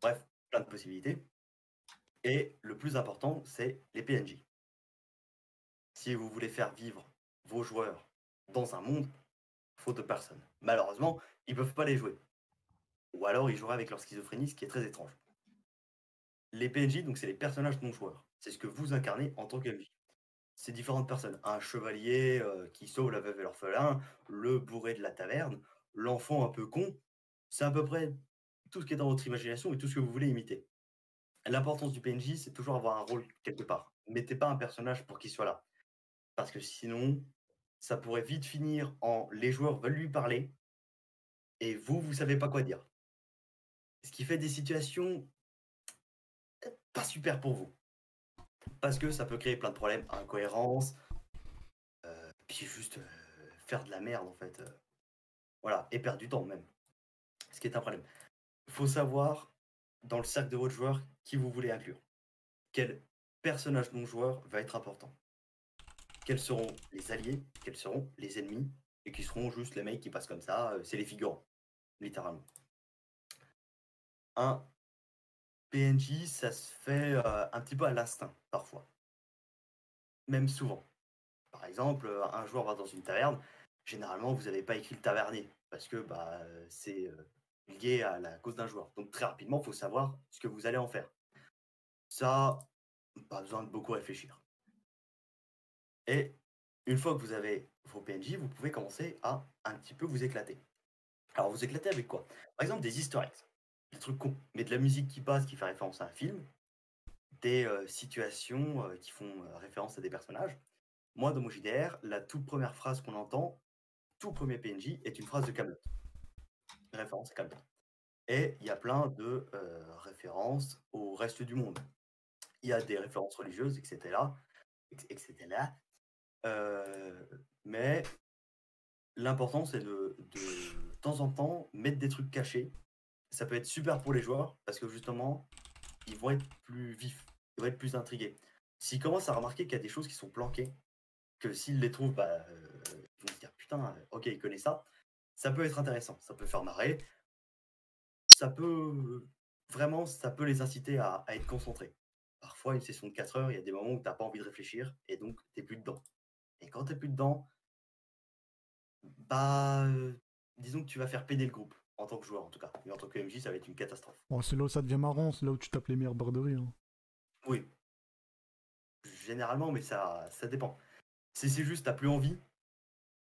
bref, plein de possibilités. Et le plus important, c'est les PNJ. Si vous voulez faire vivre vos joueurs dans un monde, faute de personnes. Malheureusement, ils peuvent pas les jouer. Ou alors ils joueraient avec leur schizophrénie, ce qui est très étrange. Les PNJ, donc c'est les personnages non joueurs. C'est ce que vous incarnez en tant que MJ. C'est différentes personnes. Un chevalier euh, qui sauve la veuve et l'orphelin, le bourré de la taverne, l'enfant un peu con. C'est à peu près tout ce qui est dans votre imagination et tout ce que vous voulez imiter. L'importance du PNJ, c'est toujours avoir un rôle quelque part. Mettez pas un personnage pour qu'il soit là. Parce que sinon, ça pourrait vite finir en les joueurs veulent lui parler et vous, vous savez pas quoi dire. Ce qui fait des situations pas super pour vous. Parce que ça peut créer plein de problèmes, incohérences, euh, puis juste euh, faire de la merde en fait. euh. voilà, et perdre du temps même. Ce qui est un problème. Il faut savoir, dans le cercle de votre joueur, qui vous voulez inclure. Quel personnage non joueur va être important? Quels seront les alliés, quels seront les ennemis, et qui seront juste les mecs qui passent comme ça, euh, c'est les figurants, littéralement. Un PNJ, ça se fait euh, un petit peu à l'instinct, parfois. Même souvent. Par exemple, un joueur va dans une taverne, généralement, vous n'avez pas écrit le tavernier, parce que bah, c'est euh, lié à la cause d'un joueur. Donc très rapidement, il faut savoir ce que vous allez en faire. Ça, pas besoin de beaucoup réfléchir. Et une fois que vous avez vos PNJ, vous pouvez commencer à un petit peu vous éclater. Alors vous éclatez avec quoi? Par exemple des eggs, des trucs cons, mais de la musique qui passe, qui fait référence à un film, des euh, situations euh, qui font euh, référence à des personnages. Moi, dans mon JDR, la toute première phrase qu'on entend, tout premier PNJ, est une phrase de Camelot. Référence à. Et il y a plein de euh, références au reste du monde. Il y a des références religieuses, etc. etc. Euh, mais l'important, c'est de, de, de temps en temps mettre des trucs cachés. Ça peut être super pour les joueurs parce que justement, ils vont être plus vifs, ils vont être plus intrigués. S'ils commencent à remarquer qu'il y a des choses qui sont planquées, que s'ils les trouvent, bah, euh, ils vont se dire putain, ok, il connaît ça. Ça peut être intéressant, ça peut faire marrer. Ça peut vraiment, ça peut les inciter à, à être concentrés. Parfois, une session de 4 heures, il y a des moments où tu n'as pas envie de réfléchir et donc tu n'es plus dedans. Et quand tu n'es plus dedans, bah, euh, disons que tu vas faire péder le groupe, en tant que joueur en tout cas. Mais en tant que MJ, ça va être une catastrophe. Bon, c'est là où ça devient marrant, c'est là où tu tapes les meilleures barderies. Hein. Oui. Généralement, mais ça, ça dépend. Si c'est juste, t'as plus envie.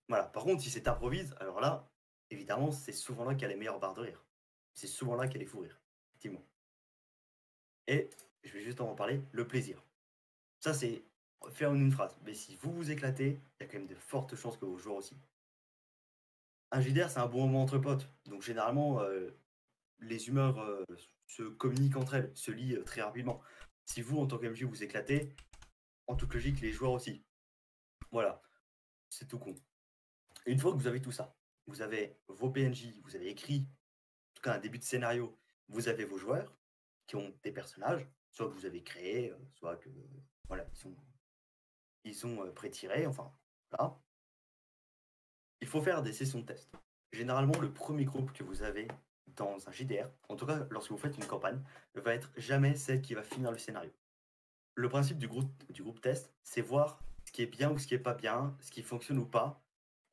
Voilà. Par contre, si c'est t'improvise, alors là, évidemment, c'est souvent là qu'il y a les meilleures barres de rire. C'est souvent là qu'il y a les fous rires. Effectivement. Et, je vais juste en parler, le plaisir. Ça, c'est faire une phrase. Mais si vous vous éclatez, il y a quand même de fortes chances que vos joueurs aussi. Un JDR, c'est un bon moment entre potes. Donc, généralement, euh, les humeurs euh, se communiquent entre elles, se lient euh, très rapidement. Si vous, en tant qu'MJ, vous éclatez, en toute logique, les joueurs aussi. Voilà, c'est tout con. Une fois que vous avez tout ça, vous avez vos PNJ, vous avez écrit, en tout cas un début de scénario, vous avez vos joueurs qui ont des personnages, soit que vous avez créés, euh, soit que voilà, ils sont, ils euh, enfin, voilà. Il faut faire des sessions de test. Généralement, le premier groupe que vous avez dans un JDR, en tout cas lorsque vous faites une campagne, ne va être jamais celle qui va finir le scénario. Le principe du groupe, du groupe test, c'est voir ce qui est bien ou ce qui est pas bien, ce qui fonctionne ou pas,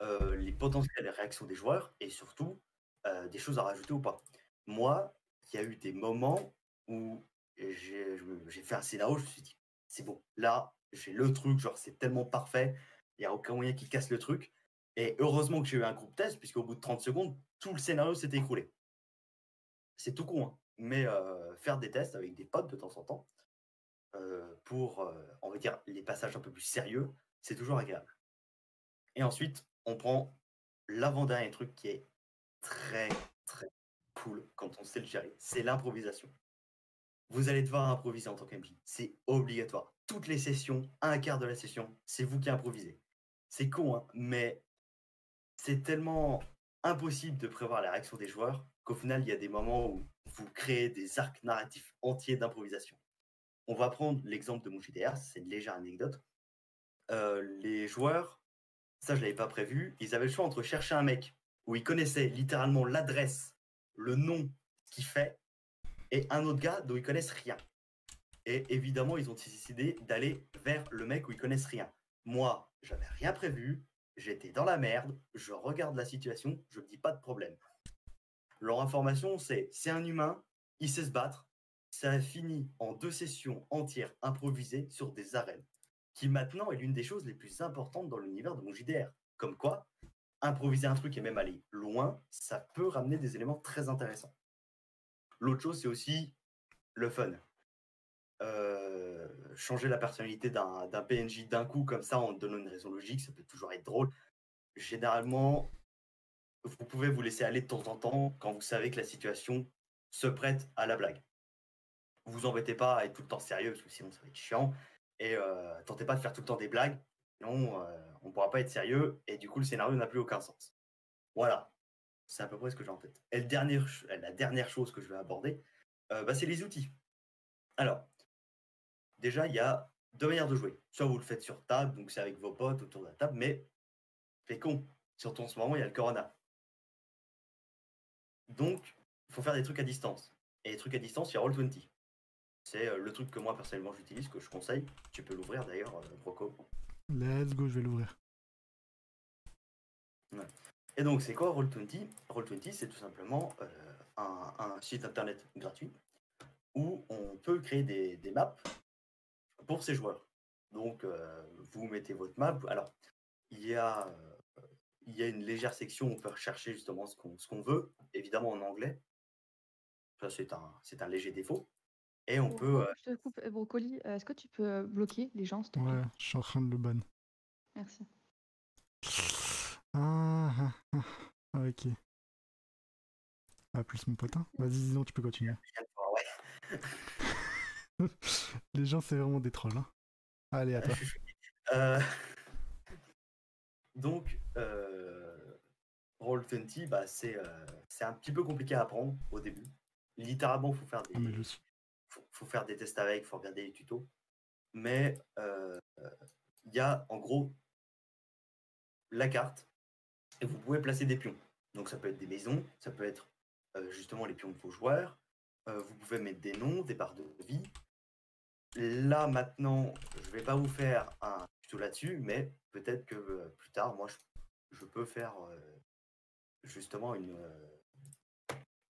euh, les potentielles réactions des joueurs et surtout euh, des choses à rajouter ou pas. Moi, il y a eu des moments où j'ai fait un scénario, je me suis dit, c'est bon, là, j'ai le truc, genre c'est tellement parfait, il n'y a aucun moyen qui casse le truc. Et heureusement que j'ai eu un groupe test, puisqu'au bout de 30 secondes, tout le scénario s'était écroulé. C'est tout con, hein. mais euh, faire des tests avec des potes de temps en temps, pour, on va dire, les passages un peu plus sérieux, c'est toujours agréable. Et ensuite, on prend l'avant-dernier truc qui est très, très cool quand on sait le gérer, c'est l'improvisation. Vous allez devoir improviser en tant qu'MJ, c'est obligatoire. Toutes les sessions, un quart de la session, c'est vous qui improvisez. C'est con, hein, mais c'est tellement impossible de prévoir la réaction des joueurs qu'au final, il y a des moments où vous créez des arcs narratifs entiers d'improvisation. On va prendre l'exemple de mon JDR, c'est une légère anecdote. Euh, les joueurs, ça je l'avais pas prévu, ils avaient le choix entre chercher un mec où ils connaissaient littéralement l'adresse, le nom qu'il fait, et un autre gars dont ils connaissent rien. Et évidemment, ils ont décidé d'aller vers le mec où ils connaissent rien. Moi, j'avais rien prévu, j'étais dans la merde, je regarde la situation, je me dis pas de problème. Leur information, c'est c'est un humain, il sait se battre, ça a fini en deux sessions entières improvisées sur des arènes, qui maintenant est l'une des choses les plus importantes dans l'univers de mon JDR. Comme quoi, improviser un truc et même aller loin, ça peut ramener des éléments très intéressants. L'autre chose, c'est aussi le fun. Euh, changer la personnalité d'un PNJ d'un coup comme ça en donnant une raison logique, ça peut toujours être drôle. Généralement, vous pouvez vous laisser aller de temps en temps quand vous savez que la situation se prête à la blague. Vous embêtez pas à être tout le temps sérieux parce que sinon ça va être chiant. Et euh, tentez pas de faire tout le temps des blagues, sinon euh, on pourra pas être sérieux et du coup le scénario n'a plus aucun sens. Voilà, c'est à peu près ce que j'ai en tête. Et la dernière chose que je vais aborder, euh, bah, c'est les outils. Alors, déjà il y a deux manières de jouer. Soit vous le faites sur table, donc c'est avec vos potes autour de la table, mais c'est con. Surtout en ce moment, il y a le corona. Donc, il faut faire des trucs à distance. Et les trucs à distance, il y a Roll20. C'est euh, le truc que moi personnellement j'utilise, que je conseille. Tu peux l'ouvrir d'ailleurs, euh, Broco. Let's go, je vais l'ouvrir. Et donc, c'est quoi Roll20 Roll20, c'est tout simplement euh, un, un site internet gratuit où on peut créer des, des maps pour ses joueurs. Donc, euh, vous mettez votre map. Alors, il y a, euh, il y a une légère section où on peut rechercher justement ce qu'on veut, évidemment en anglais. Ça, c'est un, c'est un léger défaut. Et on peut. euh, Je te coupe. Euh, Brocoli, euh, est-ce que tu peux bloquer les gens, s'il te plaît? Ouais, je suis en train de le ban. Merci. Ah, ah, ah, ah, ok. Ah, plus mon potin. Vas-y, disons, tu peux continuer. ouais. Les gens, c'est vraiment des trolls. Hein. Allez, à toi. Euh, Donc, euh, Roll20, bah, c'est euh, c'est un petit peu compliqué à apprendre au début. Littéralement, il faut faire des, Ah, mais je suis. Faut, faire des tests avec, faut regarder les tutos. Mais euh, il y a en gros la carte et vous pouvez placer des pions. Donc ça peut être des maisons, ça peut être euh, justement les pions de vos joueurs. Euh, vous pouvez mettre des noms, des barres de vie. Là maintenant, je vais pas vous faire un tuto là-dessus, mais peut-être que plus tard, moi, je, je peux faire justement une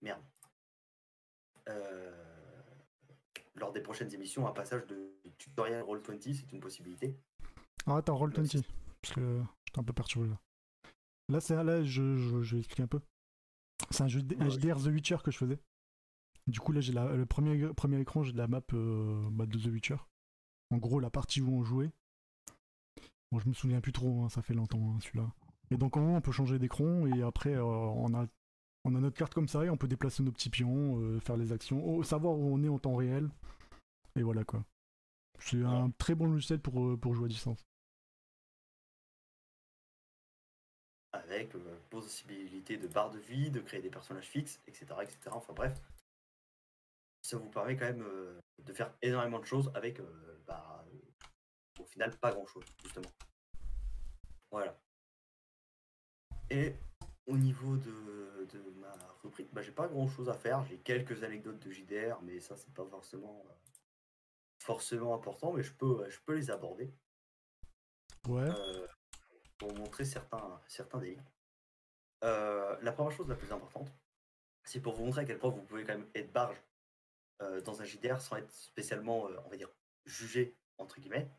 merde. Lors des prochaines émissions, un passage de tutoriel Roll20, c'est une possibilité. Ah, attends, roll 20. Parce que j'étais un peu perturbé là. Là, c'est là, je, je, je vais expliquer un peu. C'est un, jeu un Ouais. JDR The Witcher que je faisais. Du coup, là, j'ai la- le premier, premier écran, j'ai de la map euh, de The Witcher. En gros, la partie où on jouait. Bon, je me souviens plus trop, hein, ça fait longtemps hein, celui-là. Et donc, en haut, on peut changer d'écran et après, euh, on, a, on a notre carte comme ça et on peut déplacer nos petits pions, euh, faire les actions, oh, savoir où on est en temps réel. Et voilà quoi. C'est un très bon logiciel pour, euh, pour jouer à distance. avec euh, possibilité de barre de vie, de créer des personnages fixes, etc. etc. Enfin bref, ça vous permet quand même euh, de faire énormément de choses avec, bah, au final, pas grand-chose, justement. Voilà. Et au niveau de, bah, j'ai pas grand-chose à faire. J'ai quelques anecdotes de JDR, mais ça, c'est pas forcément, euh, forcément important, mais je peux, je peux les aborder Ouais. euh, pour montrer certains, certains délits. Euh, la première chose la plus importante, c'est pour vous montrer à quel point vous pouvez quand même être barge euh, dans un JDR sans être spécialement, on va dire, jugé, entre guillemets.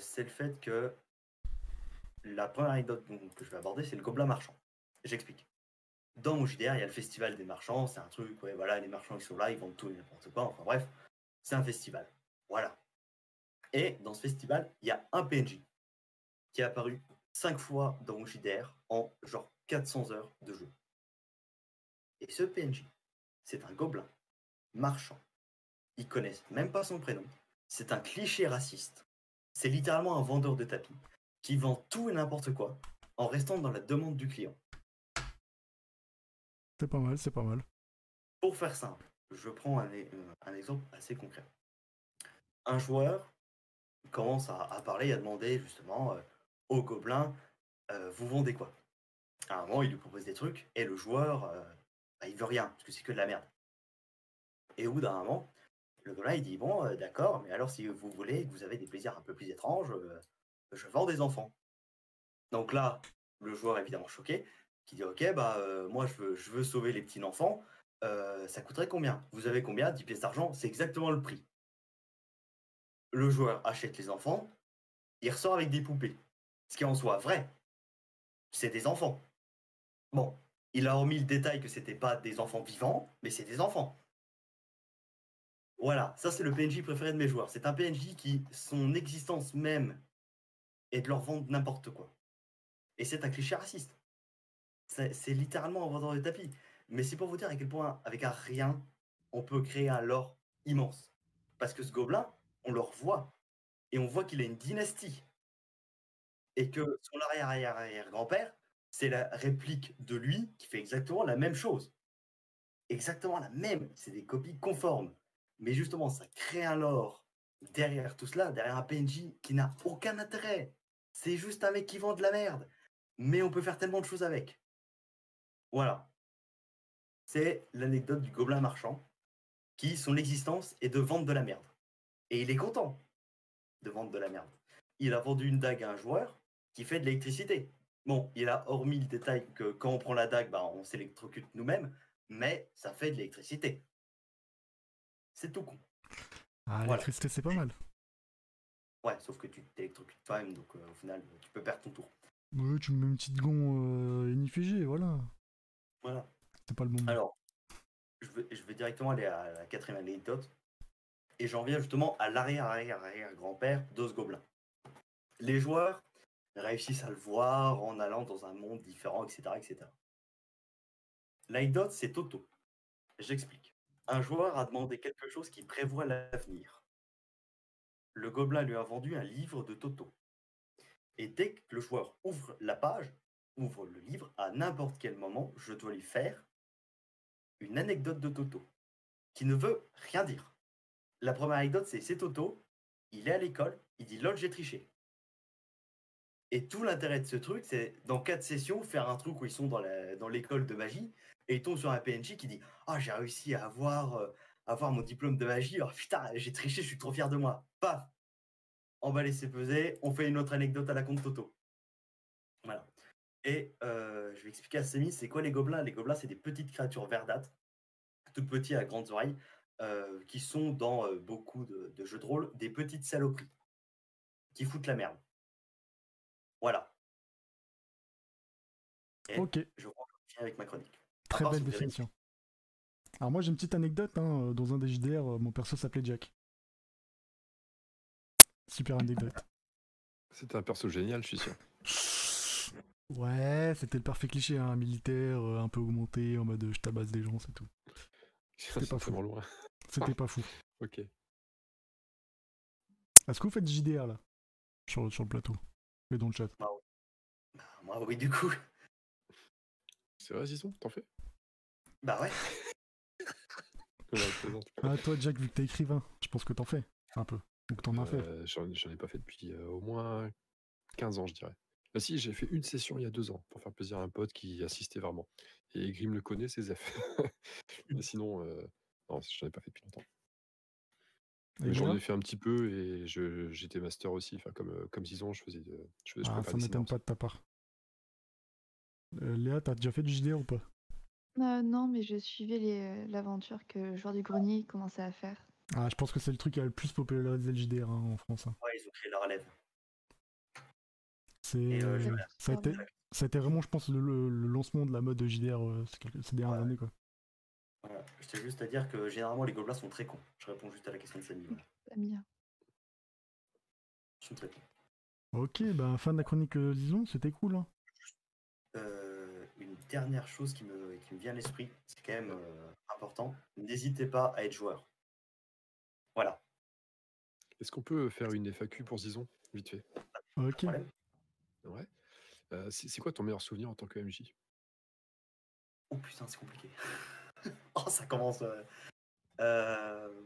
C'est le fait que la première anecdote que je vais aborder, c'est le gobelin marchand. J'explique. Dans mon JDR, il y a le festival des marchands, c'est un truc, ouais, voilà, les marchands ils sont là, ils vendent tout et n'importe quoi, enfin bref, c'est un festival. Voilà. Et dans ce festival, il y a un PNJ qui est apparu 5 fois dans mon JDR en genre 400 heures de jeu. Et ce PNJ, c'est un gobelin marchand. Ils connaissent même pas son prénom. C'est un cliché raciste. C'est littéralement un vendeur de tapis qui vend tout et n'importe quoi en restant dans la demande du client. C'est pas mal, c'est pas mal. Pour faire simple, je prends un, exemple assez concret. Un joueur commence à, parler, à demander justement euh, au gobelin euh, Vous vendez quoi? À un moment, il lui propose des trucs et le joueur, euh, bah, il veut rien parce que c'est que de la merde. Et au d'un moment, le gobelin il dit Bon, d'accord, mais alors si vous voulez, que vous avez des plaisirs un peu plus étranges, je vends des enfants. Donc là, le joueur évidemment choqué, qui dit Ok, bah euh, moi je veux, sauver les petits enfants. Euh, ça coûterait combien? Vous avez combien? 10 pièces d'argent, c'est exactement le prix. Le joueur achète les enfants, il ressort avec des poupées. Ce qui est en soi vrai. C'est des enfants. Bon, il a remis le détail que c'était pas des enfants vivants, mais c'est des enfants. Voilà, ça c'est le PNJ préféré de mes joueurs. C'est un PNJ qui, son existence même, est de leur vendre n'importe quoi. Et c'est un cliché raciste. C'est littéralement un vendeur de tapis. Mais c'est pour vous dire à quel point, avec un rien, on peut créer un lore immense. Parce que ce gobelin, on le revoit. Et on voit qu'il a une dynastie. Et que son arrière-arrière-arrière-grand-père, c'est la réplique de lui qui fait exactement la même chose. Exactement la même. C'est des copies conformes. Mais justement, ça crée un lore derrière tout cela, derrière un PNJ qui n'a aucun intérêt. C'est juste un mec qui vend de la merde. Mais on peut faire tellement de choses avec. Voilà. C'est l'anecdote du gobelin marchand qui, son existence, est de vendre de la merde. Et il est content de vendre de la merde. il a vendu une dague à un joueur qui fait de l'électricité. Bon, il a hormis le détail que quand on prend la dague, bah, on s'électrocute nous-mêmes, mais ça fait de l'électricité. C'est tout con. Ah, Voilà. l'électricité, c'est pas mal. Ouais, sauf que tu t'électrocutes quand même, donc euh, au final, tu peux perdre ton tour. Ouais, tu me mets une petite gant euh, inifigée, voilà. Voilà. C'est pas le moment. Alors, je vais, je vais directement aller à la quatrième anecdote. Et j'en viens justement à l'arrière-arrière-arrière-grand-père de ce gobelin. Les joueurs réussissent à le voir en allant dans un monde différent, etc. etc. L'anecdote, c'est Toto. J'explique. Un joueur a demandé quelque chose qui prévoit l'avenir. Le gobelin lui a vendu un livre de Toto. Et dès que le joueur ouvre la page, ouvre le livre, à n'importe quel moment, je dois lui faire une anecdote de Toto qui ne veut rien dire. La première anecdote, c'est c'est Toto, il est à l'école, il dit lol, j'ai triché. Et tout l'intérêt de ce truc, c'est dans quatre sessions, faire un truc où ils sont dans l'école de magie et ils tombent sur un PNJ qui dit Ah, j'ai réussi à avoir, euh, mon diplôme de magie, oh putain, j'ai triché, je suis trop fier de moi. Paf Emballé, c'est pesé, on fait une autre anecdote à la compte Toto. Et euh, je vais expliquer à Semi, c'est quoi les gobelins? Les gobelins, c'est des petites créatures verdâtres, toutes petites à grandes oreilles, euh, qui sont dans euh, beaucoup de, de jeux de rôle des petites saloperies, qui foutent la merde. Voilà. Et Ok, je crois que je finis avec ma chronique. Très belle si vous avez- définition. Alors moi j'ai une petite anecdote, hein, dans un des JDR, mon perso s'appelait Jack. Super anecdote. C'était un perso génial, je suis sûr. Ouais, c'était le parfait cliché, hein, militaire, euh, un peu augmenté, en mode euh, je tabasse des gens, c'est tout. C'est pas fou. loin. C'était pas fou. Ok. Est-ce que vous faites JDR là? Sur, sur le plateau Et dans le chat Bah, moi, oui, du coup. C'est vrai, Zizon, t'en fais? Bah ouais. Ah toi Jack, vu que t'es écrivain, je pense que t'en fais un peu. Donc t'en as fait. Euh, J'en j'en ai pas fait depuis euh, au moins 15 ans, je dirais. Bah si, j'ai fait une session il y a deux ans pour faire plaisir à un pote qui assistait vraiment. Et Grim le connaît, c'est Zef. Mais sinon, euh, non, j'en ai pas fait depuis longtemps. J'en ai fait un petit peu et je- j'étais master aussi. Enfin, comme, euh, comme Zizon, je faisais, de, je faisais je Ah, ça m'étonne pas de ta part. Euh, Léa, t'as déjà fait du JDR ou pas? Euh, non, mais je suivais l'aventure que le joueur du grenier commençait à faire. Ah, je pense que c'est le truc qui a le plus popularisé le JDR hein, en France. hein. Ouais, ils ont créé la relève. C'est, euh, ça, a été, ça a été vraiment, je pense, le, le- le lancement de la mode JDR euh, ces, quelques- ces dernières Ouais. années. Quoi. Voilà. Je tiens juste à dire que généralement les gobelins sont très cons. Je réponds juste à la question de Samy. Samia. Ils sont très cons. Ok, bah fin de la chronique euh, disons, c'était cool. Hein. Euh, une dernière chose qui me, qui me vient à l'esprit, c'est quand même euh, important. N'hésitez pas à être joueur. Voilà. Est-ce qu'on peut faire une FAQ pour Zizon, vite fait? Ok. Problème. Ouais. Euh, c'est c'est quoi ton meilleur souvenir en tant que MJ Oh putain, c'est compliqué. oh, ça commence. euh. Euh,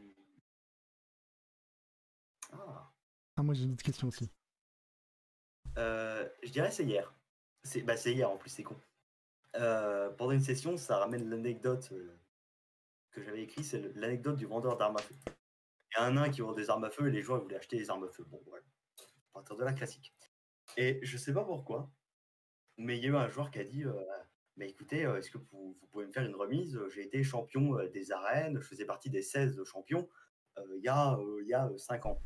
Ah. Ah, moi j'ai une autre question aussi. Euh, je dirais c'est hier. C'est bah, c'est hier en plus, c'est con. Euh, pendant une session, ça ramène l'anecdote que j'avais écrit, c'est l'anecdote du vendeur d'armes à feu. Il y a un nain qui vend des armes à feu et les joueurs voulaient acheter des armes à feu. Bon, voilà. À partir de là, classique. Et je sais pas pourquoi, mais il y a eu un joueur qui a dit euh, Mais écoutez, euh, est-ce que vous, pouvez me faire une remise? J'ai été champion euh, des arènes, je faisais partie des 16 champions euh, il y a, euh, il y a 5 ans.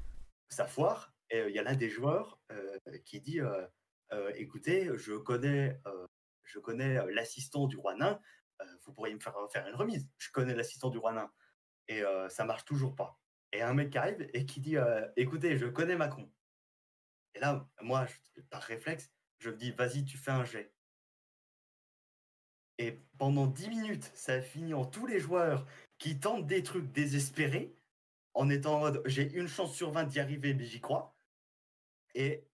Ça foire, et euh, il y a l'un des joueurs euh, qui dit euh, euh, Écoutez, je connais, euh, euh, l'assistant du roi nain, euh, vous pourriez me faire, faire une remise. Je connais l'assistant du roi nain. Et euh, ça marche toujours pas. Et un mec qui arrive et qui dit euh, Écoutez, je connais Macron. Et là, moi, par réflexe, je me dis Vas-y, tu fais un jet. Et pendant 10 minutes, ça a fini en tous les joueurs qui tentent des trucs désespérés, en étant en mode j'ai une chance sur 20 d'y arriver, mais j'y crois. Et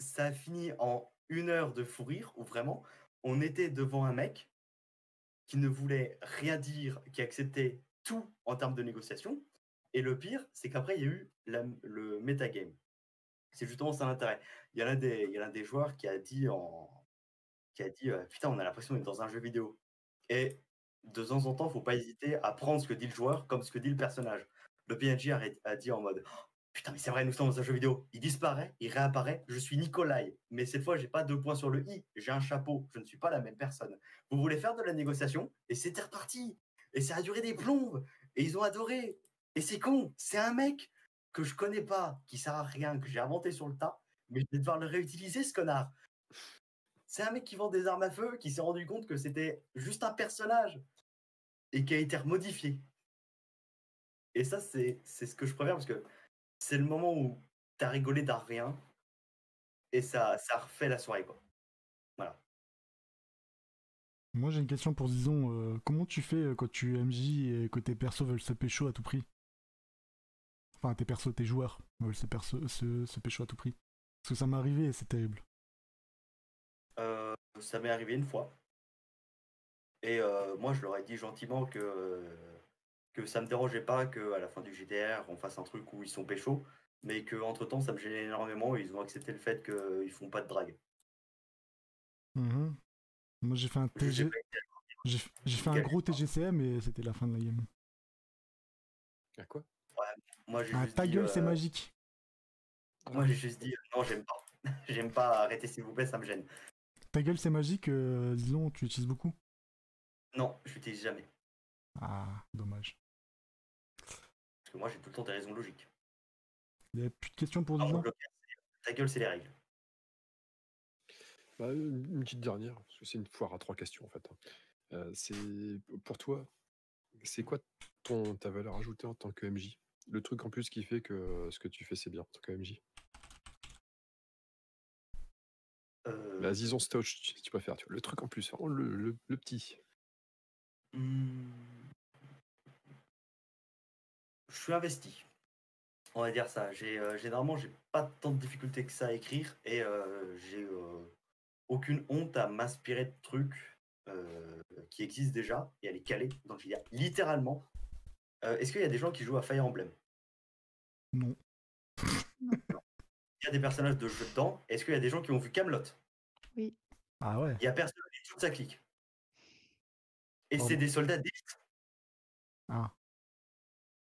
ça a fini en une heure de fou rire où vraiment on était devant un mec qui ne voulait rien dire, qui acceptait tout en termes de négociation. Et le pire, c'est qu'après, il y a eu le metagame. C'est justement ça l'intérêt. Il y a des, il des joueurs qui a dit en, qui a dit putain, on a l'impression d'être dans un jeu vidéo. Et de temps en temps, faut pas hésiter à prendre ce que dit le joueur comme ce que dit le personnage. Le PNJ a, dit en mode Putain, mais c'est vrai, nous sommes dans un jeu vidéo. Il disparaît, il réapparaît. Je suis Nikolai. Mais cette fois, j'ai pas deux points sur le i. J'ai un chapeau. Je ne suis pas la même personne. Vous voulez faire de la négociation? Et c'était reparti. Et ça a duré des plombes. Et ils ont adoré. Et c'est con. C'est un mec que je connais pas, qui sert à rien, que j'ai inventé sur le tas. Mais je vais devoir le réutiliser, ce connard. C'est un mec qui vend des armes à feu, qui s'est rendu compte que c'était juste un personnage. Et qui a été remodifié. Et ça, c'est ce que je préfère parce que c'est le moment où t'as rigolé d'un rien et ça, ça refait la soirée, quoi. Voilà. Moi j'ai une question pour Zizon. euh, comment tu fais euh, quand tu MJ et que tes persos veulent se pécho à tout prix? Enfin tes persos, tes joueurs veulent se, perso- se, se pécho à tout prix. Parce que ça m'est arrivé et c'est terrible. Euh, ça m'est arrivé une fois. Et euh, moi, je leur ai dit gentiment que, que ça me dérangeait pas qu'à la fin du GDR, on fasse un truc où ils sont péchos, mais qu'entre temps, ça me gênait énormément et ils ont accepté le fait qu'ils font pas de drague. Mhm. Moi j'ai fait un TG... J'ai fait un gros TGCM et c'était la fin de la game. À quoi? Moi, Ah juste ta dit, gueule c'est euh, magique. Moi, j'ai juste dit euh, non, j'aime pas. j'aime pas, arrêtez s'il vous plaît, ça me gêne. Ta gueule c'est magique, euh, Zizon tu l'utilises beaucoup? Non, je l'utilise jamais. Ah dommage. Parce que moi, j'ai tout le temps des raisons logiques. Il y a plus de questions pour c'est- ta gueule, c'est les règles. Bah, une une petite dernière, parce que c'est une foire à trois questions en fait. hein. Euh, c'est pour toi, c'est quoi ton ta valeur ajoutée en tant que MJ Le truc en plus qui fait que ce que tu fais c'est bien en tant que MJ. Euh, Bah, disons Stouch, si tu préfères. Tu vois, le truc en plus, vraiment le, le- le petit. Hmm. Je suis investi. On va dire ça. J'ai euh, généralement j'ai pas tant de difficultés que ça à écrire et euh, j'ai euh, aucune honte à m'inspirer de trucs euh, qui existent déjà et à les caler dans le JDR. Littéralement. Euh, Est-ce qu'il y a des gens qui jouent à Fire Emblem? Non. Il y a des personnages de jeux dedans. Est-ce qu'il y a des gens qui ont vu Camelot? Ah ouais. Il y a personne qui toute sa clique. Et Pardon. c'est des soldats d'élite. Ah.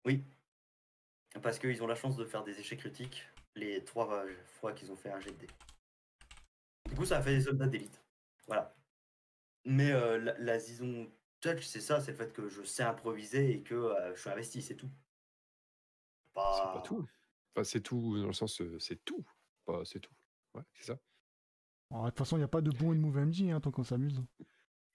Oui. Parce qu'ils ont la chance de faire des échecs critiques les trois euh, fois qu'ils ont fait un jet de dés. Du coup, ça a fait des soldats d'élite. Voilà. Mais euh, la, la Zizon Touch, c'est ça, c'est le fait que je sais improviser et que euh, je suis investi, c'est tout. C'est pas tout. Enfin, c'est tout dans le sens euh, c'est tout. Pas c'est tout. Ouais, c'est ça. De toute façon il n'y a pas de bon et de mauvais MJ hein, tant qu'on s'amuse.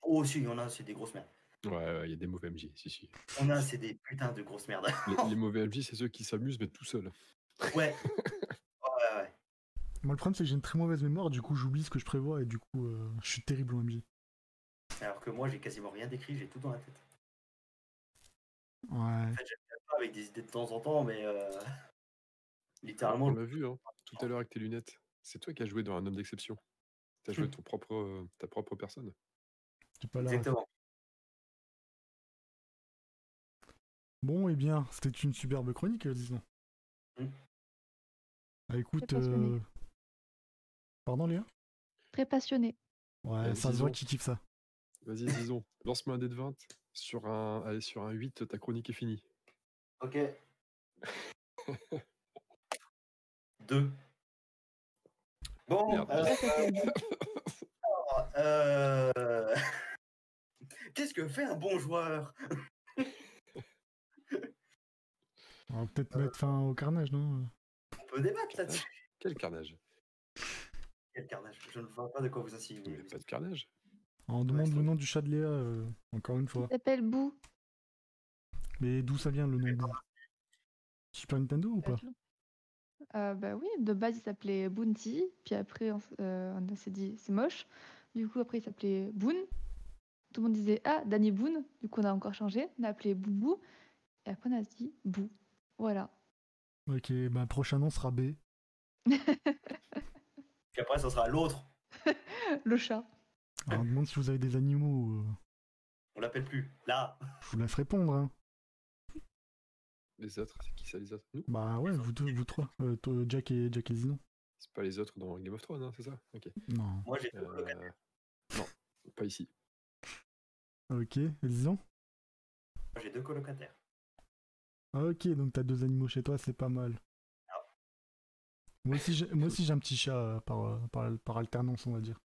Oh, si, il y en a, c'est des grosses merdes. Ouais, ouais, il y a des mauvais MJ, si si. On a, c'est des putains de grosses merdes. Les, les mauvais MJ, c'est ceux qui s'amusent mais tout seuls. ouais. Ouais, ouais. Moi le problème c'est que j'ai une très mauvaise mémoire, du coup j'oublie ce que je prévois et du coup euh, je suis terrible en MJ. Alors que moi, j'ai quasiment rien décrit, j'ai tout dans la tête. Ouais. Avec des idées de temps en temps, mais euh, littéralement, On l'a vu hein, tout à l'heure avec tes lunettes. C'est toi qui as joué dans un homme d'exception. T'as joué ton propre, euh, ta propre personne. Pas ref. exactement. Bon, et bien, c'était une superbe chronique, euh, disons. Mm. Ah, écoute. Euh, Pardon, Léa? Très passionné. Ouais, ça se voit qu'il kiffe ça. Vas-y, disons, lance-moi un dé de 20. Sur un, allez, sur un 8, ta chronique est finie. Ok. Deux. Bon, euh, euh, qu'est-ce que fait un bon joueur? On va peut-être Euh. mettre fin au carnage, non? On peut débattre là-dessus. Quel carnage? Quel carnage? Je ne vois pas de quoi vous insinuez. Mais pas de carnage On demande le nom du chat de Léa, euh, encore une fois. Il s'appelle Boo. Mais d'où ça vient le nom Boo Super Nintendo ou pas? Euh, bah oui, de base il s'appelait Bounty, puis après on, euh, on s'est dit c'est moche. Du coup après il s'appelait Boon. Tout le monde disait ah Danny Boon. Du coup on a encore changé, on a appelé Boubou. Et après on a dit Boo. Voilà. Ok, bah prochain nom sera B. Puis après, ça sera l'autre. Le chat. Alors, on demande si vous avez des animaux. euh, On l'appelle plus. Là. je vous laisse répondre. Hein. Les autres, c'est qui ça les autres? Nous? Bah ouais, vous deux, vous trois. Euh, toi, Jack et Jack et Zino. C'est pas les autres dans Game of Thrones, hein, c'est ça? Ok. Non. Moi, j'ai. Euh, Non, pas ici. Ok, Zino Moi, j'ai deux colocataires. Ah, Ok, donc t'as deux animaux chez toi, c'est pas mal. Alors, Moi aussi, j'ai, moi aussi, j'ai un petit chat euh, par, euh, par, par alternance, on va dire.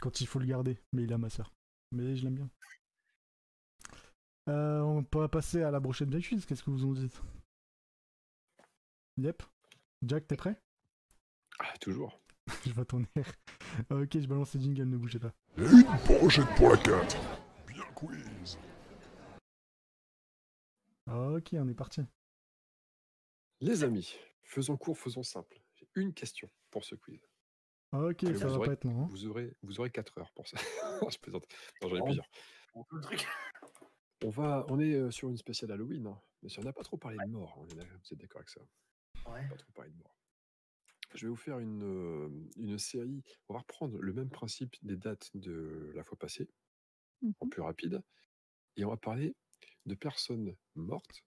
Quand il faut le garder, mais il a ma soeur. Mais je l'aime bien. Euh, on pourra passer à la brochette de quiz, qu'est-ce que vous en dites? Yep. Jack, t'es prêt? Ah, toujours. Je vois ton air. ok, je balance les jingles, ne bougez pas. Une brochette pour la 4. Bien quiz. Ok, on est parti. Les amis, faisons court, faisons simple. J'ai une question pour ce quiz. Ok, Allez, ça vous va aurez- pas être long. hein. Vous aurez, vous aurez 4 heures pour ça. je plaisante. Non, j'en ai Oh. plusieurs. On va, on est euh, sur une spéciale Halloween, hein, mais si on n'a pas trop parlé de mort, on est vous êtes d'accord avec ça? Ouais. Pas trop parlé de mort. Je vais vous faire une, euh, une série. On va reprendre le même principe des dates de la fois passée, en Mhm. plus rapide, et on va parler de personnes mortes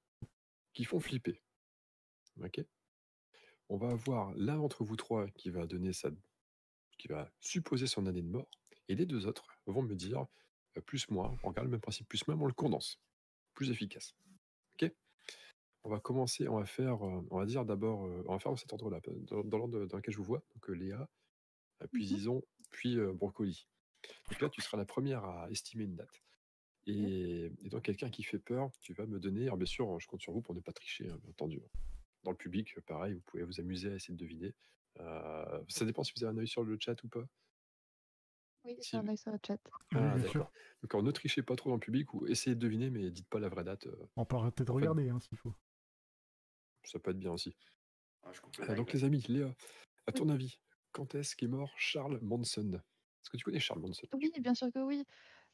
qui font flipper. Ok? On va avoir l'un d'entre vous trois qui va donner sa, qui va supposer son année de mort, et les deux autres vont me dire plus moins. On regarde le même principe plus moins, mais on le condense, plus efficace. Ok? On va commencer. On va faire. euh, On va dire d'abord. euh, On va faire dans cet ordre-là, dans, dans l'ordre dans lequel je vous vois. Donc euh, Léa, euh, puis Mhm. Zizon, puis euh, Brocoli. Donc là, tu seras la première à estimer une date. Et, et donc, quelqu'un qui fait peur, tu vas me donner. Alors, bien sûr, je compte sur vous pour ne pas tricher, hein, bien entendu. Dans le public, pareil, vous pouvez vous amuser à essayer de deviner. Euh, ça dépend si vous avez un œil sur le chat ou pas. Oui, Si j'ai un œil sur le chat. Oui, Ah, bien sûr. d'accord. Donc, alors, ne trichez pas trop dans le public ou essayez de deviner, mais dites pas la vraie date. euh, On peut peut-être regarder hein, s'il faut. ça peut être bien aussi. Je le Euh, donc, les amis, Léa, à ton avis, quand est-ce qu'est mort Charles Manson? Est-ce que tu connais Charles Manson? Oui, bien sûr que oui.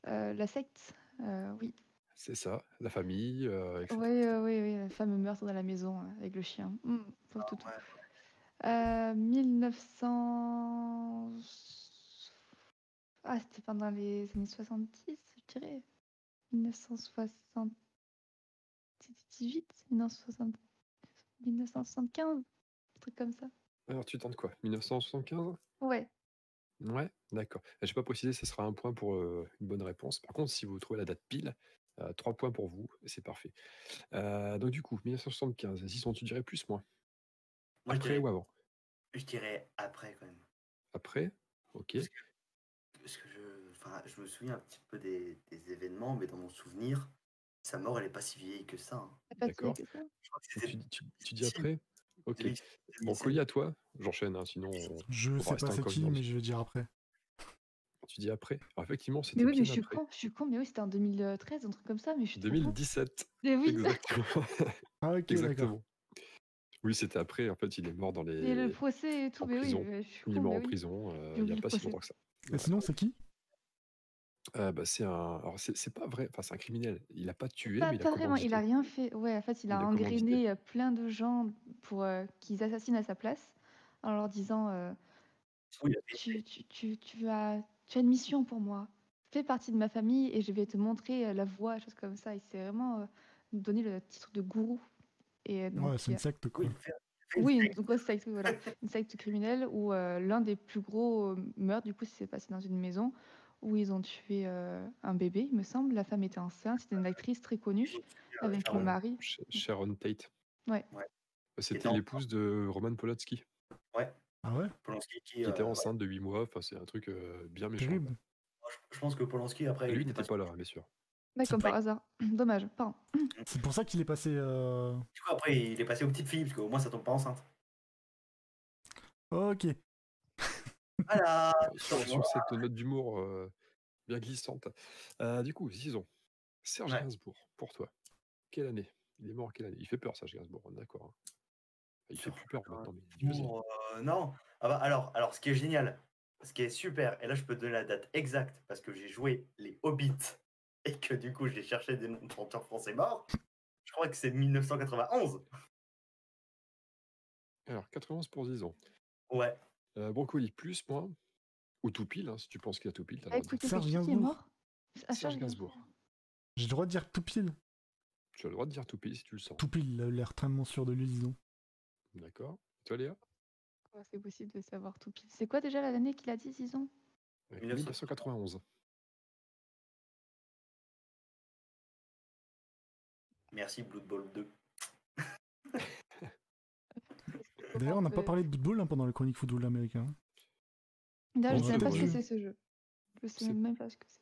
Euh, la secte, euh, oui. C'est ça, la famille, euh, etc. Oui, oui, oui, le fameux meurtre dans la maison avec le chien. Faut tout- Ouais. Euh, 1900. Ah, c'était pendant les années 70, je dirais. 1978, 1960 1975, un truc comme ça. Alors, tu tentes quoi? 1975 Ouais, Ouais, d'accord. Je n'ai pas précisé, ce sera un point pour euh, une bonne réponse. Par contre, si vous trouvez la date pile, euh, trois points pour vous, et c'est parfait. Euh, donc du coup, 1975, si tu dirais plus, moins Après dirais, ou avant? Je dirais après quand même. Après? Ok. Parce que, parce que je, enfin, je me souviens un petit peu des, des événements, mais dans mon souvenir, sa mort, elle est pas si vieille que ça. hein. pas D'accord. tu, dis- tu- tu dis 2006, après? Ok. 2006, Bon, 2007. colis à toi, j'enchaîne, hein, sinon on- Je sais pas c'est qui, mais je vais dire après. Tu dis après? Alors, Effectivement, Mais c'était oui, mais je suis après. con, je suis con, mais oui, c'était en 2013, un truc comme ça, mais je suis trop con. 2017, Mais oui, exactement. Ah exactement. Oui, c'était après. En fait, il est mort dans les. et le procès et tout, en mais oui, prison. mais je suis Il est mort mais en oui. prison euh, il n'y a pas si longtemps que ça. Et sinon, c'est qui? Euh, bah, c'est un. Alors, c'est c'est pas vrai. Enfin, c'est un criminel. Il n'a pas tué, Pas, mais il a pas vraiment, il a rien fait. Ouais, en fait, il Il a a commandité. engrainé euh, plein de gens pour euh, qu'ils assassinent à sa place en leur disant euh, Oui, a tu, tu, tu, tu as, tu as une mission pour moi. Fais partie de ma famille et je vais te montrer la voie, choses comme ça. Il s'est vraiment euh, donné le titre de gourou. Et euh, donc, Ouais, c'est une a- secte quoi. oui, Oui, une, grosse secte, oui, voilà. Une secte criminelle où euh, l'un des plus gros euh, meurtres, du coup, s'est passé dans une maison où ils ont tué euh, un bébé, il me semble. La femme était enceinte, c'était une actrice très connue avec le Sharon. mari. Sh- Sharon Tate. Ouais. Ouais. C'était l'épouse de Roman Polanski, Ah ouais? Polanski qui, qui était euh, ouais. enceinte de 8 mois. Enfin, c'est un truc euh, bien méchant. Je- Je pense que Polanski, après, Et il lui était n'était pas là, bien sûr. Bah, C'est comme par hasard. Dommage, pardon. C'est pour ça qu'il est passé. euh, Du coup, après, il est passé aux petites filles, parce qu'au moins, ça tombe pas enceinte. Ok. Voilà Sur, sur cette note d'humour euh, bien glissante. Euh, du coup, disons, Serge Ouais. Gainsbourg, pour toi, quelle année? Il est mort en quelle année? Il fait peur, Serge Gainsbourg, on est d'accord. hein. Il fait Serge plus peur maintenant, mais il euh, non. Ah bah, alors, alors, ce qui est génial, ce qui est super, et là, je peux te donner la date exacte, parce que j'ai joué les Hobbits, et que du coup, j'ai cherché des noms de chanteurs français morts. Je crois que c'est 1991. Alors, 91 pour Zizon. Ouais. Euh, Brocoli, plus, moins Ou tout pile, hein, si tu penses qu'il y a tout pile. t'as Ah, le droit de écoutez, Serge qui est Gainsbourg. mort Ah, Serge Gainsbourg. J'ai le droit de dire tout pile. Tu as le droit de dire tout pile si tu le sens. Tout pile, l'air tellement sûr de lui, disons. D'accord. Et toi, Léa? C'est possible de savoir tout pile. C'est quoi déjà l'année qu'il a dit, disons Avec 1900. 1991. Merci, Blood Bowl 2. D'ailleurs, on n'a pas parlé de football hein, pendant la chronique football américain. D'ailleurs, je Bon, sais même pas ce que c'est ce jeu. Je sais C'est- même pas ce que c'est.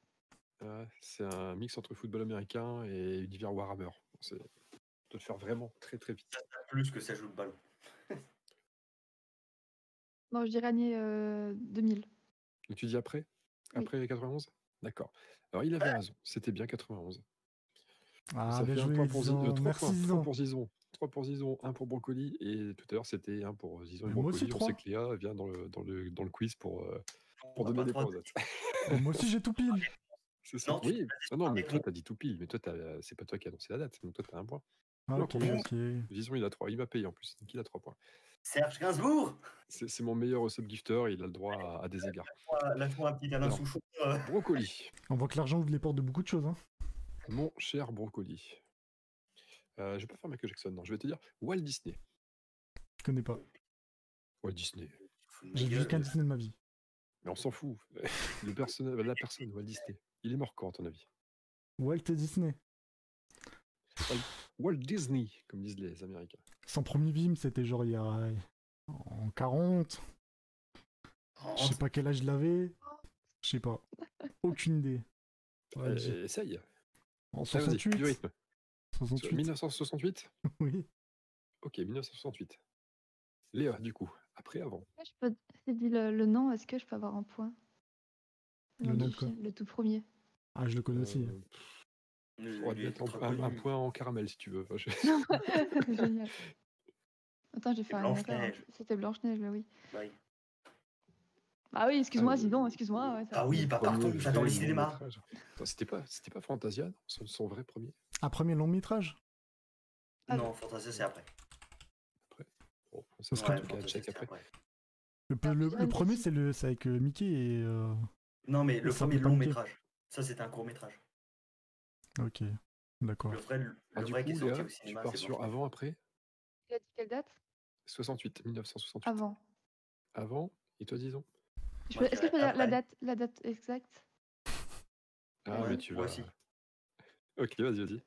C'est un mix entre football américain et univers Warhammer. C'est de le faire vraiment très très vite. Plus que ça joue le ballon. Non, je dirais année euh, 2000. Donc tu dis après? Oui. Après les 91 D'accord. Alors il avait raison, c'était bien 91. Ah, Ça bien fait un joué, point pour Zizon. Euh, trois Merci points, trois Zizan. pour Zizon. 3 pour Zizon, 1 pour Brocoli. Et tout à l'heure, c'était 1 pour Zizon et aussi, Brocoli. On sait que Léa vient dans le, dans le, dans le quiz pour, euh, pour donner des trois. points aux autres. Bon, moi aussi, j'ai tout pile. C'est ça. Non, oui, non, non, mais toi, t'as dit tout pile. Mais toi, t'as- c'est pas toi qui as annoncé la date. Donc toi, t'as un point. Ah, ok, ok. Zizon, il a 3. Il m'a payé en plus. Donc il a 3 points. Serge Gainsbourg C'est mon meilleur subgifter. Il a le droit à, à des égards. Lâche-moi- un petit Alain. Souchon. euh. Brocoli. On voit que l'argent ouvre les portes de beaucoup de choses. Hein. Mon cher Brocoli. Euh, je vais pas faire Michael Jackson. Non, je vais te dire Walt Disney. Je connais pas. Walt Disney. J'ai vu qu'un Disney de ma vie. Mais on s'en fout. Le personnage, la personne, Walt Disney. Il est mort quand, à ton avis? Walt Disney. Walt Disney, comme disent les Américains. Son premier film, c'était genre il y a. En 40. Je sais pas quel âge il avait. Je sais pas. Aucune idée. Ouais, Euh, essaye. En Allez, vas-y, 68. du rythme. 68. 1968 Oui. Ok, 1968. Léa, du coup, après, avant. Je peux... J'ai dit le, le nom, est-ce que je peux avoir un point? Le nom nom du de quoi? film, Le tout premier. Ah, je le connais aussi. Euh, Lui, je pourrais mettre un, point en caramel si tu veux. Enfin, je- Génial. Attends, j'ai fait un. Blanche-Neige. C'était Blanche-Neige, bah oui. Oui. Ah oui, excuse-moi, Ah, Zidon, excuse-moi. ouais, ça- Ah oui, pas Premier partout, j'adore les cinémas. C'était pas, c'était pas Fantasia, non? Son, son vrai premier? Un premier long métrage? Ah, Non, Fantasia, c'est après. Bon, Ça sera truc à Fantasia, check après. après. Le, premier, c'est le, c'est avec euh, Mickey et. euh, Non, mais le premier long Mickey. métrage. Ça, c'était un court métrage. Ok, d'accord. Le vrai, le Ah, du vrai qui est sorti au tu cinéma, pars c'est sur avant, après? Il a dit quelle date? 68, 1968. Avant. Avant Et toi, disons? Est-ce que je peux dire la date, la date exacte? Ah, Ouais, mais tu aussi. Ok, vas-y, vas-y.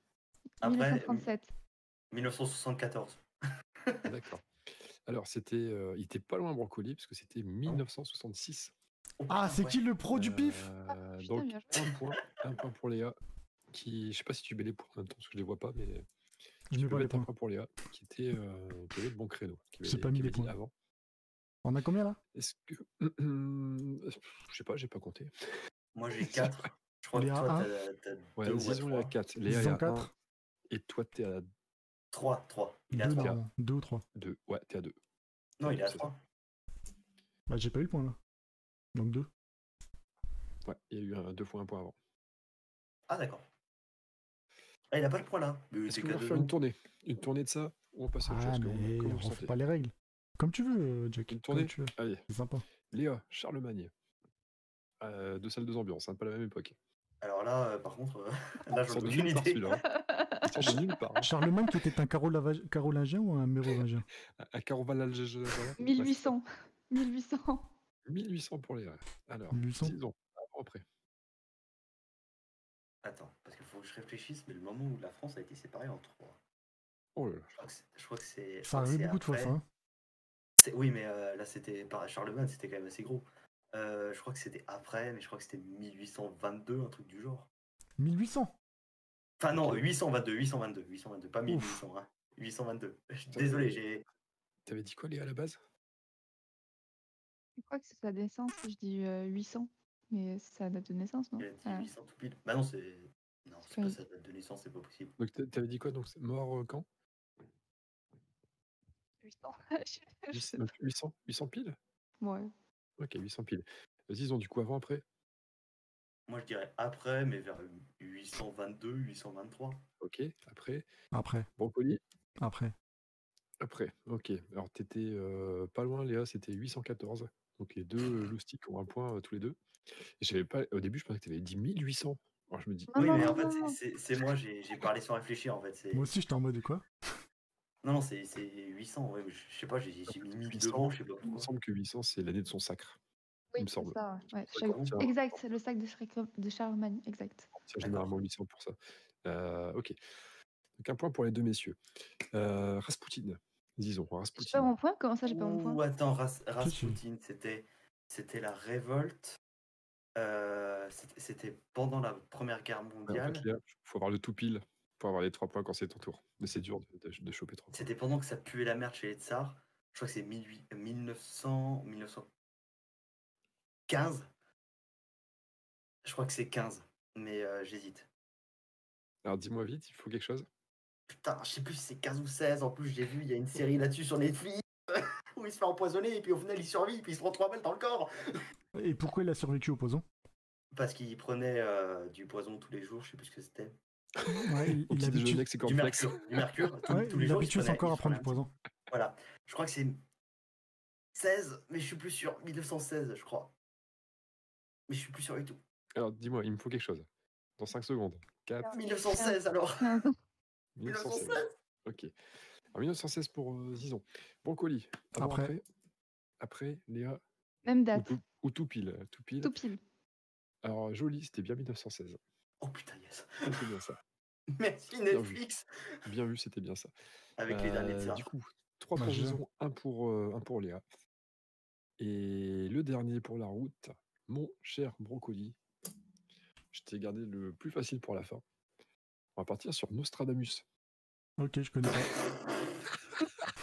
Après, 1937. 1974. D'accord. Alors, c'était. euh, il était pas loin Brocoli, parce que c'était 1966. Oh, Ah, c'est ouais. qui le pro du pif? Euh, putain, donc, un point, un point pour Léa. Qui, je sais pas si tu mets les points en même temps, parce que je les vois pas, mais Je tu peux pas les mettre un point pour Léa, qui était euh, qui avait le bon créneau. qui avait- pas mis qui les points. Avant. On a combien là? Est-ce que. Je sais pas, j'ai pas compté. Moi, j'ai 4. Je crois que Léa, toi, un. t'as Ouais, deux ou disons il y a 3. 4. Léa, il y Disons a 1. 4 Et toi, t'es à 3, 3. Il est à Deux, 3. normalement. Deux ou trois. 2. Ouais, t'es à 2. Non, il est à C'est ça. 3. Bah, j'ai pas eu le point là. Donc deux. Ouais, il y a eu un, deux fois un point avant. Ah, d'accord. Ah, il a pas le point là. Mais Est-ce que que voulez deux faire une tournée? Une tournée de ça? Ou on passe à autre Ah, chose mais comment on sentez pas les règles. Comme tu veux, euh, Jack. Une Comme tournée tu veux. Allez, C'est sympa. Léa, Charlemagne. Euh, deux salles, deux ambiances, hein, pas la même époque. Alors là, euh, par contre, euh, là, j'en ai de aucune part idée. sort de nulle part. hein. Charlemagne qui était un carolingien ou un mérovingien? Un- Un caroval 1800. 1800. 1800 pour Léa. Alors, 1800. disons, avant, après. Attends, parce qu'il faut que je réfléchisse, mais le moment où la France a été séparée en trois. Oh là là. Je crois que c'est- Ça arrive beaucoup de fois ça. hein. C'est- Oui, mais euh, là, c'était. par Charlemagne, c'était quand même assez gros. Euh, je crois que c'était après, mais je crois que c'était 1822, un truc du genre. 1800 Enfin, non, Ok. 822, 822, 822, pas 1800, hein. 822. Je suis Putain, Désolé, j'ai. T'avais dit quoi, Léa, à la base? Je crois que c'est sa naissance. Je dis euh, 800. Mais c'est sa date de naissance, non? Il a dit Ah. 800 tout pile. Bah non, c'est. Non, c'est pas sa date de naissance, c'est pas possible. Donc, t'a- t'avais dit quoi? Donc, c'est mort euh, quand? 800. Je sais 800, 800 800 piles? Ouais. Ok, 800 piles. Vas-y, ils ont du coup avant, après? Moi, je dirais après, mais vers 822, 823. Ok, après? Après, Brocoli après. Après, ok. Alors, t'étais euh, pas loin, Léa, c'était 814. Donc, les deux loustiques ont un point euh, tous les deux. Et pas... Au début, je pensais que t'avais dit 1800. Alors, je me dis, Non, oui, non, mais non, en fait, c'est- moi, j'ai parlé sans réfléchir, en fait. Moi aussi, j'étais en mode quoi? Non, non, c'est c'est 800, ouais, je je sais pas, j'ai mis 1000 800, devant, je sais pas il me pourquoi. semble que 800, c'est l'année de son sacre. Oui, me c'est semble. ça. Ouais. Exact, le sac de, Charlemagne. Exact. C'est généralement 800 pour ça. Euh, ok. Donc, un point pour les deux messieurs. Euh, Rasputin, Disons, J'ai pas Rasputin. mon point Comment ça, j'ai pas mon Ouh, point attends, Ras-. Rasputin, c'était c'était la révolte. euh, c'était- pendant la Première Guerre Ouais, En mondiale. fait, faut avoir le tout pile pour avoir les trois points quand c'est ton tour. Mais c'est dur de, de- de choper trois points. C'était pendant que ça puait la merde chez les tsars. Je crois que c'est 18 1900, 1915. Je crois que c'est 15, mais euh, j'hésite. Alors dis-moi vite, il faut quelque chose? Putain, je sais plus si c'est 15 ou 16. En plus, j'ai vu, il y a une série là-dessus sur Netflix où il se fait empoisonner et puis au final il survit puis il se prend trois balles dans le corps. Et pourquoi il a survécu au poison? Parce qu'il prenait euh, du poison tous les jours, je sais plus ce que c'était. Ouais, il, il habitue, ses Du mercure. Du mercure. Tous, ouais, tous les il jours, habitue il il à prendre du poison. Voilà. Je crois que c'est 16, mais je suis plus sûr. 1916, je crois. Mais je suis plus sûr du tout. Alors dis-moi, il me faut quelque chose. Dans 5 secondes. 4, 1916 alors. 1916. 1916. Ok. Alors 1916 pour euh, Zizon. Brocoli. Après. après. Après, Léa. Même Ou date. tout, ou tout pile. Tout pile. Tout pile. Alors joli, c'était bien 1916. Oh putain, yes. C'était bien ça. Merci. Netflix. Bien vu, c'était bien ça. Avec les derniers Euh, tsars. Du coup, 3 Bah, pour 1 pour, euh, un pour Léa. Et le dernier pour la route, mon cher Brocoli. Je t'ai gardé le plus facile pour la fin. On va partir sur Nostradamus. Ok, je connais pas.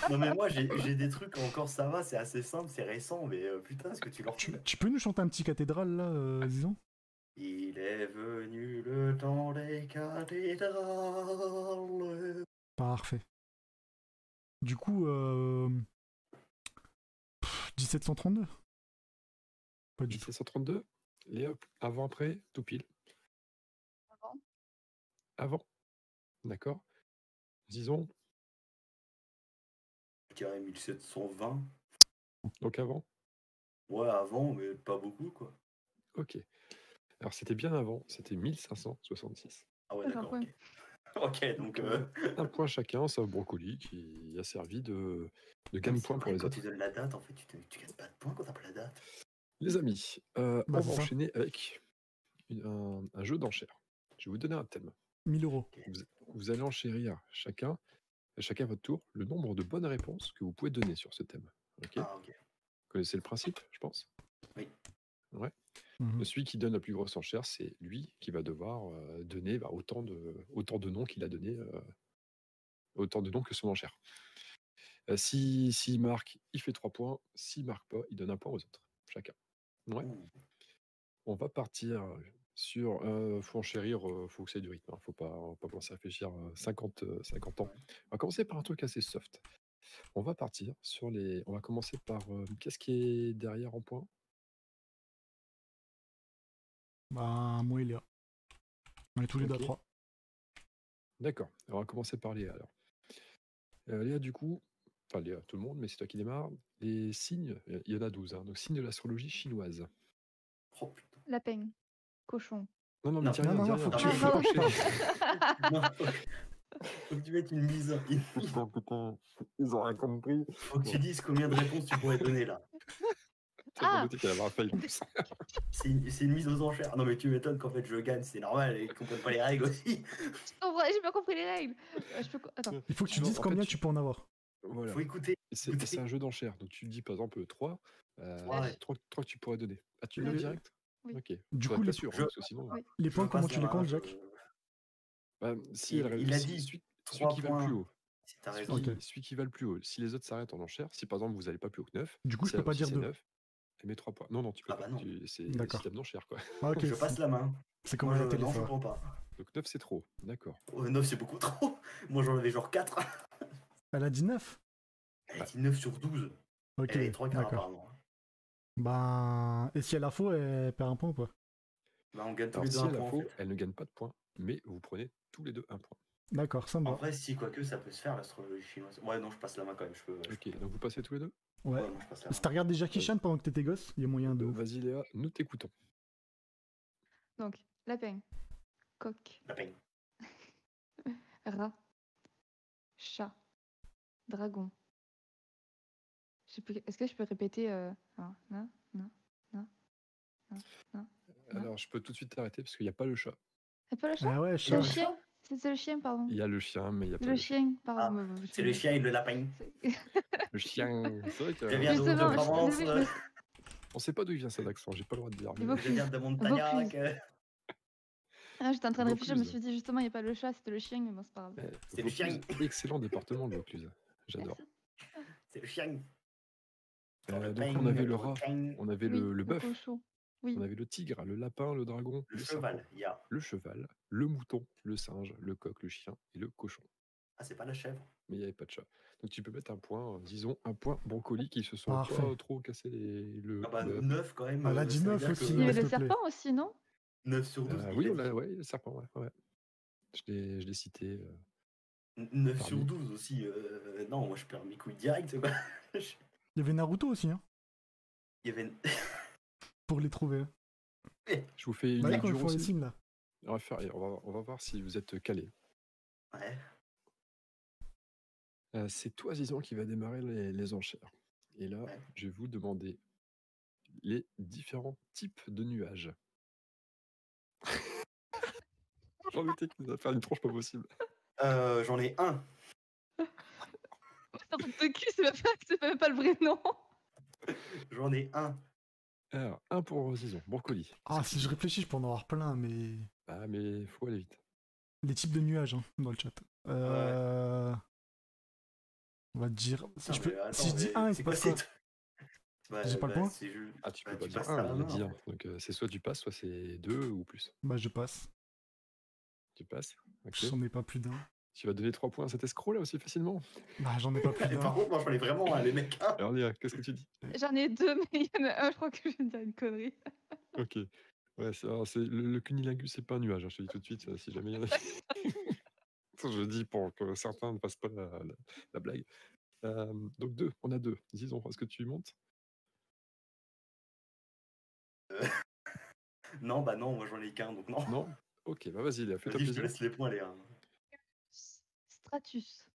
Non mais moi j'ai des trucs encore ça va, c'est assez simple, c'est récent, mais euh, putain est-ce que tu leur Tu, tu peux nous chanter un petit cathédrale là, euh, disons? Il est venu le temps des cathédrales. Parfait. Du coup, euh... pff, 1732 Pas du tout. 1732. Léa, avant, après, tout pile. Avant. Avant. D'accord. Disons, Je dirais 1720. donc avant. Ouais avant, mais pas beaucoup quoi. Ok. Alors c'était bien avant, c'était 1566. Ah ouais Ah, d'accord. ouais. Ok. Ok donc euh, Un point chacun, sauf Brocoli qui a servi de, de gagne-point c'est pour vrai, les quand autres. tu donnes la date en fait tu, te- tu gagnes pas de points quand t'as pas la date. Les amis, euh, Bah, on c'est va ça. enchaîner avec une- un, un jeu d'enchères. Je vais vous donner un thème. 1000 euros. Vous, vous allez enchérir chacun, chacun à votre tour, le nombre de bonnes réponses que vous pouvez donner sur ce thème. Ok Ah ok. Vous connaissez le principe, je pense? Oui. Ouais. Mhm. Celui qui donne la plus grosse enchère, c'est lui qui va devoir euh, donner bah, autant, de, autant de noms qu'il a donné, euh, autant de noms que son enchère. Euh, si s'il marque, il fait 3 points. S'il marque pas, il donne un point aux autres, chacun. Ouais. Ouh. On va partir sur. Euh, faut enchérir, faut que c'est du rythme. Hein, faut pas, on pas commencer à réfléchir euh, 50, euh, 50 ans. On va commencer par un truc assez soft. On va partir sur les. On va commencer par. Qu'est-ce qui est derrière en point? Bah, moi et Léa. On est tous les deux à. 3. D'accord. On va commencer par Léa alors. Euh, Léa, du coup, enfin Léa, tout le monde, mais c'est toi qui démarre. Les signes, il y en a 12, hein, donc signes de l'astrologie chinoise. Oh putain. Lapin. Cochon. Non, non, mais dis non, rien, non, faut que tu faut, que tu mettes une mise. Putain, putain, ils ont rien compris. Faut que tu dises combien de réponses tu pourrais donner là. Ah. C'est une, mise aux enchères. Non mais tu m'étonnes qu'en fait je gagne, c'est normal, ils comprennent pas les règles aussi. En vrai, j'ai pas compris les règles. Euh, je peux... co- Attends. Il faut que tu Non, dises en combien fait, tu peux en avoir. Voilà. Faut écouter. C'est un jeu d'enchères. Donc tu dis par exemple 3, Ouais. 3, que tu pourrais donner. Ah, tu Oui. donnes direct? Oui. Ok. Du Faut coup, les- sûr, hein, je- sinon. Oui. Les points, comment tu les comptes, Jacques? Bah, si Il- a dit celui, qui va le plus haut. Si Celui, celui qui va le plus haut. Si les autres s'arrêtent en enchères, si par exemple vous n'allez pas plus haut que 9, Du coup, je peux pas dire c'est 2. 9, elle met 3 points. Non, non, tu peux Ah pas. bah non. Tu- C'est D'accord. système d'enchères quoi. Ah, ok, Je passe la main. c'est comme télé, non, je prends pas. Donc 9 c'est trop. D'accord. Oh, 9 c'est beaucoup trop. Moi j'en avais genre 4. Elle a dit 9 Elle dit 9 sur 12. Ok, Elle est 3 quarts apparemment. Ben, et si elle a faux, elle perd un point ou pas? Bah, on gagne tous Alors les deux si un elle a point. en faux, fait. elle ne gagne pas de points, mais vous prenez tous les deux un point. D'accord, ça me En va. vrai, si, quoique, ça peut se faire l'astrologie chinoise. Ouais, non, je passe la main quand même. Je peux. je Ok, peux- donc vous passez tous les deux? Ouais. Je Si t'as regardé Jackie Chan pendant que t'étais gosse, il y a moyen de. Vas-y Léa, nous t'écoutons. Donc, lapin. Coq. La peine. Rat. Chat. Dragon. Plus- Est-ce que je peux répéter euh... non, non, non, non, non, non? Alors je peux tout de suite t'arrêter parce qu'il n'y a pas le chat. C'est pas le chat? Ah ouais, Le chat. Chien? C'est le chien, pardon. Il y a le chien, mais il y a pas Le le chien. pardon. je- C'est le chien et le lapin. Le chien. C'est vrai que Je viens de, Provence. euh, on sait pas d'où il vient cet accent. J'ai pas le droit de dire. Mais- Je viens de Montagnac. Euh, Ah, J'étais en train de réfléchir, je me suis dit justement, il n'y a pas le chat, c'était le chien, mais bon, c'est pas grave. Eh, C'est le chien. Excellent département de Vaucluse. J'adore. C'est le chien. Euh, Le donc on avait le rat, on avait Oui, le, le bœuf, cochon. Oui, on avait le tigre, le lapin, le dragon, Le serpent, cheval. Il y a. le cheval, le mouton, le singe, le coq, le chien et le cochon. Ah, c'est pas la chèvre. Mais il n'y avait pas de chat. Donc tu peux mettre un point, euh, disons un point brocoli qui se sont Parfait. pas trop cassés les, le. Ah bah, le- 9 quand même. Elle a dit ça veut neuf dire aussi, que- il y avait le serpent aussi, non? 9 sur 12. Euh, oui, a on dit. ouais, le serpent, ouais. ouais. Je l'ai, je l'ai cité. euh. 9 sur Parmi. 12 aussi. euh, Non, moi je perds mes couilles direct. Il y avait Naruto aussi, hein, Il y avait. pour les trouver. Je vous fais une Bah, lecture aussi. là. On va, faire, on, va, on va voir si vous êtes calé. Ouais. Euh, c'est toi, Zizan, qui va démarrer les, les enchères. Et là, Ouais. je vais vous demander les différents types de nuages. J'en étais qu'il va faire une tronche pas possible. Euh, J'en ai un. Même, pas- c'est même pas le vrai nom. J'en ai un. Alors, un pour Zizon, brocoli. Ah, si je réfléchis, je peux en avoir plein, mais. Ah, mais faut aller vite. Les types de nuages hein, dans le chat. Euh... On va dire. Si je, peux... mais attends, si je dis un, il c'est se passe quoi Bah, J'ai pas le bah, point Ah, tu bah, peux pas tu dire passes un, ta il a main, dit hein. un. Donc, euh, c'est soit tu passes, soit c'est deux ou plus. Bah, je passe. Tu passes. ok. J'en ai pas plus d'un. Tu vas donner trois points à cet escroc là aussi facilement? Bah, j'en ai pas plus Et par contre, moi j'en ai vraiment mecs. hein. Alors, Léa, qu'est-ce que tu dis? J'en ai deux, mais il y en a un, je crois que je viens de dire une connerie. Ok. Ouais, c'est, alors, c'est- le, le cunilingus, c'est pas un nuage, hein, je te dis tout de suite, euh, si jamais il y en a. Je le dis pour que certains ne fassent pas la, la- la blague. Euh, donc deux, on a deux. Disons, est-ce que tu montes? Non, bah non, moi j'en ai qu'un, donc non. Non? Ok, bah vas-y, Léa, fais ta je te laisse les points, les Stratus.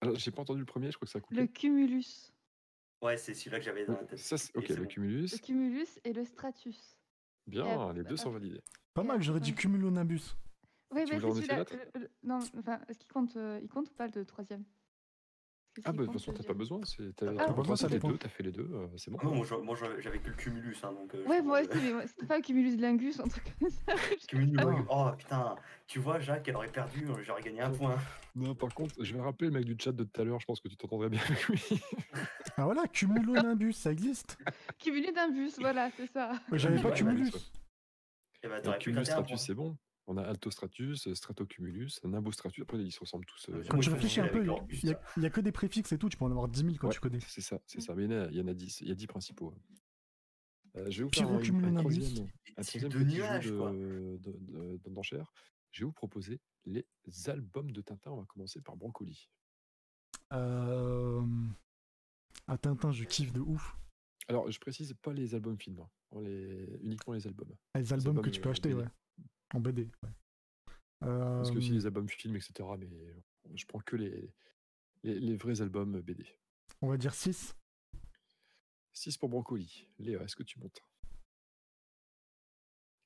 Alors, j'ai pas entendu le premier, je crois que ça a coupé. Le cumulus. Ouais, c'est celui-là que j'avais dans la tête. Ça, c'est- Et ok, c'est le bon. cumulus. Le cumulus et le stratus. Bien, les deux sont euh, validés. Pas mal, j'aurais dit cumulonimbus. Oui, Tu mais voulais en c'est essayer celui-là. le- le- Non, enfin, est-ce qu'il compte, euh, il compte ou pas le troisième? Ah, bah, de toute façon, je t'as pas besoin. T'as, Ah, t'as les deux, t'as fait les deux, euh, c'est bon. Ah non, moi, j'avais que le cumulus, hein, donc. euh, Ouais, moi aussi, mais c'était pas le cumulus lingus, un truc comme ça. Cumulus, Ah. ouais. Oh putain, tu vois, Jacques, elle aurait perdu, euh, j'aurais gagné un point. Non, par contre, je vais rappeler le mec du chat de tout à l'heure, je pense que tu t'entendrais bien avec lui. Ah voilà, cumulonimbus, ça existe. Cumulus d'un bus, voilà, c'est ça. J'avais pas ouais, cumulus. ouais. Et bah, t'aurais pu cumulus c'est bon. On a altostratus, stratocumulus, nimbostratus. Après, ils se ressemblent tous. euh, Quand je réfléchis un peu, il l'Orbus, y, a- il y a que des préfixes et tout, tu peux en avoir 10 000 quand Ouais, tu connais. C'est ça, c'est ça. Mais il y en a, il y en a 10, il y a 10 principaux. Euh, je vais vous faire un, troisième, un troisième de petit nuages, jeu quoi. de- de- de- de- d'enchères. Je vais vous proposer les albums de Tintin. On va commencer par Brocoli. Euh... À Tintin, je kiffe de ouf. Alors, je précise pas les albums films, hein, les... uniquement les albums. Ah, Les albums que albums, tu peux euh, acheter, ouais. En BD, ouais. Parce que aussi Euh, les albums films, etc. Mais je prends que les, les, les vrais albums BD. On va dire 6. 6 pour Brocoli. Léa, est-ce que tu montes?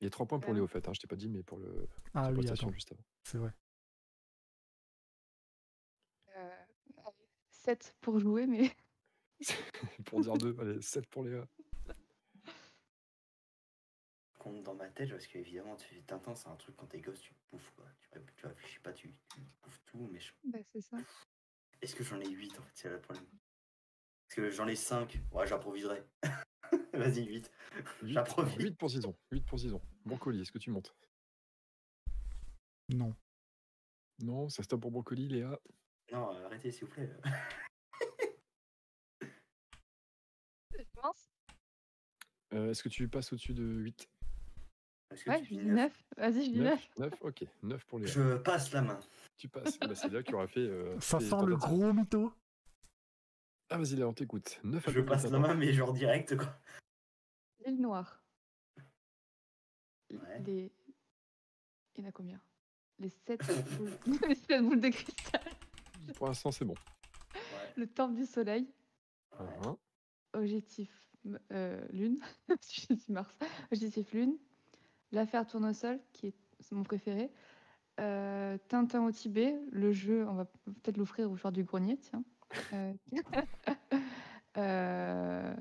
Il y a 3 points pour Euh. Léo, en fait. Hein, je t'ai pas dit, mais pour le Ah oui, prestation attends, juste avant. c'est vrai. Euh, 7 pour jouer, mais pour dire 2, allez, 7 pour Léa. Compte dans ma tête parce qu'évidemment tu Tintin c'est un truc quand t'es gosse tu bouffes quoi tu, tu réfléchis pas tu, tu bouffes tout mais je- bah, c'est ça. est-ce que j'en ai 8 en fait c'est le problème? Parce que j'en ai 5 ouais j'improviserai vas-y 8 8, J'improvise. pour Zizon. 8 pour Zizon. Brocoli, est-ce que tu montes? Non. Non, ça stop pour Brocoli, Léa. non euh, arrêtez s'il vous plaît Je commence Euh, est-ce que tu passes au-dessus de 8 Que Ouais, je dis dis 9 9. Vas-y, je dis 9. 9 Ok, 9 pour Léa. je passe la main Tu passes. Bah, c'est Léa qui aura fait. euh, Ça sent le gros mytho. Ah, vas-y, Léa, on t'écoute. 9 je passe la main mais genre direct quoi L'île noire. Ouais. Les... Il y en a combien? Les 7 boules... les sept boules de cristal. Pour l'instant, c'est bon. ouais, Le temple du soleil. ouais. Hein Objectif euh, lune. Objectif Mars. Objectif lune. L'affaire tournesol, qui est mon préféré. Euh, Tintin au Tibet, le jeu, on va peut-être l'offrir au joueur du grenier, tiens. Euh, euh,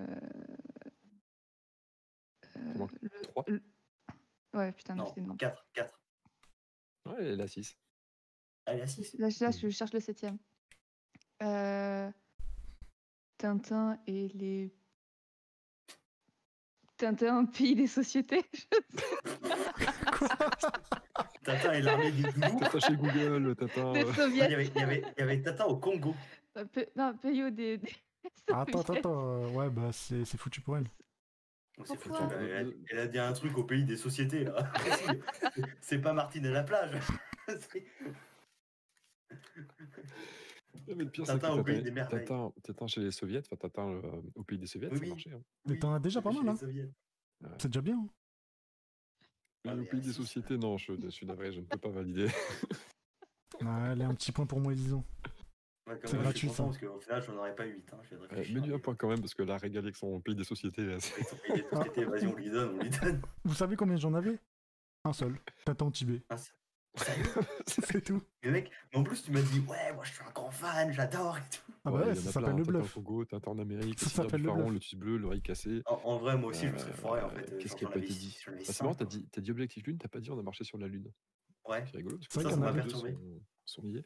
Comment le- Trois le- Ouais, putain, non, Non, c'est non. 4, 4. Ouais, la 6. Allez, à 6. Là, là, je cherche le septième. Euh, Tintin et les. Tintin, pays des sociétés. Tintin et l'armée des doudous. Tata chez Google, Tata. des euh, Il y avait, il y avait, il y avait Tintin au Congo. Non, pays au des. des Ah, Attends, attends, attends. euh, Ouais, bah c'est c'est foutu pour elle. On s'est foutu, Pourquoi elle, a- elle a dit un truc au pays des sociétés là. C'est pas Martine à la plage. C'est- mais le pire, c'est que Tintin au pays des merveilles. Tintin chez les soviets, enfin Tintin euh, au pays des soviets, Oui, ça oui. marchait. hein. Mais t'en as déjà pas mal, hein. C'est déjà bien. hein. Ah, Mais mais pays des sociétés, non, je, je suis navré, je ne peux pas valider. Ouais, allez, un petit point pour moi, disons. Ouais, C'est gratuit, je ça. parce qu'au final, j'en aurais pas 8. Hein. Je viens de Euh, un point quand même, parce que la régalée avec son pays des sociétés, là, c'est- Avec son pays des sociétés, vas-y, on lui donne, on lui donne. Vous savez combien j'en avais? Un seul. Au Tibet. Ah, c'est- Sérieux C'est tout. Mais mec, mais en plus, tu m'as dit, ouais, moi je suis un grand fan, j'adore et tout. Ah Ouais, bah ouais, en ça s'appelle le bluff. Congo, Tintin en Amérique, Ça le s'appelle le Pharaon, bluff. le Lotus bleu, l'oreille cassée. En, en vrai, moi aussi, je me serais Euh, foiré en fait. euh, Qu'est-ce genre, qui a pas été dit? Bah, C'est marrant, t'as dit, t'as dit objectif lune, t'as pas dit on a marché sur la lune. Ouais. C'est rigolo, C'est vrai Ça, qu'on m'a perturbé. sont, liés.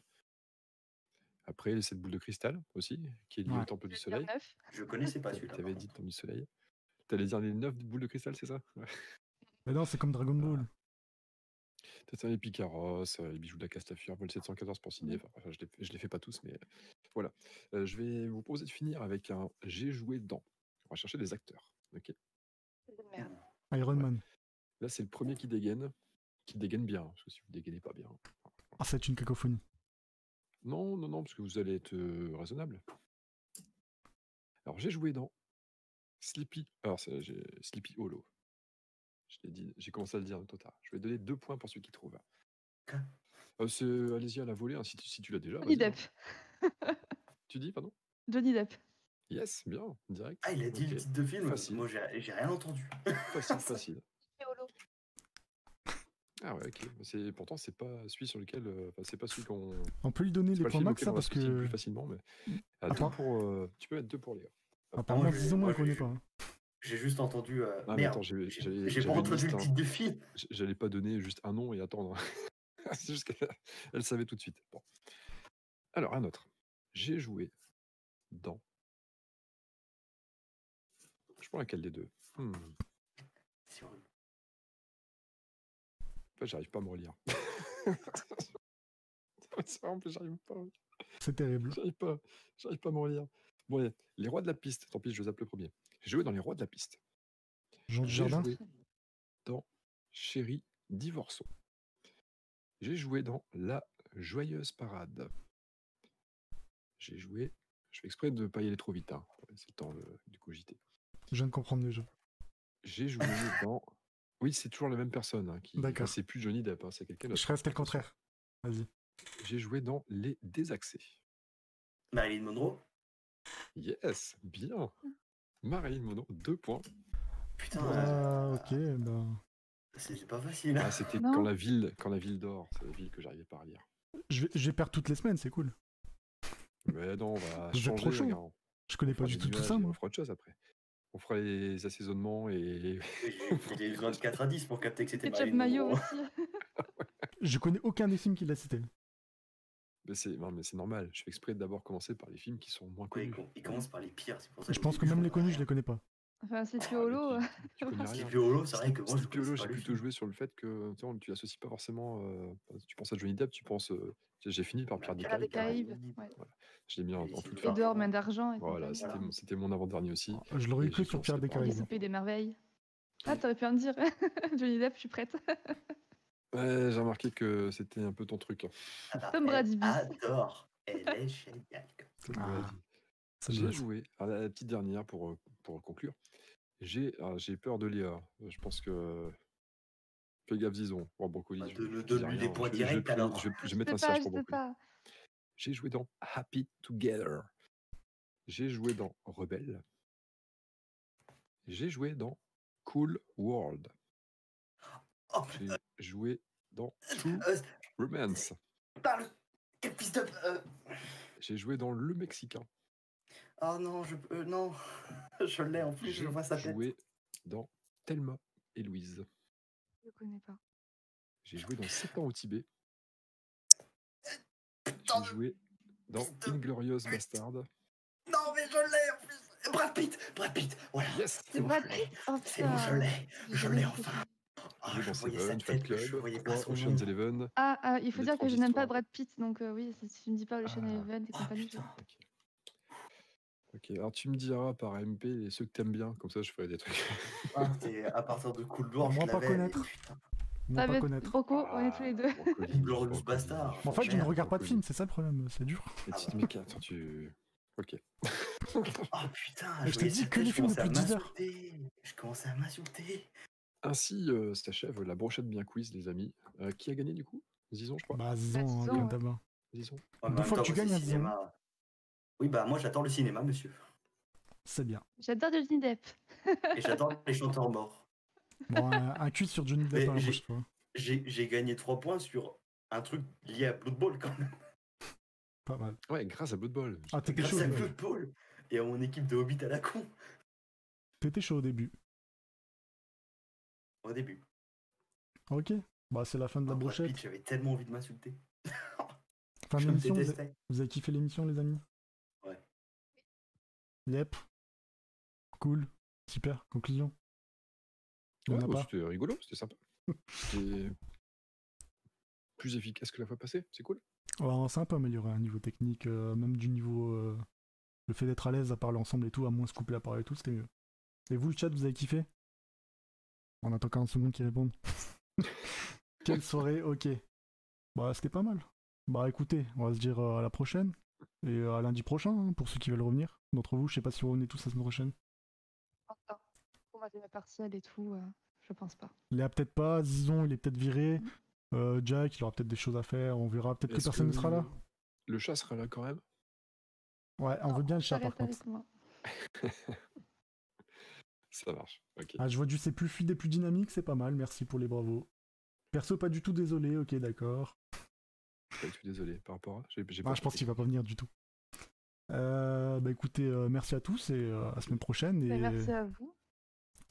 Après, les sept boules de cristal aussi, qui est lié Ouais. au temple du Le soleil. neuf? Je connaissais pas celui-là. t'avais dit temple du soleil. T'allais dire les neuf boules de cristal, c'est ça? Ouais. Mais non, c'est comme Dragon Ball. Peut-être les Picaros, euh, les bijoux de la Castafiore, vol 714 pour signer. Oui. Enfin, je les, je les fais pas tous, mais voilà. Euh, je vais vous proposer de finir avec un J'ai joué dans. On va chercher des acteurs. ok? Merde. Iron Ouais. Man. Là, c'est le premier qui dégaine, qui dégaine bien, parce que si vous dégainez pas bien. Ah, c'est une cacophonie. Non, non, non, parce que vous allez être euh, raisonnable. Alors, j'ai joué dans Sleepy. Alors, c'est- j'ai Sleepy Hollow. Je l'ai dit, j'ai commencé à le dire de tard. Je vais donner deux points pour celui qui trouve. Euh, c'est- Allez-y à la volée, hein, si tu, si tu l'as déjà. Johnny vas-y, hein. Depp. Tu dis, pardon? Johnny Depp. Yes, bien, direct. Ah, il a dit Ok. le titre de film. Facile. Moi, j'ai rien entendu. Facile, facile. Ah ouais, ok. C'est pourtant c'est pas celui sur lequel, euh, enfin, c'est pas celui qu'on. On peut lui donner les points film max, ça, on va parce que. plus facilement, mais Ah, deux pour, euh, tu peux mettre deux pour les. Apparemment, disons, moi, je connais pas. hein. J'ai juste entendu. euh, Ah, merde, attends, j'ai- j'ai j'avais- j'ai pas entendu liste, le hein. titre du film. J'allais pas donner juste un nom et attendre. c'est juste qu'elle elle savait tout de suite. Bon. Alors, un autre. J'ai joué dans. Je prends laquelle des deux? Hmm. Fait, j'arrive pas à me relire. J'arrive pas. C'est terrible. J'arrive pas, j'arrive pas à me relire. Bon, allez, les rois de la piste. Tant pis, je zappe le premier. J'ai joué dans les rois de la piste. Jean du J'ai Jardin joué dans Chéri Divorçons. J'ai joué dans La Joyeuse Parade. J'ai joué. Je fais exprès de ne pas y aller trop vite. hein. C'est le temps de- du cogiter. Je viens de comprendre le jeu. J'ai joué dans. Oui, c'est toujours la même personne. hein, qui... enfin, D'accord. c'est plus Johnny Depp, hein, c'est quelqu'un Je d'autre. serais resté le contraire. Vas-y. J'ai joué dans Les Désaxés. Marilyn Monroe? Yes, bien. Marilyn Monroe, deux points. Putain, Ah, euh, ok, ben. c'est pas facile. Ah, c'était quand la ville, quand la ville dort. C'est la ville que j'arrivais pas à lire. Je vais, je vais perdre toutes les semaines, c'est cool. Mais non, on va êtes changer. trop chaud. Je connais On pas du tout tout ça, moi. On fera autre chose après. On fera les assaisonnements et. J'ai j'ai besoin de 4 à 10 pour capter que c'était Marilyn Monroe. aussi. Je connais aucun des films qu'il a cité. Mais c'est non, mais c'est normal. Je fais exprès de d'abord commencer par les films qui sont moins Ouais, connus. com- il commence par les pires, c'est pour ça Je pense que même les connus, je les connais pas. Enfin, c'est Ah, rien. Sleepy Hollow, c'est vrai que moi connaissais j'ai plutôt joué sur le fait que tu, tu pas forcément. euh, tu penses à Johnny Depp, tu penses. euh, j'ai fini par Pierre des Caraïbes. Ouais. Je l'ai mis en, en Et fin. Edouard Edouard, main d'argent. et Voilà, c'était Voilà. mon, avant-dernier aussi. Je l'aurais Et cru sur Pierre des Caraïbes. Des merveilles. Ah, t'aurais pu en dire. Johnny Depp, je suis prête. Ouais, j'ai remarqué que c'était un peu ton truc. hein. Tom elle Brady. Adore. Elle est géniale. Ah, J'ai joué. Alors, la petite dernière pour, euh, pour conclure. J'ai peur de Léa. Je pense que. Fais gaffe, Zizon. Bon, Brocoli. Bah, rien. des points Je vais- directs, alors. Je je mettre un je pour Brocoli. J'ai joué dans Happy Together. J'ai joué dans Rebelle. J'ai joué dans Cool World. Oh, J'ai joué dans True euh, Romance. Putain, le- quel fils de. euh, J'ai joué dans Le Mexicain. Oh non, je. euh, non. Je l'ai en plus, je J'ai vois sa tête. joué dans Thelma et Louise. Je connais pas. J'ai joué dans 7 ans au Tibet. J'ai joué dans. Inglorious Bastard. Non, mais je l'ai en plus. Brad Pitt Brad Pitt Voilà. Yes C'est Brad je l'ai. Pitt Oh C'est bon, je l'ai. J'ai Je l'ai enfin. Oh, je voyais sa Seven, Fight tête, mais je Club, voyais pas 3, son Ocean's nom. Eleven. Ah, ah, il faut dire que je n'aime pas. Brad Pitt, donc euh, oui, si tu me dis pas Ocean Ah. Eleven et compagnie, je- putain. Ok. Alors tu me diras par MP les ceux que t'aimes bien, comme ça je ferai des trucs. Ah, c'est à partir de Cool Door, Moi, je pas connaître. mais Ça pas va connaître. être Rocco, on est tous les deux. Glorious Bastard. En fait, je ne regarde pas de film, c'est ça le problème, c'est dur. Et Ah tu te bah. attends, tu. Ok. Oh putain, Mais je dis sa que les films depuis 10 heures. Je commençais à m'insulter. Ainsi euh, s'achève la brochette bien quiz, les amis. Euh, qui a gagné du coup? Zizon, je crois. Bah, disons, hein, Zizon, ouais. Zizon. Ouais, en Deux même fois que tu gagnes un Zizon. cinéma. Oui, bah moi j'adore le cinéma, monsieur. C'est bien. J'adore Johnny Depp. Et j'adore les chanteurs morts. Bon, un, un quiz sur Johnny Depp à la j'ai- prochaine fois. J'ai j'ai gagné 3 points sur un truc lié à Blood Bowl quand même. Pas mal. Ouais, grâce à Blood Bowl. Ah, t'étais Grâce chaud, à. Blood Bowl. Et à mon équipe de Hobbit à la con. T'étais chaud au début. Au début. Ok. Bah, c'est la fin de la Oh, brochette. J'avais tellement envie de m'insulter. Fin de l'émission, vous, avez- vous avez kiffé l'émission, les amis? Ouais. Yep. Cool. Super. Conclusion. Ouais, a bah, pas. c'était rigolo, c'était sympa. C'était plus efficace que la fois passée, c'est cool. Ouais, on s'est un peu amélioré à un niveau technique, euh, même du niveau. euh, le fait d'être à l'aise à parler ensemble et tout, à moins se couper la parole et tout, c'était mieux. Et vous, le chat, vous avez kiffé? On attend 40 secondes qu'ils répondent. Quelle soirée, ok. Bah, c'était pas mal. Bah, écoutez, on va se dire euh, à la prochaine. Et euh, à lundi prochain, hein, pour ceux qui veulent revenir. D'entre vous, je sais pas si vous revenez tous la semaine prochaine. Pour mater mes partiels et tout, euh, je pense pas. Léa, peut-être pas. Zizon, il est peut-être viré. Euh, Jack, il aura peut-être des choses à faire. On verra. Peut-être que personne ne sera là. Le chat sera là quand même? Ouais, on veut bien le chat par contre. Ça marche. Ok. Ah, je vois du c'est plus fluide et plus dynamique, c'est pas mal, merci pour les bravos. Perso, pas du tout désolé, ok, d'accord. Pas du tout désolé par rapport à. j'ai- j'ai Ah, pas je pense qu'il va pas venir du tout. Euh, bah écoutez, euh, merci à tous et euh, à la semaine prochaine Bah, et, Merci à vous.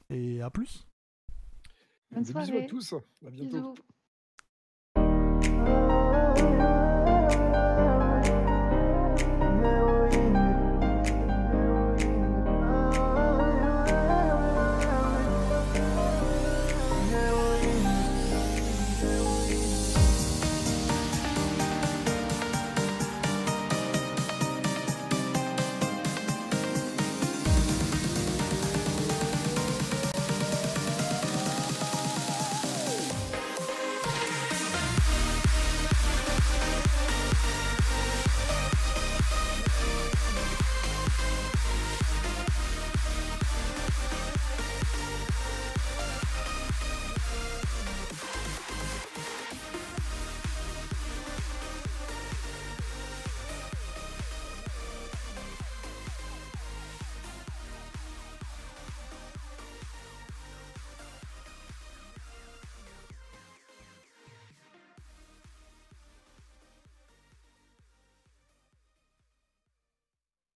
et à plus. Bonne Des bisous à tous. À bientôt. Bisous.